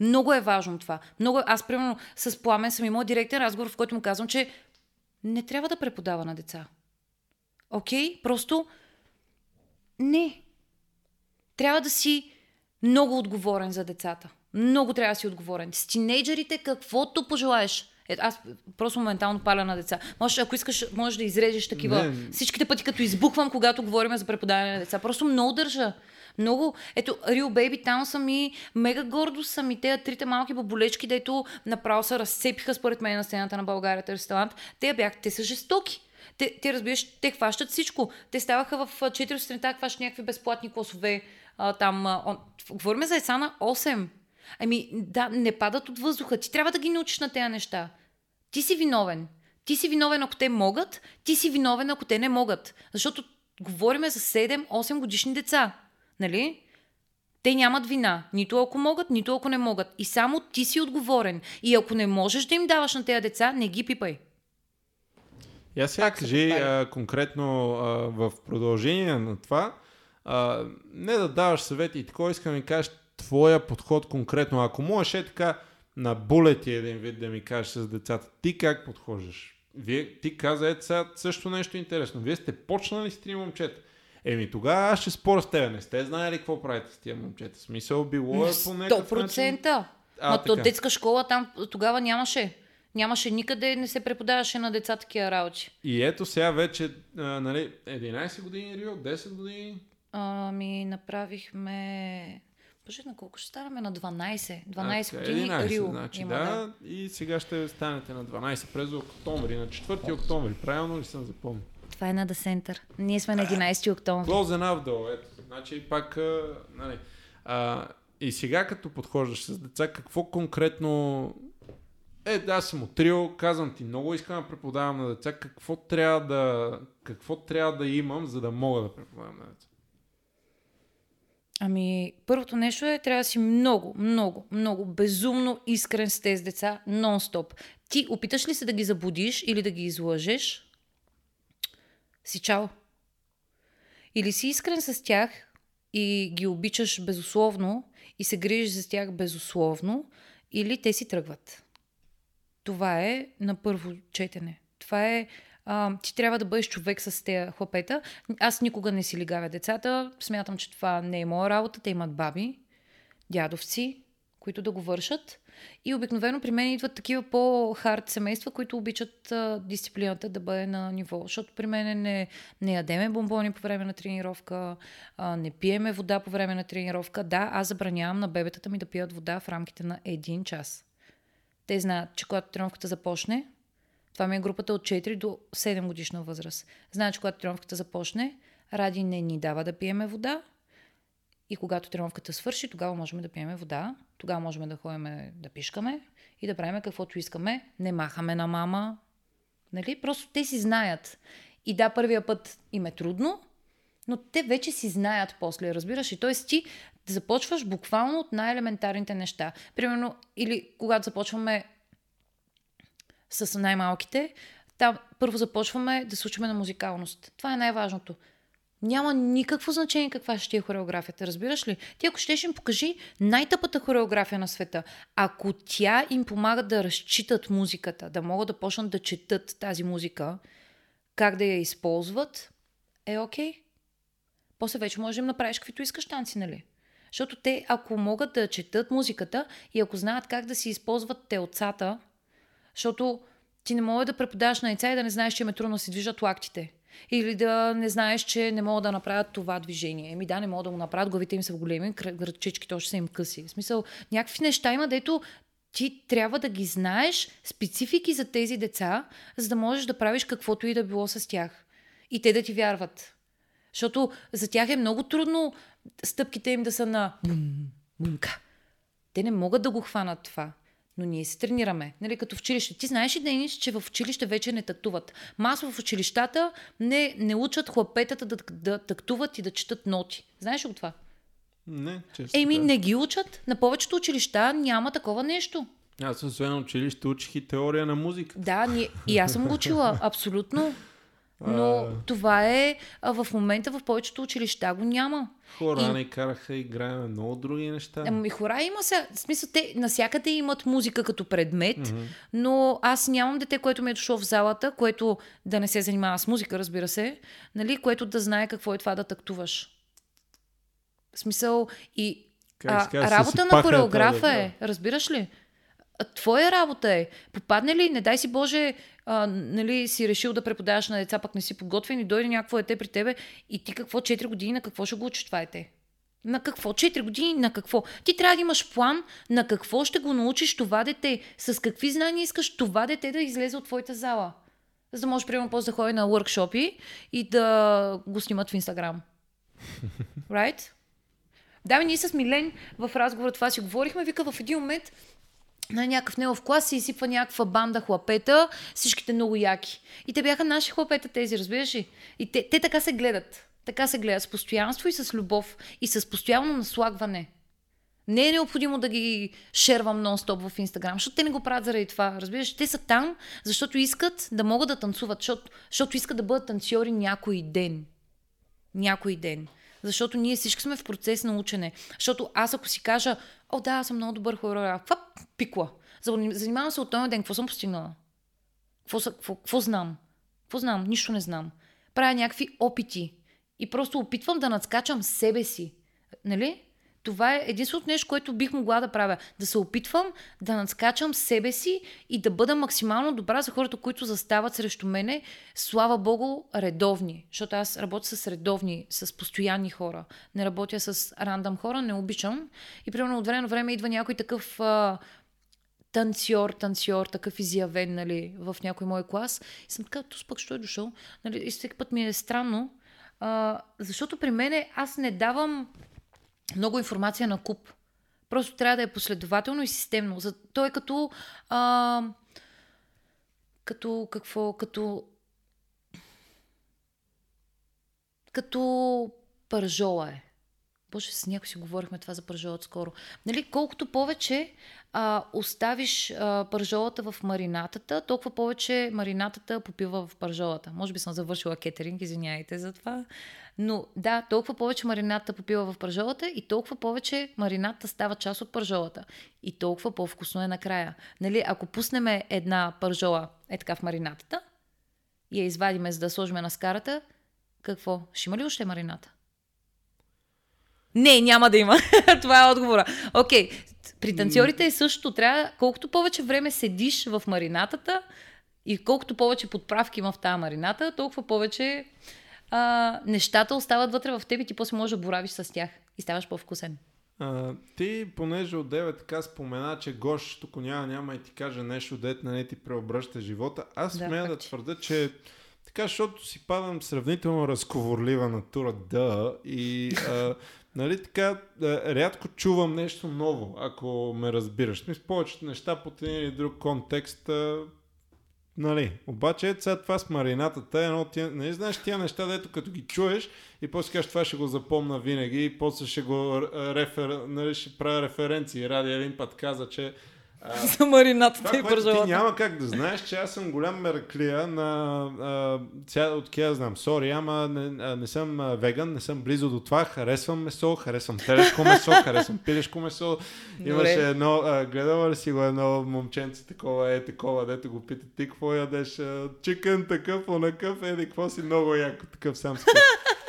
Много е важно това. Много е... Аз, примерно, с Пламен съм имала директен разговор, в който му казвам, че не трябва да преподава на деца. Окей? Просто не. Трябва да си много отговорен за децата. Много трябва да си отговорен. С тинейджерите каквото пожелаеш. Е, аз просто моментално паля на деца. Може, ако искаш, можеш да изрежеш такива. Не. Всичките пъти, като избухвам, когато говорим за преподаване на деца. Просто много държа. Много. Ето, Real Baby Town са ми мега гордо са ми. Те трите малки баболечки, дето направо се разцепиха според мен на сцената на България ресторант. Те бяха, те са жестоки. Те, те разбираш, те хващат всичко. Те ставаха в 4 сутринта, хващат някакви безплатни класове. А, там, а. Говорим за деца на 8. Ами, да, не падат от въздуха. Ти трябва да ги научиш на тези неща. Ти си виновен. Ти си виновен, ако те могат, ти си виновен, ако те не могат. Защото говориме за 7-8 годишни деца. Нали? Те нямат вина. Нито ако могат, нито ако не могат. И само ти си отговорен. И ако не можеш да им даваш на тези деца, не ги пипай. Я сега кажи а, конкретно а, в продължение на това, а, не да даваш съвети и такова, искам да ми кажеш твоя подход конкретно. Ако можеш е така на булети един вид да ми кажеш с децата, ти как подхождаш? Вие, ти каза, ето сега също нещо интересно. Вие сте почнали с три момчета. Еми тогава аз ще споря с тебе. Не сте знаели какво правите с тия момчета. Смисъл било е по някакъв начин. 100%. А, Ма то детска школа там тогава нямаше. Нямаше никъде, не се преподаваше на деца такива работи. И ето сега вече, а, нали, 11 години Рио, 10 години. Ами направихме... Боже, на колко ще ставаме? На 12. 12 А, години 11, Рио значи, има, да, да. И сега ще станете на 12 през октомври, на 4 октомври. Правилно ли съм запомнил? Това е на Center. Ние сме на 11 октомври. Close enough, долу. Ето, значи пак, а, нали. А, и сега като подхождаш с деца, какво конкретно... Е, да, съм от трио, казвам ти, много искам да преподавам на деца. Какво трябва да, какво трябва да имам, за да мога да преподавам на деца? Ами, първото нещо е, трябва да си много, много, много безумно искрен с тези деца, нон-стоп. Ти опиташ ли се да ги заблудиш или да ги излъжеш? Си чао. Или си искрен с тях и ги обичаш безусловно и се грижиш за тях безусловно, или те си тръгват. Това е на първо четене. Това е а, ти трябва да бъдеш човек с тези хлапета. Аз никога не си лигавя децата. Смятам, че това не е моя работа. Те имат баби, дядовци, които да го вършат. И обикновено при мен идват такива по-хард семейства, които обичат а, дисциплината да бъде на ниво. Защото при мен не, не ядеме бомбони по време на тренировка, а, не пиеме вода по време на тренировка. Да, аз забранявам на бебетата ми да пият вода в рамките на един час. Те знаят, че когато тренировката започне, това ми е групата от 4 до 7 годишна възраст. Знаят, когато тренировката започне, Ради не ни дава да пиеме вода И когато тренировката свърши, тогава можем да пиеме вода, тогава можем да ходим да пишкаме и да правим каквото искаме. Не махаме на мама. Нали? Просто те си знаят. И да, първия път им е трудно, но те вече си знаят после, разбираш? И т.е. ти започваш буквално от най-елементарните неща. Примерно, или когато започваме с най-малките, там първо започваме да се учиме на музикалност. Това е най-важното. Няма никакво значение каква ще е хореографията, разбираш ли? Ти ако щеш им покажи най-тъпата хореография на света, ако тя им помага да разчитат музиката, да могат да почнат да четат тази музика, как да я използват, е окей. Okay. После вече можеш да им направиш каквито искаш танци, нали? Защото те, ако могат да четат музиката и ако знаят как да си използват телцата, защото ти не може да преподаваш на яйца и да не знаеш, че е трудно да си движат лактите. Или да не знаеш, че не могат да направят това движение. Еми да, не могат да го направят, главите им са големи, градчичките още са им къси. В смисъл, някакви неща има, дето ти трябва да ги знаеш специфики за тези деца, за да можеш да правиш каквото и да било с тях. И те да ти вярват. Защото за тях е много трудно стъпките им да са на мумка. Те не могат да го хванат това. Но ние се тренираме. Нали, като в училище. Ти знаеш ли, Денис, че в училище вече не тактуват? Масово в училищата не, не учат хлапетата да, да тактуват и да четат ноти. Знаеш ли това? Не, често. Еми, не ги учат. На повечето училища няма такова нещо. Аз освен училище учих и теория на музика. Да, ние, и аз съм го учила, абсолютно. Но а... това е а, в момента в повечето училища го няма. Хора и... не караха играем много други неща. Ами хора има се. В смисъл, те насякъде имат музика като предмет, mm-hmm. но аз нямам дете, което ми е дошло в залата, което да не се занимава с музика, разбира се, нали, което да знае какво е това да тактуваш. В смисъл и а, работа на хореографа е, разбираш ли? твоя работа е. Попадне ли, не дай си Боже, а, нали, си решил да преподаваш на деца, пък не си подготвен и дойде някакво дете при тебе и ти какво 4 години на какво ще го учиш това дете? На какво? 4 години на какво? Ти трябва да имаш план на какво ще го научиш това дете, с какви знания искаш това дете да излезе от твоята зала. За да можеш, примерно, после да ходи на workshop и да го снимат в Инстаграм. Right? Да, ние с Милен в разговора това си говорихме. Вика в един момент на някакъв негов клас се изсипва някаква банда хлапета, всичките много яки. И те бяха наши хлапета тези, разбираш ли? И те, те така се гледат. Така се гледат с постоянство и с любов и с постоянно наслагване. Не е необходимо да ги шервам нон-стоп в Инстаграм, защото те не го правят заради това. Разбираш, те са там, защото искат да могат да танцуват, защото, защото искат да бъдат танцори някой ден. Някой ден. Защото ние всички сме в процес на учене. Защото аз ако си кажа, о да, аз съм много добър хореограф, каква пикла? Занимавам се от този ден, какво съм постигнала? Какво, какво, какво знам? Какво знам? Нищо не знам. Правя някакви опити. И просто опитвам да надскачам себе си. Нали? Това е единственото нещо, което бих могла да правя. Да се опитвам да надскачам себе си и да бъда максимално добра за хората, които застават срещу мене. Слава Богу, редовни. Защото аз работя с редовни, с постоянни хора. Не работя с рандъм хора, не обичам. И примерно от време на време идва някой такъв а, танцор, танцор, такъв изявен, нали, в някой мой клас. И съм така, то пък, що е дошъл? Нали, и всеки път ми е странно, а, защото при мене аз не давам много информация на куп. Просто трябва да е последователно и системно. За, той е като. А, като какво? Като. Като пържола е. Боже, с някой си говорихме това за пържола скоро. Нали, колкото повече а, оставиш а, пържолата в маринатата, толкова повече маринатата попива в пържолата. Може би съм завършила кетеринг, извиняйте за това. Но да, толкова повече маринатата попива в пържолата и толкова повече маринатата става част от пържолата. И толкова по-вкусно е накрая. Нали, ако пуснем една пържола е така в маринатата и я извадиме за да сложим на скарата, какво? Ще има ли още марината? Не, няма да има. Това е отговора. Окей. При танцорите е също. Трябва, колкото повече време седиш в маринатата и колкото повече подправки има в тази марината, толкова повече а, нещата остават вътре в теб и ти после можеш да боравиш с тях и ставаш по-вкусен. А, ти, понеже от 9 така спомена, че Гош тук няма, няма и ти каже нещо, дет на не ти преобръща живота, аз да, смея да твърда, че така, защото си падам сравнително разговорлива натура да и а, Нали така, рядко чувам нещо ново, ако ме разбираш. Мисля, повечето неща по един или друг контекст Нали, обаче е сега това с маринатата е едно от тия, нали знаеш тия неща, дето като ги чуеш и после кажеш това ще го запомна винаги и после ще го рефер, нали, ще правя референции. Ради един път каза, че а, за маринатата и пържолата. Ти няма как да знаеш, че аз съм голям мерклия на... А, ця, от кия знам, сори, ама не, не съм веган, не съм близо до това, харесвам месо, харесвам телешко месо, харесвам пилешко месо. Имаше едно, а, гледала ли си го едно момченце такова, е такова, дето го пита ти какво ядеш, чикън такъв, онакъв, еди, какво си много яко, такъв сам си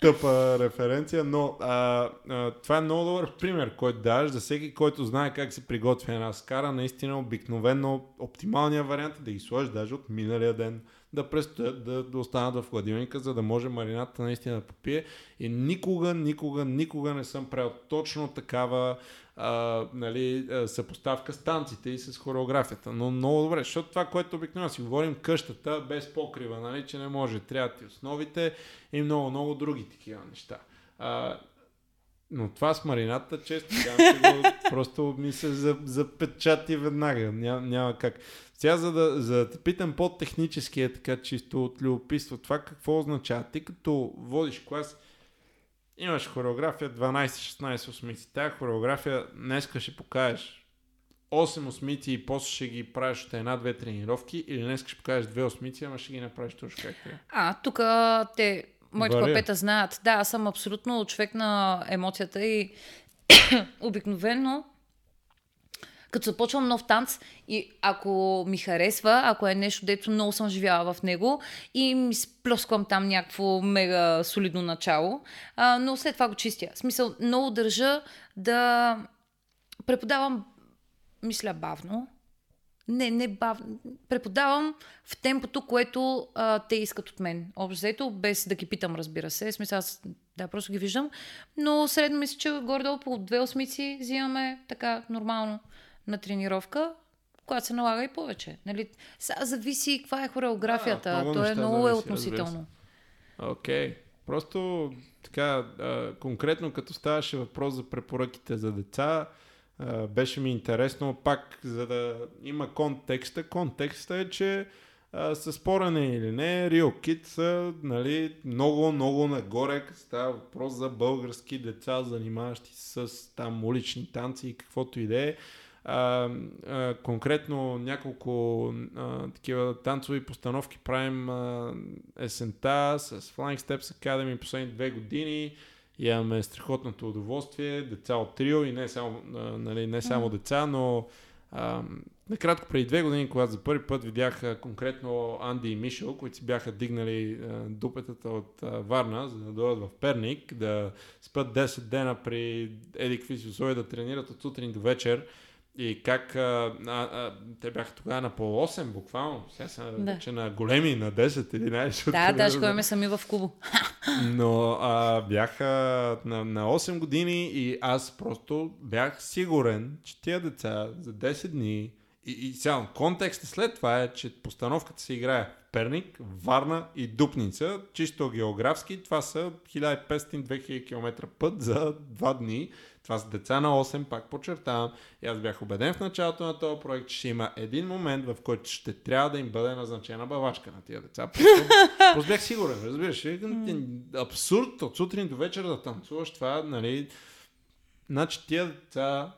тъпа референция, но а, а, това е много добър пример, който даваш за всеки, който знае как се приготвя една скара. Наистина обикновено оптималният вариант е да ги сложиш даже от миналия ден, да престоят, да, да останат в хладилника, за да може марината наистина да попие. И никога, никога, никога не съм правил точно такава а, нали, съпоставка с танците и с хореографията. Но много добре, защото това, което обикновено си говорим къщата без покрива, нали, че не може, трябва ти основите и много, много други такива неща. А, но това с марината, често казвам, просто ми се запечати веднага. Няма, няма как. Сега, за да, за да те питам по-технически, е така чисто от любопитство, това какво означава? Ти като водиш клас, имаш хореография 12-16 осмици. Тая хореография днеска ще покажеш 8 осмици и после ще ги правиш от една-две тренировки или днес ще покажеш две осмици, ама ще ги направиш точно как трябва. А, тук те, моите папета знаят. Да, аз съм абсолютно човек на емоцията и обикновено като започвам нов танц и ако ми харесва, ако е нещо, дето много съм живяла в него и ми сплесквам там някакво мега солидно начало, а, но след това го чистя. В смисъл, много държа да преподавам, мисля, бавно. Не, не бавно. Преподавам в темпото, което а, те искат от мен. Общо без да ги питам, разбира се. Смисъл, аз да, просто ги виждам. Но средно мисля, че горе-долу по две осмици взимаме така нормално на тренировка, която се налага и повече. Нали? Сега зависи каква е хореографията. Да, То е много зависи, е относително. Окей. Okay. Просто така, а, конкретно като ставаше въпрос за препоръките за деца, а, беше ми интересно пак, за да има контекста. Контекста е, че а, с спорене или не, Rio Kids са нали, много, много нагоре, става въпрос за български деца, занимаващи се с там улични танци и каквото и да е а, а, конкретно няколко а, такива танцови постановки правим а, есента с Flying Steps Academy последните две години. Имаме страхотното удоволствие, деца от трио и не само, а, нали, не само деца, но а, накратко преди две години, когато за първи път видях а, конкретно Анди и Мишел, които си бяха дигнали а, дупетата от а, Варна, за да дойдат в Перник, да спят 10 дена при еди какви си условия, да тренират от сутрин до вечер и как а, а, а, те бяха тогава на по 8 буквално. Сега са да. вече на големи, на 10-11. Да, да, ще ходим сами в Кубо. Но а, бяха на, на 8 години и аз просто бях сигурен, че тия деца за 10 дни и, и сега контекста след това е, че постановката се играе в Перник, Варна и Дупница. Чисто географски това са 1500-2000 км път за 2 дни това са деца на 8, пак подчертавам. И аз бях убеден в началото на този проект, че ще има един момент, в който ще трябва да им бъде назначена бавачка на тия деца. Просто, просто бях сигурен, разбираш. Абсурд от сутрин до вечер да танцуваш това, нали. Значи тия деца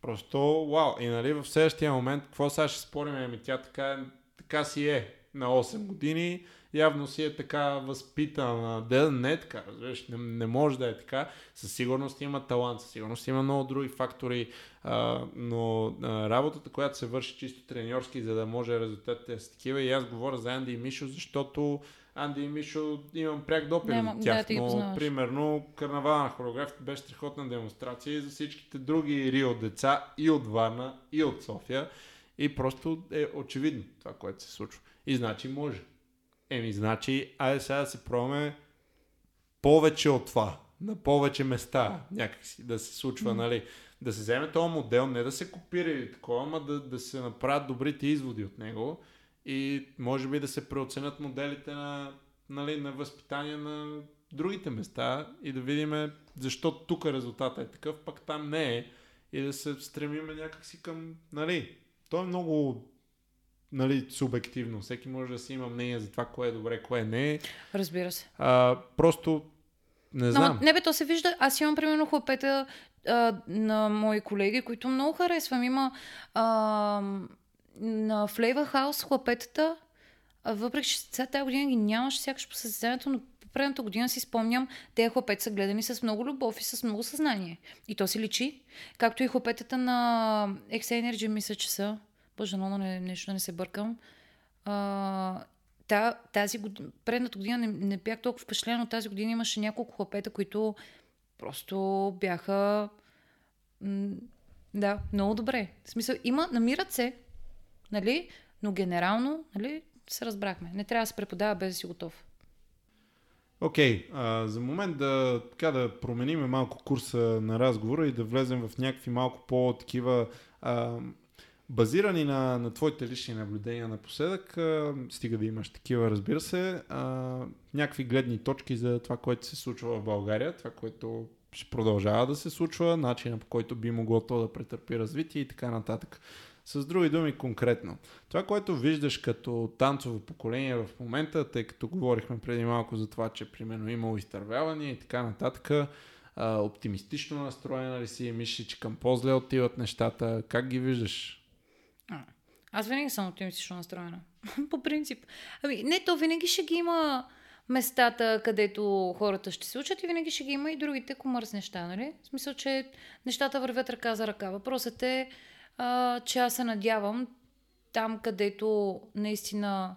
просто вау. И нали в следващия момент, какво сега ще спорим? Ами тя така, така си е на 8 години явно си е така възпитана. Да, не е така, разбираш, не, не може да е така. Със сигурност има талант, със сигурност има много други фактори, а, но а, работата, която се върши чисто треньорски, за да може резултатите да са такива, и аз говоря за Анди и Мишо, защото Анди и Мишо имам пряк допир от тях, да, но примерно карнавала на хореографията беше страхотна демонстрация и за всичките други Рио деца и от Варна, и от София. И просто е очевидно това, което се случва. И значи може. Еми, значи, айде сега да се пробваме повече от това, на повече места някакси да се случва, mm. нали? Да се вземе този модел, не да се копира или такова, ама да, да се направят добрите изводи от него и може би да се преоценят моделите на, нали, на възпитание на другите места и да видим защо тук резултатът е такъв, пък там не е и да се стремиме някакси към, нали, то е много нали, субективно. Всеки може да си има мнение за това, кое е добре, кое не е. Разбира се. А, просто не знам. Но, не бе, то се вижда. Аз имам примерно хлапета а, на мои колеги, които много харесвам. Има а, на Flavor House хлапетата, а въпреки че сега тази година ги нямаше сякаш по състезанието, но предната година си спомням, тези хлапета са гледани с много любов и с много съзнание. И то си личи. Както и хлапетата на X Energy, мисля, че са. Боже, но не, нещо да не се бъркам. А, та, тази година, предната година не, не бях толкова впечатлена, но тази година имаше няколко хлапета, които просто бяха да, много добре. В смисъл, има, намират се, нали, но генерално, нали, се разбрахме. Не трябва да се преподава без да си готов. Окей, okay, за момент да, така, да променим малко курса на разговора и да влезем в някакви малко по-такива базирани на, на твоите лични наблюдения напоследък, а, стига да имаш такива, разбира се, а, някакви гледни точки за това, което се случва в България, това, което ще продължава да се случва, начина по който би могло то да претърпи развитие и така нататък. С други думи конкретно. Това, което виждаш като танцово поколение в момента, тъй като говорихме преди малко за това, че примерно имало изтървяване и така нататък, а, оптимистично настроена ли си, мислиш, че към по-зле отиват нещата, как ги виждаш? Аз винаги съм оптимистично настроена. По принцип. Ами, не, то винаги ще ги има местата, където хората ще се учат и винаги ще ги има и другите комърс неща, нали? В смисъл, че нещата вървят ръка за ръка. Въпросът е, а, че аз се надявам там, където наистина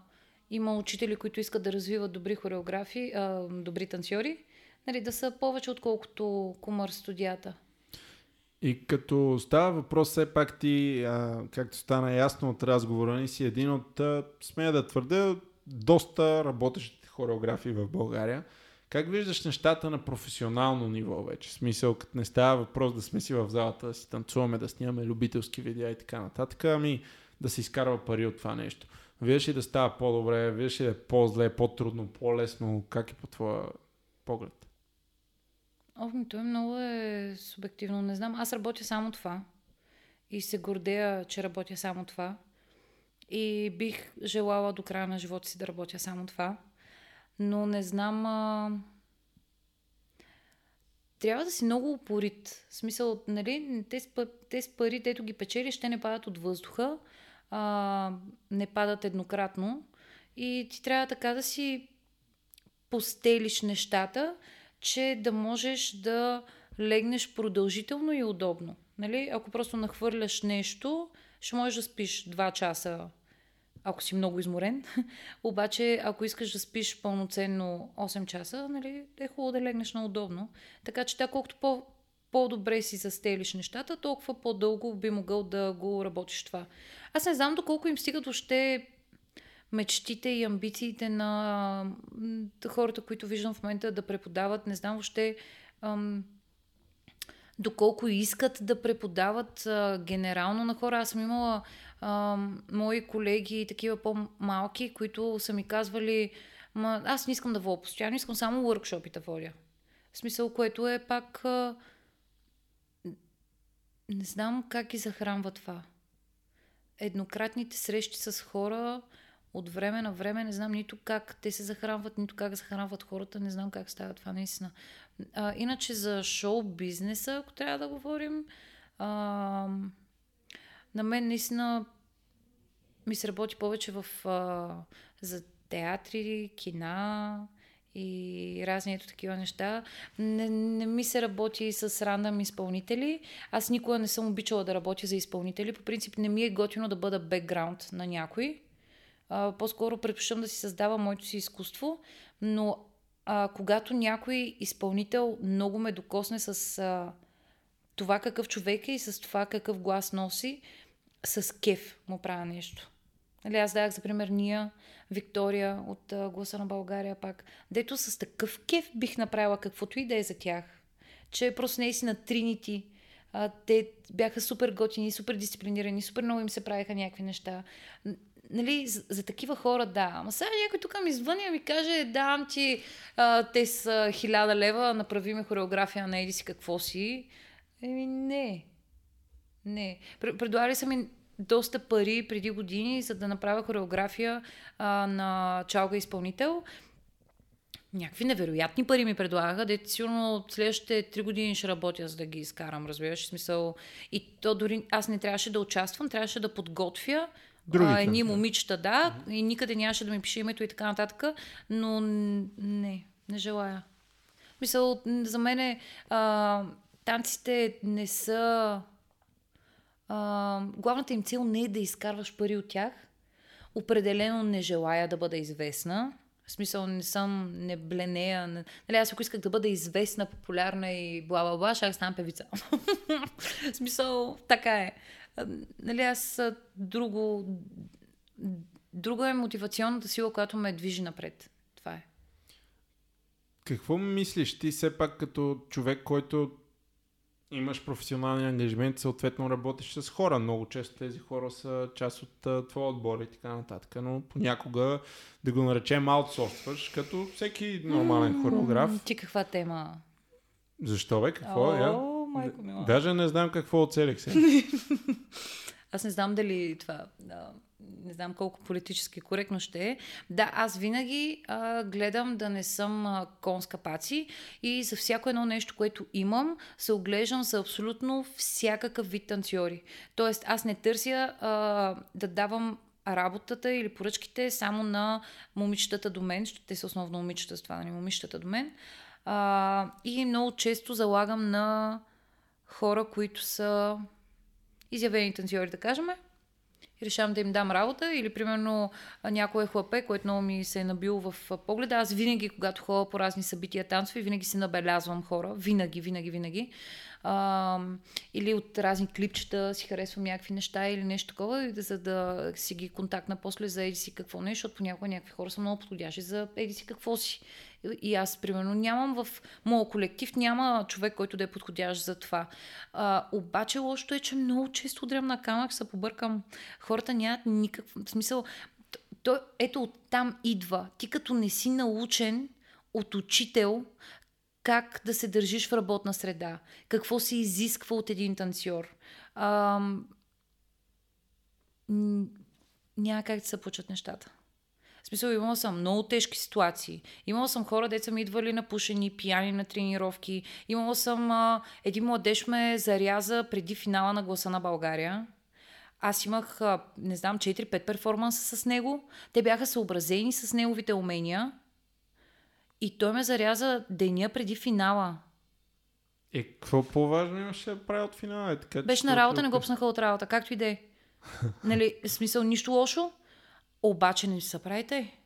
има учители, които искат да развиват добри хореографи, а, добри танцори, нали, да са повече отколкото комърс студията. И като става въпрос, все пак ти, а, както стана ясно от разговора ни, си един от, смея да твърда, доста работещите хореографии в България. Как виждаш нещата на професионално ниво вече? В смисъл, като не става въпрос да сме си в залата, да си танцуваме, да снимаме любителски видеа и така нататък, ами да се изкарва пари от това нещо. Виждаш ли да става по-добре, виждаш ли да е по-зле, по-трудно, по-лесно? Как е по твоя поглед? О, ми, то е много е субективно. Не знам. Аз работя само това. И се гордея, че работя само това. И бих желала до края на живота си да работя само това. Но не знам. А... Трябва да си много упорит. В смисъл, нали, тези, тези пари, дето ги печелиш, те не падат от въздуха, а, не падат еднократно. И ти трябва така да си постелиш нещата, че да можеш да легнеш продължително и удобно. Нали? Ако просто нахвърляш нещо, ще можеш да спиш 2 часа, ако си много изморен. Обаче, ако искаш да спиш пълноценно 8 часа, нали, е хубаво да легнеш на удобно. Така че, да, колкото по, по-добре си застелиш нещата, толкова по-дълго би могъл да го работиш това. Аз не знам доколко им стигат още мечтите и амбициите на хората, които виждам в момента да преподават. Не знам въобще ам, доколко искат да преподават а, генерално на хора. Аз съм имала а, мои колеги, такива по-малки, които са ми казвали, Ма, аз не искам да водя постоянно, искам само въркшопи да водя. В смисъл, което е пак... А, не знам как ги захранва това. Еднократните срещи с хора, от време на време не знам нито как те се захранват, нито как захранват хората, не знам как става това наистина. А, иначе за шоу бизнеса, ако трябва да говорим, а, на мен наистина ми се работи повече в, а, за театри, кина и разни ето такива неща. Не, не ми се работи с рандъм изпълнители. Аз никога не съм обичала да работя за изпълнители. По принцип не ми е готино да бъда бекграунд на някой а, по-скоро предпочитам да си създавам моето си изкуство, но а, когато някой изпълнител много ме докосне с а, това какъв човек е и с това какъв глас носи, с кеф му правя нещо. Нали, аз дах за пример Ния, Виктория от а, Гласа на България пак, дето с такъв кеф бих направила каквото и да е за тях. Че просто не си на тринити. А, те бяха супер готини, супер дисциплинирани, супер много им се правиха някакви неща нали, за, за такива хора да. Ама сега някой тук ми звъни и ми каже, давам ти, а, те са хиляда лева, направи ми хореография на еди си какво си. Еми не. Не. Предлагали са ми доста пари преди години, за да направя хореография а, на чалга изпълнител. Някакви невероятни пари ми предлагаха, де сигурно следващите три години ще работя, за да ги изкарам, разбираш смисъл. И то дори аз не трябваше да участвам, трябваше да подготвя а, едни момичета, да, и никъде нямаше да ми пише името и така нататък, но не, не желая. Мисъл, за мен танците не са... А, главната им цел не е да изкарваш пари от тях. Определено не желая да бъда известна. В смисъл не съм, не бленея. Не... Нали, аз ако исках да бъда известна, популярна и бла-бла-бла, ще станам певица. в смисъл, така е. Нали, аз друго... Друга е мотивационната сила, която ме движи напред. Това е. Какво мислиш ти все пак като човек, който имаш професионални ангажимент, съответно работиш с хора. Много често тези хора са част от твоя отбор и така нататък, но понякога да го наречем аутсорстваш, като всеки нормален хореограф. Ти каква тема? Защо бе? Какво е? Майко мила. Даже не знам какво оцелих се. Аз не знам дали това... Да, не знам колко политически коректно ще е. Да, аз винаги а, гледам да не съм а, конска паци и за всяко едно нещо, което имам, се оглеждам за абсолютно всякакъв вид танцори. Тоест, аз не търся а, да давам работата или поръчките само на момичетата до мен, защото те са основно момичета, с това не момичетата до мен. А, и много често залагам на хора, които са изявени танцори, да кажем, и решавам да им дам работа или примерно някое хлапе, което много ми се е набило в погледа. Аз винаги, когато ходя по разни събития танцови, винаги си набелязвам хора. Винаги, винаги, винаги. А, или от разни клипчета си харесвам някакви неща или нещо такова, за да си ги контактна после за еди си какво не, защото понякога някакви хора са много подходящи за еди си какво си. И аз, примерно, нямам в моят колектив, няма човек, който да е подходящ за това. А, обаче лошото е, че много често удрям на камък, се побъркам. Хората нямат никакъв смисъл. То, ето оттам идва. Ти като не си научен от учител как да се държиш в работна среда, какво се изисква от един танцор. А, няма как да се получат нещата. В смисъл, имала съм много тежки ситуации. Имала съм хора, деца ми идвали на пушени, пияни на тренировки. Имала съм... А, един младеж ме заряза преди финала на гласа на България. Аз имах, а, не знам, 4-5 перформанса с него. Те бяха съобразени с неговите умения. И той ме заряза деня преди финала. Е, какво по-важно имаше да прави от финала? Е, така, Беше на работа, не го пснаха от работа, както и да е. нали, смисъл, нищо лошо. Обаче не се правите.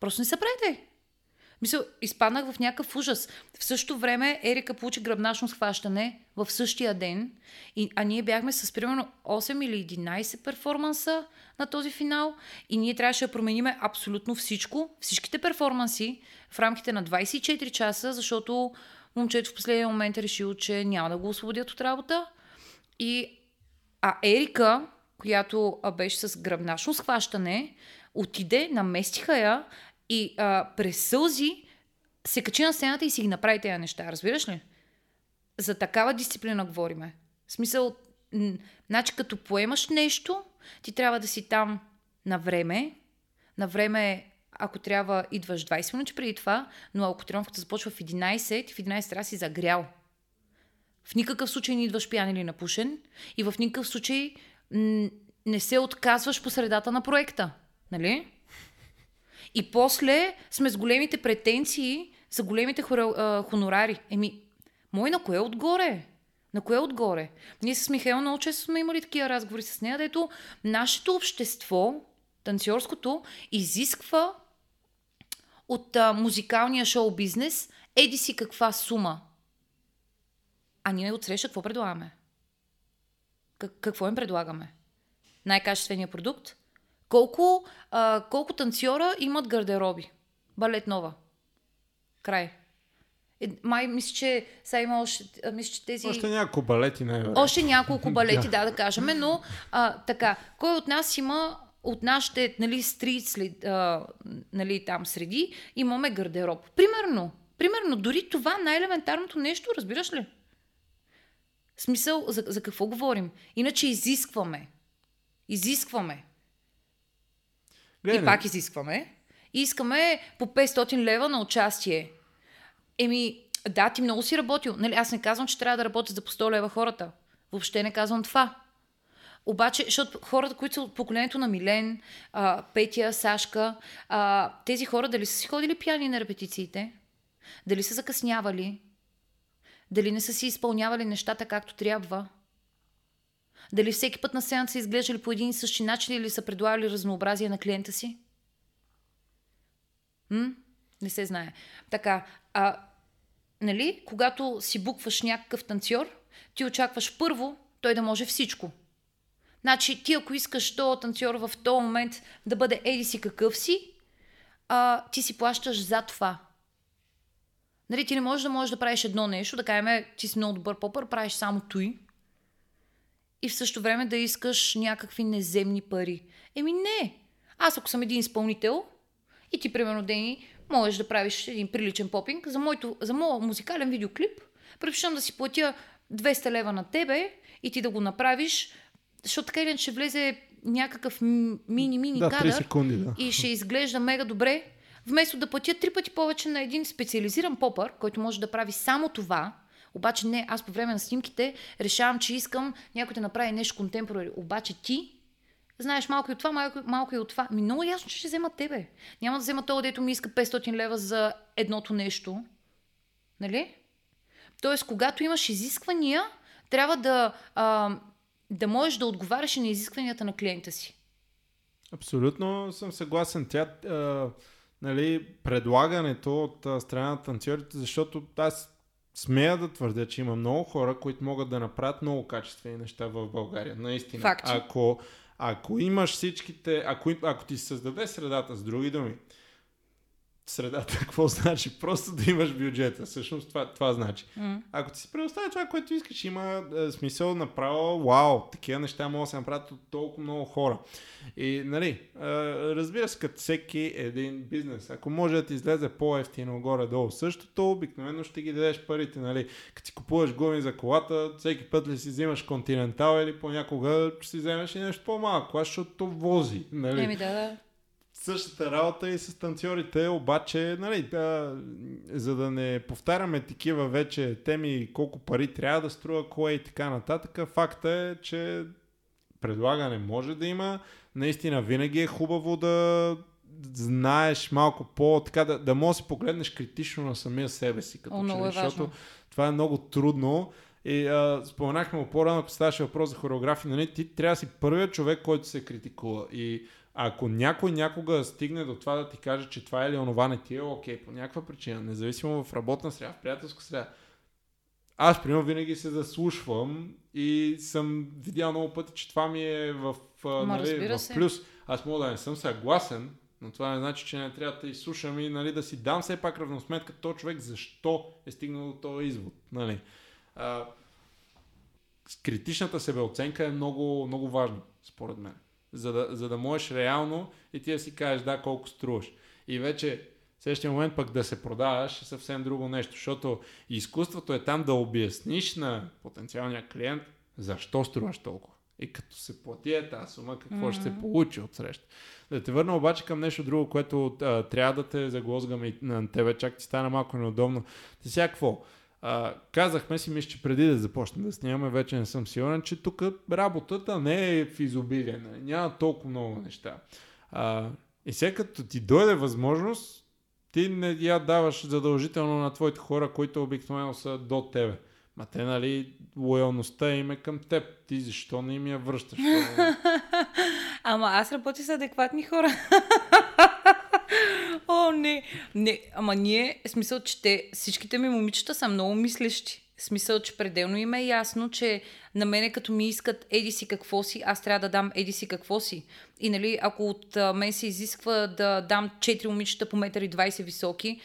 Просто не се правите. Мисля, изпаднах в някакъв ужас. В същото време Ерика получи гръбначно схващане в същия ден, и, а ние бяхме с примерно 8 или 11 перформанса на този финал и ние трябваше да промениме абсолютно всичко, всичките перформанси в рамките на 24 часа, защото момчето в последния момент е решил, че няма да го освободят от работа. И, а Ерика която беше с гръбначно схващане, отиде, наместиха я и а, през сълзи се качи на сцената и си ги направи тези неща. Разбираш ли? За такава дисциплина говориме. В смисъл, значи като поемаш нещо, ти трябва да си там на време. На време, ако трябва, идваш 20 минути преди това, но ако тренировката започва в 11, в 11 трябва си загрял. В никакъв случай не идваш пиян или напушен и в никакъв случай не се отказваш по средата на проекта. Нали? И после сме с големите претенции за големите хора, хонорари. Еми, мой на кое отгоре? На кое отгоре? Ние с Михаил много често сме имали такива разговори с нея, дето нашето общество, танцорското, изисква от а, музикалния шоу-бизнес еди си каква сума. А ние отсреща какво предлагаме? какво им предлагаме? Най-качествения продукт? Колко, а, колко танцора имат гардероби? Балет нова. Край. Е, май, мисля, че сега има още, мисля, че тези... Още няколко балети, не Още няколко балети, да, да кажем, но а, така, кой от нас има от нашите нали, стрит след, а, нали, там среди имаме гардероб. Примерно, примерно, дори това най-елементарното нещо, разбираш ли? Смисъл, за, за какво говорим? Иначе изискваме. Изискваме. Гледай, И пак изискваме. И искаме по 500 лева на участие. Еми, да, ти много си работил. Нали, аз не казвам, че трябва да работят за по 100 лева хората. Въобще не казвам това. Обаче, защото хората, които са от поколението на Милен, а, Петя, Сашка, а, тези хора дали са си ходили пияни на репетициите? Дали са закъснявали? Дали не са си изпълнявали нещата както трябва? Дали всеки път на сцената са изглеждали по един и същи начин или са предлагали разнообразие на клиента си? М? Не се знае. Така, а, нали, когато си букваш някакъв танцор, ти очакваш първо той да може всичко. Значи, ти ако искаш този танцор в този момент да бъде еди си какъв си, а, ти си плащаш за това. Нали, ти не можеш да можеш да правиш едно нещо, да кажем, ти си много добър попър, правиш само той. И в същото време да искаш някакви неземни пари. Еми не. Аз ако съм един изпълнител и ти, примерно, Дени, можеш да правиш един приличен попинг за, моето, за моят музикален видеоклип, предпочитам да си платя 200 лева на тебе и ти да го направиш, защото така или ще влезе някакъв мини-мини да, 3 кадър секунди, да. и ще изглежда мега добре, вместо да платя три пъти повече на един специализиран попър, който може да прави само това, обаче не, аз по време на снимките решавам, че искам някой да направи нещо контемпорари. Обаче ти знаеш малко и от това, малко, малко и от това. Ми много ясно, че ще взема тебе. Няма да взема това, дето ми иска 500 лева за едното нещо. Нали? Тоест, когато имаш изисквания, трябва да, а, да можеш да отговаряш и на изискванията на клиента си. Абсолютно съм съгласен. Тя, а, нали, предлагането от страна на танцорите, защото аз смея да твърдя, че има много хора, които могат да направят много качествени неща в България. Наистина. Факти. Ако, ако имаш всичките, ако, ако ти създаде средата, с други думи, средата какво значи? Просто да имаш бюджета. Всъщност това, това значи. М. Ако ти се предоставя това, което искаш, има е, смисъл направо, вау, такива неща могат да се направят от толкова много хора. И, нали, е, разбира се, като всеки един бизнес, ако може да ти излезе по-ефтино горе-долу същото, обикновено ще ги дадеш парите, нали. Като си купуваш гуми за колата, всеки път ли си взимаш континентал или понякога ще си вземеш и нещо по-малко, защото то вози, нали. Еми да, да. Същата работа и с танцорите, обаче, нали, да, за да не повтаряме такива вече теми, колко пари трябва да струва кое и така нататък, факта е, че предлагане може да има. Наистина, винаги е хубаво да знаеш малко по, така да, да можеш да си погледнеш критично на самия себе си, като О, че важно. защото това е много трудно. И а, споменахме по-рано, ако ставаше въпрос за хореография, нали, ти трябва да си първият човек, който се критикува. И ако някой някога стигне до това да ти каже, че това или онова не ти е окей, по някаква причина, независимо в работна среда, в приятелска среда, аз, примерно, винаги се заслушвам и съм видял много пъти, че това ми е в, Ма, нали, в плюс. Аз мога да не съм съгласен, но това не значи, че не трябва да изслушам и нали, да си дам все пак равносметка то човек защо е стигнал до този извод. Нали. А, критичната себеоценка е много, много важна, според мен. За да, за да можеш реално и ти да си кажеш да, колко струваш. И вече в следващия момент пък да се продаваш е съвсем друго нещо, защото изкуството е там да обясниш на потенциалния клиент защо струваш толкова. И като се плати е тази сума, какво mm-hmm. ще се получи от среща. Да те върна обаче към нещо друго, което а, трябва да те заглозгаме и на тебе, чак ти стана малко неудобно. Ти сега какво? А, казахме си, мисля, че преди да започнем да снимаме, вече не съм сигурен, че тук работата не е в изобилие, няма толкова много неща. А, и сега като ти дойде възможност, ти не я даваш задължително на твоите хора, които обикновено са до тебе. Ма те, нали, лоялността им е към теб. Ти защо не им я връщаш? Ама аз работя с адекватни хора. О, не. Не, ама ние, смисъл, че те, всичките ми момичета са много мислещи. Смисъл, че пределно им е ясно, че на мене като ми искат еди си какво си, аз трябва да дам еди си какво си. И нали, ако от мен се изисква да дам 4 момичета по 1,20 м високи,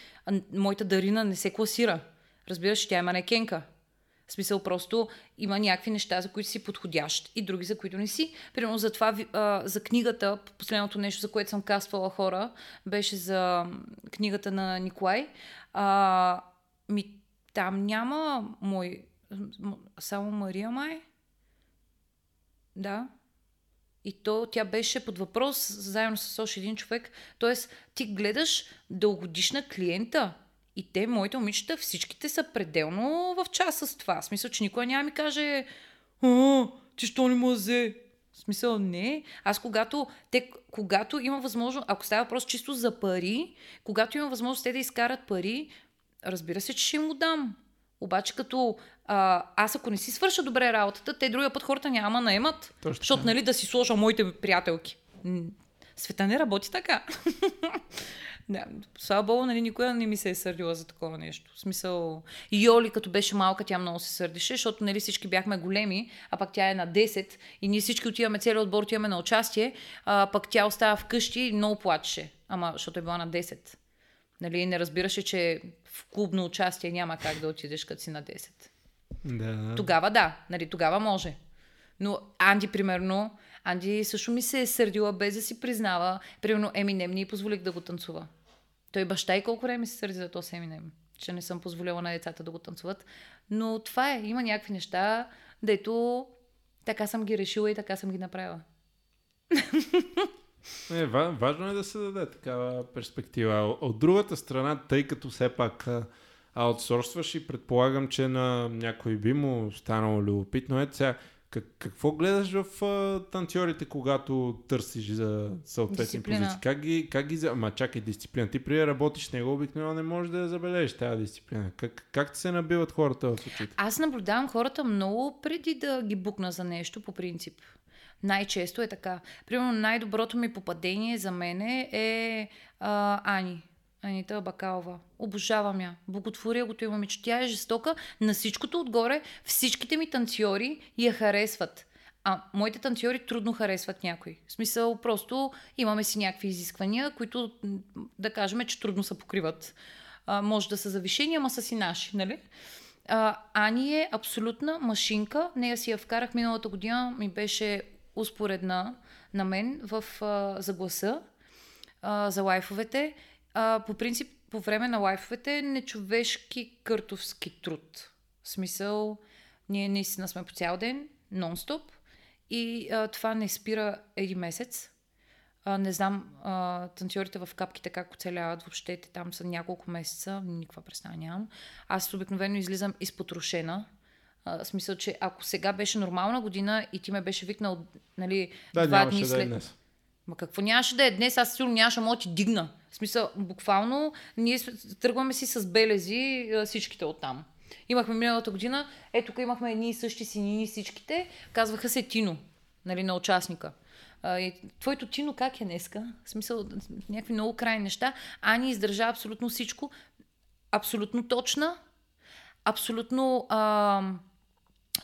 моята Дарина не се класира. Разбираш, тя е манекенка. В смисъл просто има някакви неща, за които си подходящ и други, за които не си. Примерно за това, за книгата, последното нещо, за което съм каствала хора, беше за книгата на Николай. А, ми, там няма мой... Само Мария май? Да. И то тя беше под въпрос заедно с още един човек. Тоест, ти гледаш дългодишна клиента и те, моите момичета, всичките са пределно в час с това. В смисъл, че никой няма ми каже а, ти що не му взе? В смисъл, не. Аз когато, те, когато има възможност, ако става въпрос чисто за пари, когато има възможност те да изкарат пари, разбира се, че ще им го дам. Обаче като а, аз ако не си свърша добре работата, те другия път хората няма наемат. Точно. Защото, нали, да си сложа моите приятелки. Света не работи така. да, слава богу, нали, никога не ми се е сърдила за такова нещо. В смисъл, Йоли, като беше малка, тя много се сърдеше, защото нали, всички бяхме големи, а пък тя е на 10 и ние всички отиваме, целият отбор отиваме на участие, а пък тя остава вкъщи и много плачеше. Ама, защото е била на 10. Нали, не разбираше, че в клубно участие няма как да отидеш като си на 10. Да. Тогава да, нали, тогава може. Но Анди, примерно, Анди също ми се е сърдила без да си признава. Примерно Еминем ни позволих да го танцува. Той баща и колко време се сърди за този Еминем, че не съм позволила на децата да го танцуват. Но това е, има някакви неща, дето така съм ги решила и така съм ги направила. Не, важно е да се даде такава перспектива. От другата страна, тъй като все пак аутсорсваш и предполагам, че на някой би му станало любопитно. Е, сега, как, какво гледаш в а, танцорите, когато търсиш за съответни позиции? Как ги, как ги... Ама чакай, дисциплина. Ти при работиш с него, обикновено не можеш да я забележиш тази дисциплина. Как, как се набиват хората в очите? Аз наблюдавам хората много преди да ги букна за нещо, по принцип. Най-често е така. Примерно най-доброто ми попадение за мен е а, Ани. Анита Бакалова. Обожавам я. Благотворя го това момиче. Тя е жестока. На всичкото отгоре всичките ми танцори я харесват. А моите танцори трудно харесват някой. В смисъл, просто имаме си някакви изисквания, които да кажем, че трудно се покриват. А, може да са завишени, ама са си наши, нали? А, Ани е абсолютна машинка. Нея си я вкарах миналата година, ми беше успоредна на мен в, а, за гласа, а, за лайфовете. А, по принцип, по време на лайфовете е нечовешки къртовски труд. В смисъл, ние наистина сме по цял ден, нон-стоп, и а, това не спира един месец. А, не знам а, танцорите в капките как оцеляват въобще. Те там са няколко месеца, никаква представа нямам. Аз обикновено излизам изпотрошена. А, смисъл, че ако сега беше нормална година и ти ме беше викнал нали, да, два дни след... Да е Ма какво нямаше да е днес? Аз сигурно нямаше да ти дигна. В смисъл, буквално, ние тръгваме си с белези всичките оттам. Имахме миналата година, ето тук имахме едни и същи синини всичките, казваха се Тино, нали, на участника. А, твоето Тино как е днеска? В смисъл, някакви много крайни неща. Ани издържа абсолютно всичко. Абсолютно точна. Абсолютно а,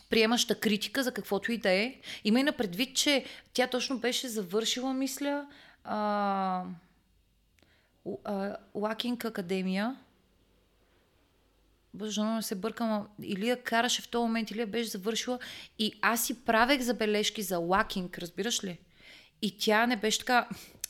приемаща критика за каквото и да е. Има и на предвид, че тя точно беше завършила, мисля, а, Лакинг Академия. Боже, не се бъркам. Или я караше в този момент, или я беше завършила. И аз си правех забележки за Лакинг, разбираш ли? И тя не беше така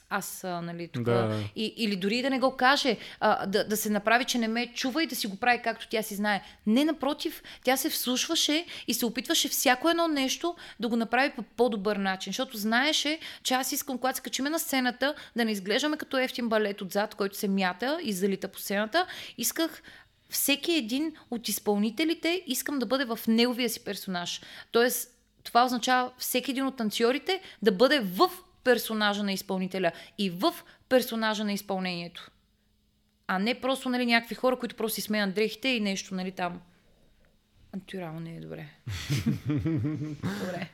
аз, а, нали, тук. Да. И, или дори да не го каже, а, да, да се направи, че не ме чува и да си го прави както тя си знае. Не, напротив, тя се вслушваше и се опитваше всяко едно нещо да го направи по по-добър начин, защото знаеше, че аз искам, когато се качиме на сцената, да не изглеждаме като ефтин балет отзад, който се мята и залита по сцената. Исках всеки един от изпълнителите искам да бъде в неговия си персонаж. Тоест, това означава всеки един от танцорите да бъде в персонажа на изпълнителя и в персонажа на изпълнението. А не просто нали, някакви хора, които просто си сменят дрехите и нещо нали, там. Антюрално не е добре. добре.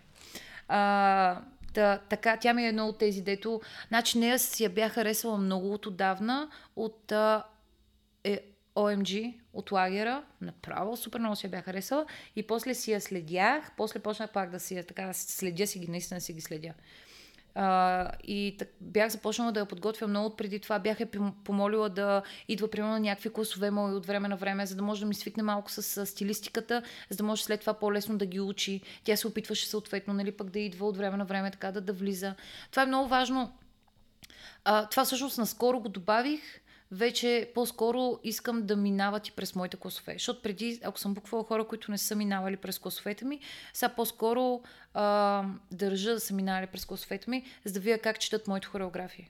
А, да, така, тя ми е едно от тези, дето... Значи нея си я бях харесала много от отдавна, от а, е, OMG, от лагера. Направо супер много си я бях харесала. И после си я следях, после почнах пак да си я така, следя си ги, наистина си ги следя А, и так, бях започнала да я подготвя много от преди това. Бях я помолила да идва примерно на някакви класове мои от време на време, за да може да ми свикне малко с, с стилистиката, за да може след това по-лесно да ги учи. Тя се опитваше съответно, нали, пък да идва от време на време, така да, да влиза. Това е много важно. А, това всъщност наскоро го добавих вече по-скоро искам да минават и през моите класове. Защото преди, ако съм буквала хора, които не са минавали през класовете ми, сега по-скоро а, държа да са минали през класовете ми, за да видя как четат моите хореографии.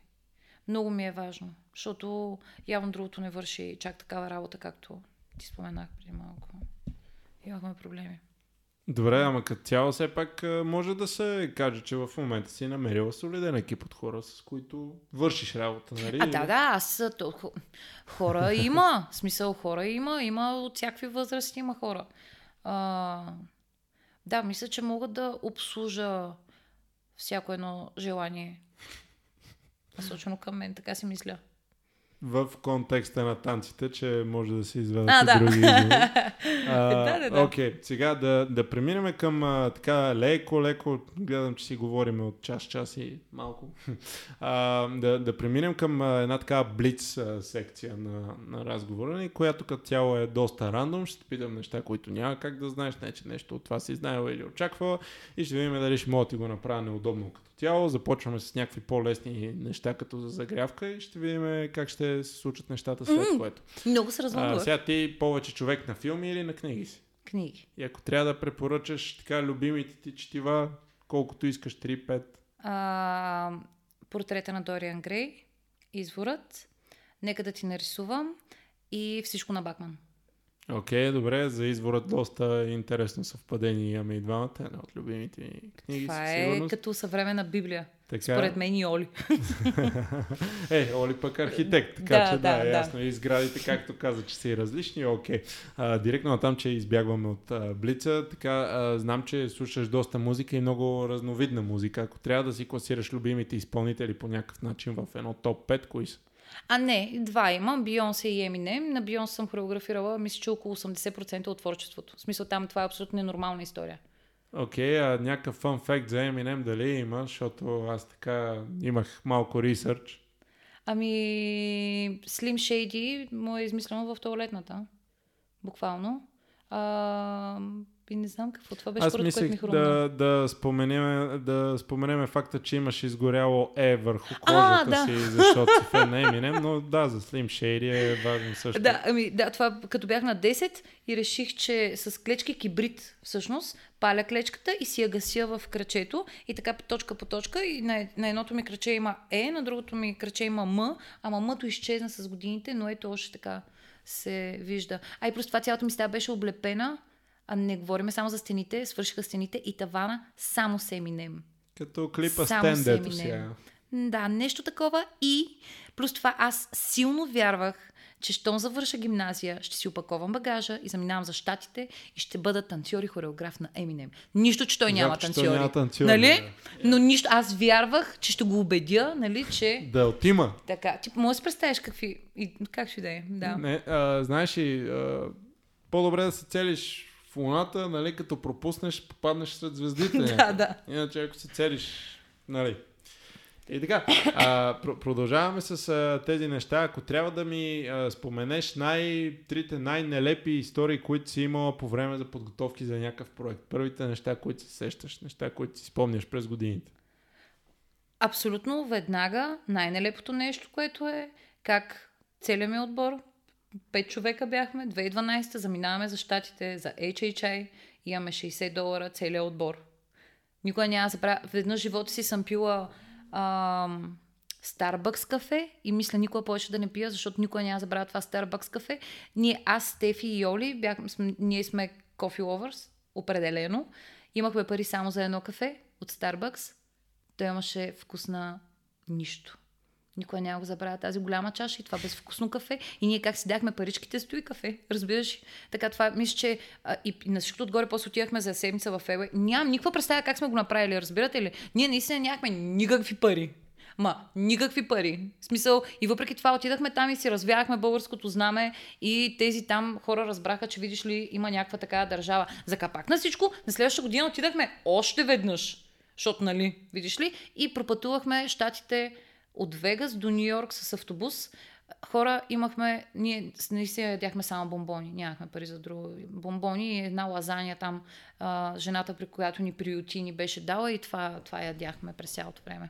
Много ми е важно, защото явно другото не върши чак такава работа, както ти споменах преди малко. Имахме проблеми. Добре, ама като цяло все пак може да се каже, че в момента си намерила солиден екип от хора, с които вършиш работа, нали? А, да, да, аз хора има, в смисъл хора има, има от всякакви възрасти има хора. А, да, мисля, че мога да обслужа всяко едно желание. Насочено към мен, така си мисля в контекста на танците, че може да се изведат и да. други да, да, да. Окей, сега да, да преминем към а, така леко, леко, гледам, че си говорим от час, час и малко. А, да, да преминем към а, една така блиц а, секция на, на разговора, която като цяло е доста рандом. Ще питам неща, които няма как да знаеш, не че нещо от това си знаел или очаквала и ще видим дали ще мога да ти го направя неудобно като тяло. Започваме с някакви по-лесни неща, като за загрявка и ще видим как ще се случат нещата след mm, което. Много се развълнува. Сега ти повече човек на филми или на книги си? Книги. И ако трябва да препоръчаш така любимите ти четива, колкото искаш, 3-5? А, портрета на Дориан Грей, Изворът, Нека да ти нарисувам и Всичко на Бакман. Окей, okay, добре, за изворът доста интересно съвпадение имаме и двамата, една от любимите ми книги. Това е като съвременна Библия. Така... Според мен и Оли. е, Оли пък архитект, така да, че да, да, ясно. И сградите, както каза, че са и различни, окей. Okay. директно на там, че избягваме от а, Блица, така а, знам, че слушаш доста музика и много разновидна музика. Ако трябва да си класираш любимите изпълнители по някакъв начин в едно топ 5, кои са? А не, два имам, Бионсе и Еминем. На Бионс съм хореографирала, мисля, че около 80% от творчеството. В смисъл там това е абсолютно ненормална история. Окей, okay, а някакъв фан факт за Eminem дали има, защото аз така имах малко ресърч. Ами, Slim Shady му е измислено в туалетната. Буквално. А, и не знам какво това беше, Аз мислех ми да, да, споменем, да споменем факта, че имаш изгоряло Е върху кожата а, да. си, защото си фен на Eminem, но да, за Slim Shady е важно също. Да, ами, да, това като бях на 10 и реших, че с клечки кибрид всъщност паля клечката и си я гася в кръчето и така точка по точка и на, на едното ми кръче има Е, на другото ми кръче има М, ама Мъто изчезна с годините, но ето още така се вижда. А и просто това цялата ми стая беше облепена а не говориме само за стените, свършиха стените и тавана само с Eminem. Като клипа само Стен, сега. Да, нещо такова и плюс това аз силно вярвах, че щом завърша гимназия, ще си опаковам багажа и заминавам за щатите и ще бъда танцор и хореограф на Еминем. Нищо, че той няма танцори. Няма танцори нали? Да. Но нищо, аз вярвах, че ще го убедя, нали, че... Да, отима. Така, ти може да си представиш какви... И, как ще да е, да. Не, а, знаеш ли, а, по-добре да се целиш в луната, нали, като пропуснеш, попаднеш сред звездите. да, да. Иначе ако се целиш, нали. И така, а, продължаваме с а, тези неща. Ако трябва да ми а, споменеш най- трите най-нелепи истории, които си имала по време за подготовки за някакъв проект. Първите неща, които се сещаш, неща, които си спомняш през годините. Абсолютно веднага най-нелепото нещо, което е как целият ми отбор пет човека бяхме, 2012 заминаваме за щатите, за HHI, имаме 60 долара целият отбор. Никога няма да забравя. Веднъж живота си съм пила ам, Starbucks кафе и мисля никога повече да не пия, защото никога няма да забравя това Starbucks кафе. Ние, аз, Стефи и Йоли, бяхме, ние сме coffee lovers, определено. Имахме пари само за едно кафе от Starbucks. Той имаше вкус на нищо. Никога няма го забравя тази голяма чаша и това безвкусно кафе. И ние как си дахме паричките, стои кафе. Разбираш? Така това, мисля, че а, и на всичкото отгоре после отивахме за седмица в Ебе. Нямам никаква представа как сме го направили, разбирате ли? Ние наистина нямахме никакви пари. Ма, никакви пари. В смисъл, и въпреки това отидахме там и си развяхме българското знаме и тези там хора разбраха, че видиш ли има някаква такава държава. За капак на всичко, на следващата година отидахме още веднъж Защото, нали, видиш ли? И пропътувахме щатите от Вегас до Нью Йорк с автобус. Хора, имахме, ние наистина ядяхме само бомбони, нямахме пари за друго. Бомбони и една лазания там, а, жената, при която ни приюти, ни беше дала и това, това ядяхме през цялото време.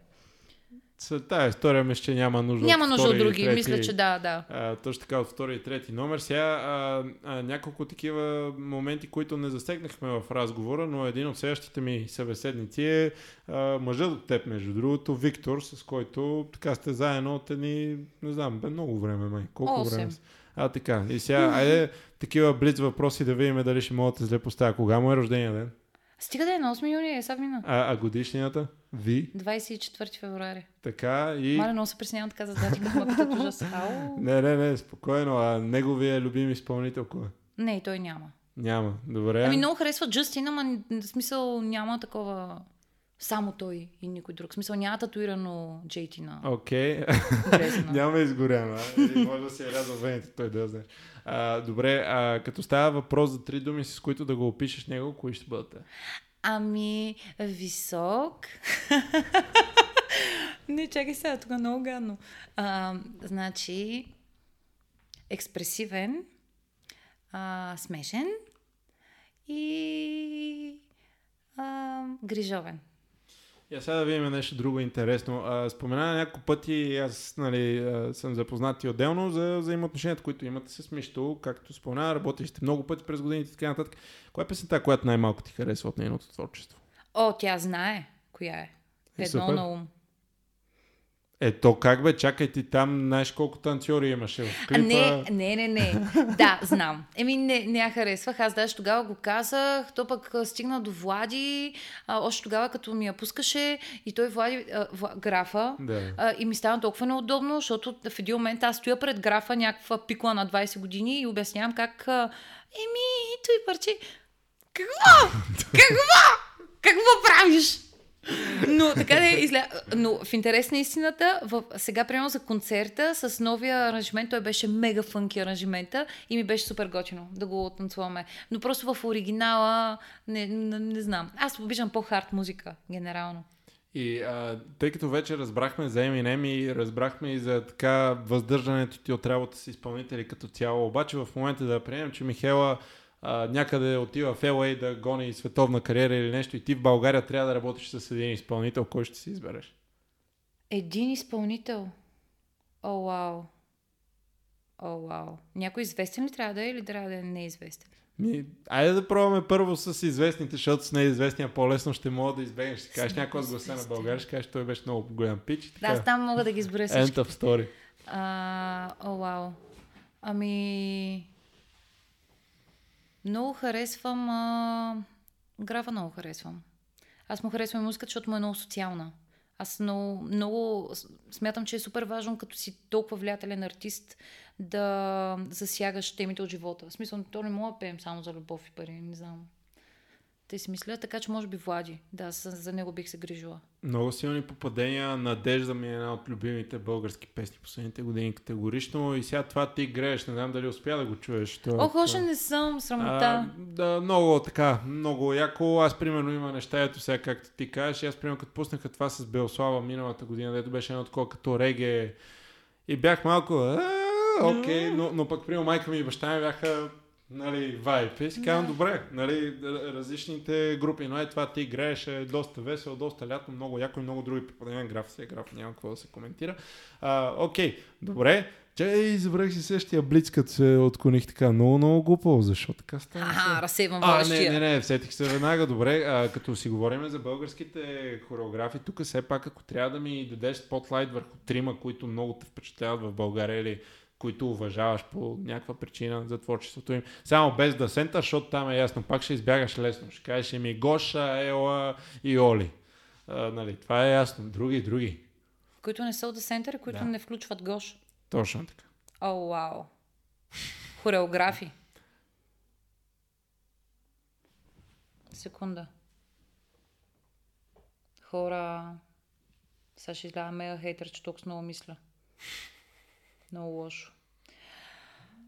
Тази история мисля, че няма нужда Няма нужда от други, трети, мисля, че да, да. А, точно така от втори и трети номер. Сега а, а, няколко такива моменти, които не засегнахме в разговора, но един от следващите ми събеседници е а, мъжът от теб, между другото, Виктор, с който така сте заедно от едни, не знам, бе много време, май. Колко Осем. време? са? А, така. И сега, айде, такива блиц въпроси да видим дали ще мога да зле поставя. Кога му е рождения ден? Стига да е на 8 юни, е сега мина. А, а годишнината? Ви? 24 февруари. Така и... Маля, много се преснявам така за дати, като ме питат ужас. Ау. Не, не, не, спокойно. А неговия любим изпълнител кой е? Не, той няма. Няма. Добре. Ами много харесва Джастин, ама в смисъл няма такова само той и никой друг. В смисъл няма татуирано JT на Окей. Дрезена. Няма изгоряно. а? Или може да се е рязал вените, той да знае. А, добре, а, като става въпрос за три думи, с които да го опишеш него, кои ще бъдат? Ами, висок. Не, чакай сега, тук е много гадно. А, значи, експресивен, а, смешен и а, грижовен. Я сега да видим нещо друго интересно. А, спомена няколко пъти, аз нали, а, съм запознат и отделно за взаимоотношенията, които имате с Мишто. Както спомена, работили сте много пъти през годините и така нататък. Коя е песента, която най-малко ти харесва от нейното творчество? О, тя знае коя е. Е, Едно на ум. Е, то как бе, чакай ти там, знаеш колко танцори имаше в клипа. не, не, не, не. Да, знам. Еми, не, не я харесвах. Аз даже тогава го казах. То пък стигна до Влади. А, още тогава, като ми я пускаше и той Влади, а, Вла, графа. Да. А, и ми стана толкова неудобно, защото в един момент аз стоя пред графа, някаква пикла на 20 години и обяснявам как... А, Еми, той парче... Какво? Какво? Какво правиш? Но така да изля... Но в интерес на истината, в... сега примерно за концерта с новия аранжимент, той беше мега фънки аранжимента и ми беше супер готино да го танцуваме. Но просто в оригинала не, не, не знам. Аз обичам по-хард музика, генерално. И а, тъй като вече разбрахме за Eminem и разбрахме и за така въздържането ти от работа с изпълнители като цяло, обаче в момента да приемем, че Михела а, някъде отива в LA да гони световна кариера или нещо и ти в България трябва да работиш с един изпълнител, кой ще си избереш? Един изпълнител. О, вау. О, вау. Някой известен ли трябва да е или трябва да е неизвестен? Ми, айде да пробваме първо с известните, защото с неизвестния по-лесно ще мога да избегнеш. Ще кажеш някой от гласа на България, ще кажеш, той беше много голям пич. и Да, Така. аз там мога да ги изброя всички. End of story. А, о, вау. Ами... Много харесвам... А... Графа много харесвам. Аз му харесвам музиката, защото му е много социална. Аз много, много смятам, че е супер важно, като си толкова влиятелен артист, да засягаш темите от живота. В смисъл, то не мога да пеем само за любов и пари, не знам. Те си мисля, така че може би Влади. Да, за, него бих се грижила. Много силни попадения. Надежда ми е една от любимите български песни последните години категорично. И сега това ти грееш. Не знам дали успя да го чуеш. Това, Ох, още не съм а, срамота. да, много така, много яко. Аз примерно има неща, ето сега както ти кажеш. Аз примерно като пуснаха това с Белслава миналата година, дето беше едно такова като реге. И бях малко, «А, окей, но, но пък примерно майка ми и баща ми бяха нали, вайп. И си казвам, добре, нали, различните групи, но е това ти играеш е доста весело, доста лято, много яко и много други попадения. Граф си е граф, няма какво да се коментира. А, окей, добре. Че забравих си същия блиц, като се отклоних така. Много, много глупо. Защо така става? Аха, разсейвам А, не, не, не, сетих се веднага. Добре, а, като си говорим за българските хореографи, тук все пак, ако трябва да ми дадеш спотлайт върху трима, които много те впечатляват в България или които уважаваш по някаква причина за творчеството им. Само без да сента, защото там е ясно. Пак ще избягаш лесно. Ще кажеш ми Гоша, Ела и Оли. А, нали, това е ясно. Други, други. Които не са от центъра, които Да. не включват Гош. Точно така. О, вау. Хореографи. Секунда. Хора... Сега ще изгледа мега хейтър, че толкова много мисля. Много лошо.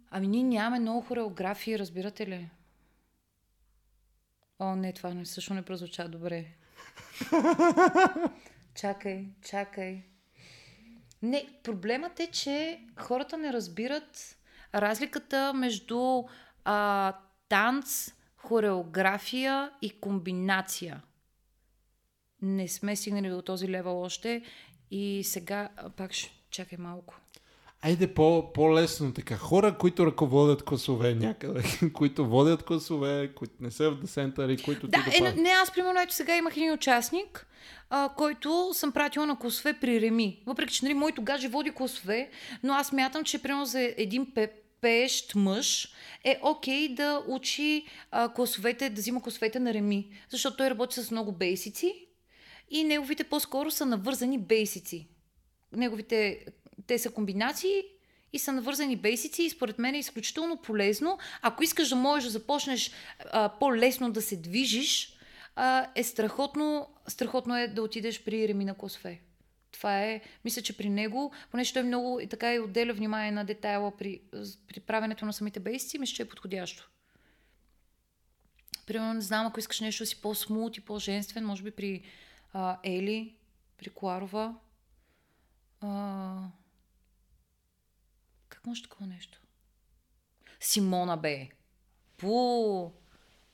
Ами ние нямаме много хореографии, разбирате ли? О, не, това не, също не прозвуча добре. чакай, чакай. Не, проблемът е, че хората не разбират разликата между а, танц, хореография и комбинация. Не сме стигнали до този левел още и сега пак ще чакай малко. Айде по, по-лесно така. Хора, които ръководят класове някъде, които водят класове, които не са в десентър и които Да, ти е, не, аз примерно ето сега имах един участник, а, който съм пратила на класове при Реми. Въпреки, че нали, моето гадже води класове, но аз мятам, че примерно за един пеп, пеещ мъж е окей okay да учи а, класовете, да взима класовете на Реми, защото той работи с много бейсици и неговите по-скоро са навързани бейсици. Неговите, те са комбинации и са навързани бейсици и според мен е изключително полезно. Ако искаш да можеш да започнеш а, по-лесно да се движиш, а, е страхотно, страхотно е да отидеш при Ремина Косфе. Това е, мисля, че при него, понеже той много и така и отделя внимание на детайла при, при правенето на самите бейсици, мисля, че е подходящо. Примерно, не знам, ако искаш нещо си по-смут и по-женствен, може би при а, Ели, при Коларова. А, може такова нещо? Симона бе. Пу!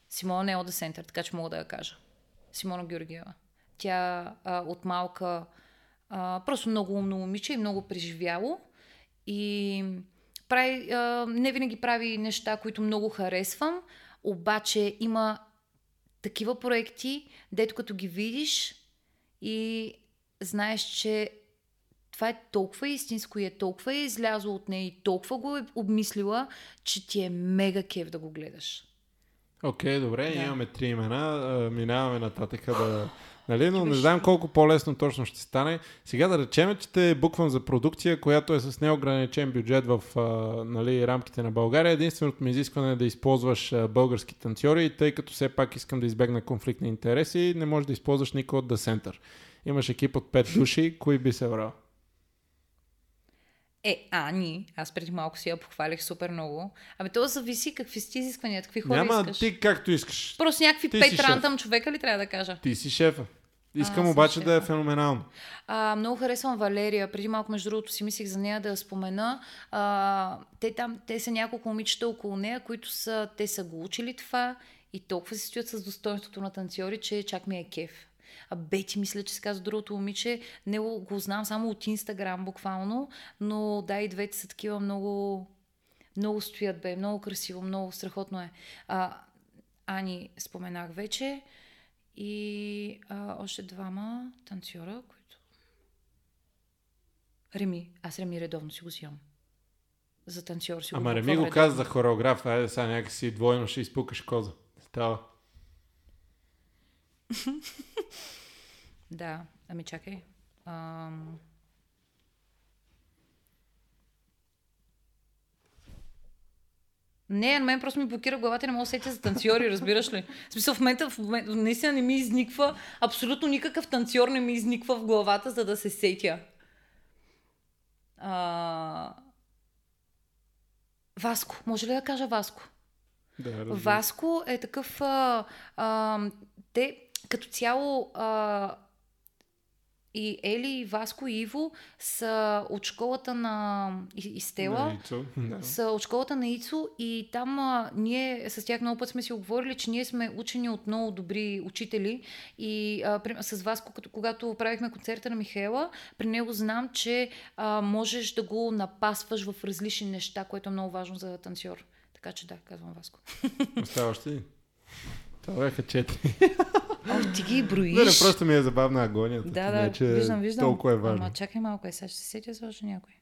Симона е The Center, така че мога да я кажа. Симона Георгиева. Тя а, от малка а, просто много умно момиче и много преживяло. И прави, а, не винаги прави неща, които много харесвам, обаче има такива проекти, дето като ги видиш и знаеш, че това е толкова истинско и е толкова е излязло от нея и толкова го е обмислила, че ти е мега кев да го гледаш. Окей, okay, добре, да. имаме три имена, минаваме нататък да... Нали? Но не знам колко по-лесно точно ще стане. Сега да речем, че те буквам за продукция, която е с неограничен бюджет в а, нали, рамките на България. Единственото ми изискване е да използваш а, български танцори, тъй като все пак искам да избегна конфликт на интереси, не можеш да използваш никой от The Center. Имаш екип от 5 души, кои би се брал? Е, Ани, аз преди малко си я похвалих супер много. Абе, то зависи какви си изисквания, какви хора Няма искаш. ти както искаш. Просто някакви Ти пет шеф. рантъм човека ли трябва да кажа? Ти си шефа. Искам съм обаче да е шефа. феноменално. А, много харесвам Валерия. Преди малко, между другото, си мислих за нея да я спомена. А, те, там, те са няколко момичета около нея, които са, те са го учили това и толкова се стоят с достоинството на танцори, че чак ми е кеф. А Бети, мисля, че се казва другото момиче. Не го, знам само от Инстаграм буквално, но да, и двете са такива много, много стоят, бе, много красиво, много страхотно е. А, Ани споменах вече и а, още двама танцора, които... Реми. Аз Реми редовно си го взимам. За танцор си Ама Реми купувам го каза за хореограф, айде сега някакси двойно ще изпукаш коза. Става. Да, ами чакай. Ам... Не, на мен просто ми блокира главата и не мога да сетя за танцори, разбираш ли? В смисъл, в момента, в момента наистина не ми изниква, абсолютно никакъв танцор не ми изниква в главата, за да се сетя. А... Васко, може ли да кажа Васко? Да, разбира. Васко е такъв. А, а, те като цяло. А, и Ели, и Васко, и Иво са от школата на и, и Стела. На Ицо, да. Са от школата на Ицо и там а, ние с тях много път сме си оговорили, че ние сме учени от много добри учители и а, при, с вас, когато, когато правихме концерта на Михаела, при него знам, че а, можеш да го напасваш в различни неща, което е много важно за танцор. Така че да, казвам Васко. Остава още. Това бяха четири. О, ти ги броиш. Не, не, просто ми е забавна агонията. Да, не, да, че виждам, виждам. Толкова е важно. Ама чакай малко, е, сега ще се сетя за още някой.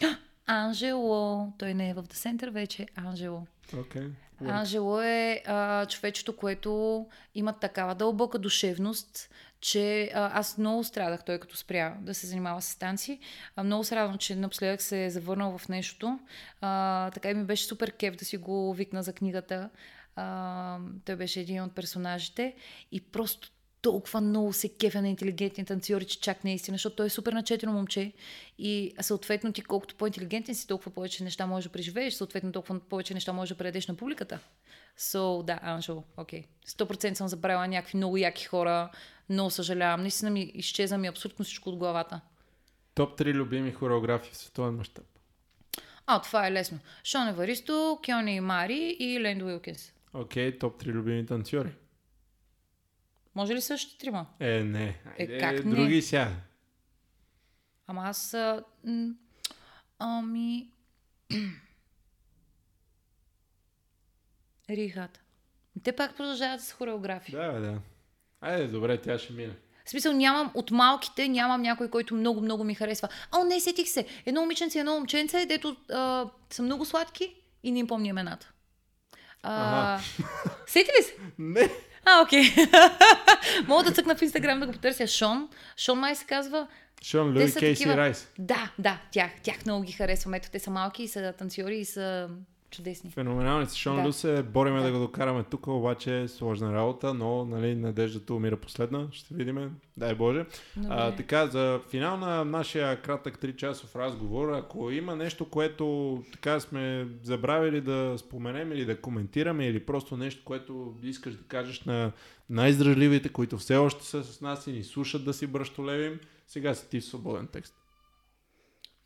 Анжело. Той не е в The Center вече. Анжело. Okay. Анжело е а, човечето, което има такава дълбока душевност, че а, аз много страдах той като спря да се занимава с танци. А, много се радвам, че напоследък се е завърнал в нещото. А, така и ми беше супер кеф да си го викна за книгата. А, той беше един от персонажите и просто толкова много се кефя на интелигентни танцори, че чак наистина, защото той е супер начетено момче и съответно ти колкото по-интелигентен си, толкова повече неща можеш да преживееш, съответно толкова повече неща можеш да предадеш на публиката. So, да, Анжел, окей. Okay. 100% съм забравила някакви много яки хора, много съжалявам. Наистина ми изчезна ми абсолютно всичко от главата. Топ 3 любими хореографии в световен мащаб. А, това е лесно. Шон Еваристо, Кьони Мари и Ленд Уилкинс. Окей, okay, топ 3 любими танцори. Може ли също трима? Е, не. Е, Айде, как не? други сега. Ама аз... А, ами... Рихата. Те пак продължават с хореографии. Да, да. Айде, добре, тя ще мине. В смисъл нямам, от малките нямам някой, който много, много ми харесва. О, не, сетих се. Едно момиченце едно момченце, дето а, са много сладки и не им помня имената. А, Ага. сети ли се? Не. А, окей. Мога да цъкна в Инстаграм да го потърся. Шон. Шон май се казва. Шон са Кейси такива- Райс. Да, да, тях. Тях много ги харесвам. Ето, те са малки и са танцори и са чудесни. Феноменални са. Шон Да. Лю се бориме да. Да. го докараме тук, обаче е сложна работа, но нали, надеждата умира последна. Ще видим. Дай Боже. А, така, за финал на нашия кратък 3 часов разговор, ако има нещо, което така сме забравили да споменем или да коментираме, или просто нещо, което искаш да кажеш на най-издръжливите, които все още са с нас и ни слушат да си бръщолевим, сега си ти в свободен текст.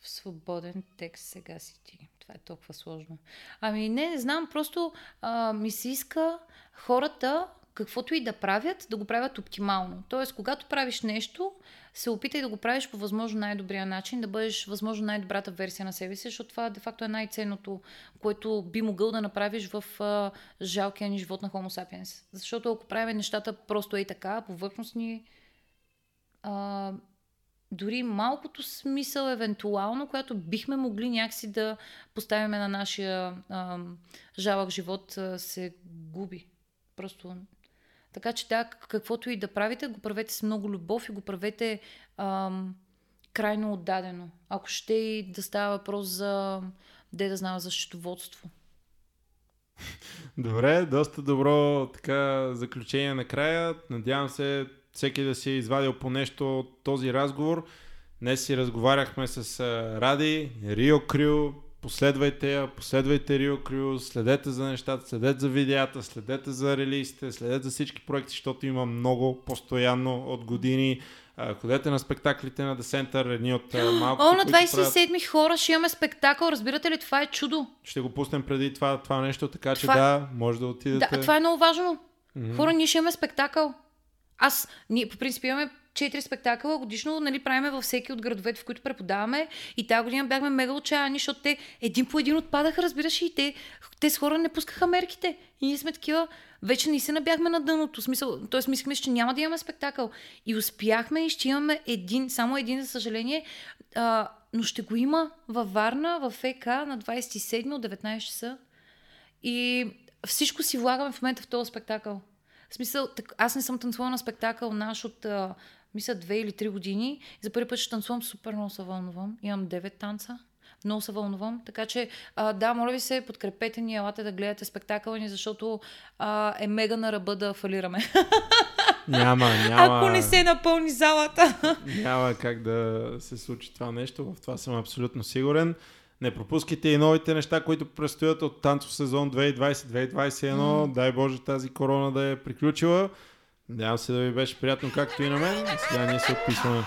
В свободен текст сега си ти. Това е толкова сложно. Ами не, не знам, просто а, ми се иска хората, каквото и да правят, да го правят оптимално. Тоест, когато правиш нещо, се опитай да го правиш по възможно най-добрия начин, да бъдеш възможно най-добрата версия на себе си, защото това де-факто е най-ценното, което би могъл да направиш в а, жалкия ни живот на Homo sapiens. Защото ако правим нещата просто е така, повърхностни, а, дори малкото смисъл, евентуално, която бихме могли някакси да поставим на нашия а, жалък живот, а, се губи. Просто. Така че да, каквото и да правите, го правете с много любов и го правете ам, крайно отдадено. Ако ще и да става въпрос за, де да знам, за счетоводство. Добре, доста добро така заключение накрая. Надявам се всеки да си е извадил по нещо от този разговор. Днес си разговаряхме с Ради, Рио Крю. Последвайте я, последвайте Рио Крю, следете за нещата, следете за видеята, следете за релизите, следете за всички проекти, защото има много постоянно от години. Ходете на спектаклите на The Center, едни от а, малкото, О, на които правят- 27-ми хора ще имаме спектакъл. Разбирате ли, това е чудо. Ще го пуснем преди това, това нещо, така че Това- да, може да отидете. Да, това е много важно. Мгм. Хора, ние ще имаме спектакъл. Аз, ние по принцип имаме 4 спектакъла годишно, нали, правиме във всеки от градовете, в които преподаваме. И тази година бяхме мега отчаяни, защото те един по един отпадаха, разбираш, и те, те с хора не пускаха мерките. И ние сме такива, вече наистина бяхме на дъното. Смисъл, т.е. мислихме, че няма да имаме спектакъл. И успяхме и ще имаме един, само един, за съжаление, а, но ще го има във Варна, в ФК на 27 от 19 часа. И всичко си влагаме в момента в този спектакъл. В смисъл, так, аз не съм танцувала на спектакъл наш от, а, мисля, две или три години. За първи път ще танцувам, супер много се вълнувам. Имам 9 танца. Много се вълнувам. Така че, а, да, моля ви се, подкрепете ни, елате да гледате спектакъла ни, защото а, е мега на ръба да фалираме. Няма, няма. Ако не се напълни залата. Няма как да се случи това нещо, в това съм абсолютно сигурен. Не пропускайте и новите неща, които предстоят от танцов сезон 2020-2021. Дай Боже тази корона да е приключила. Надявам се да ви беше приятно както и на мен. Сега ние се отписваме.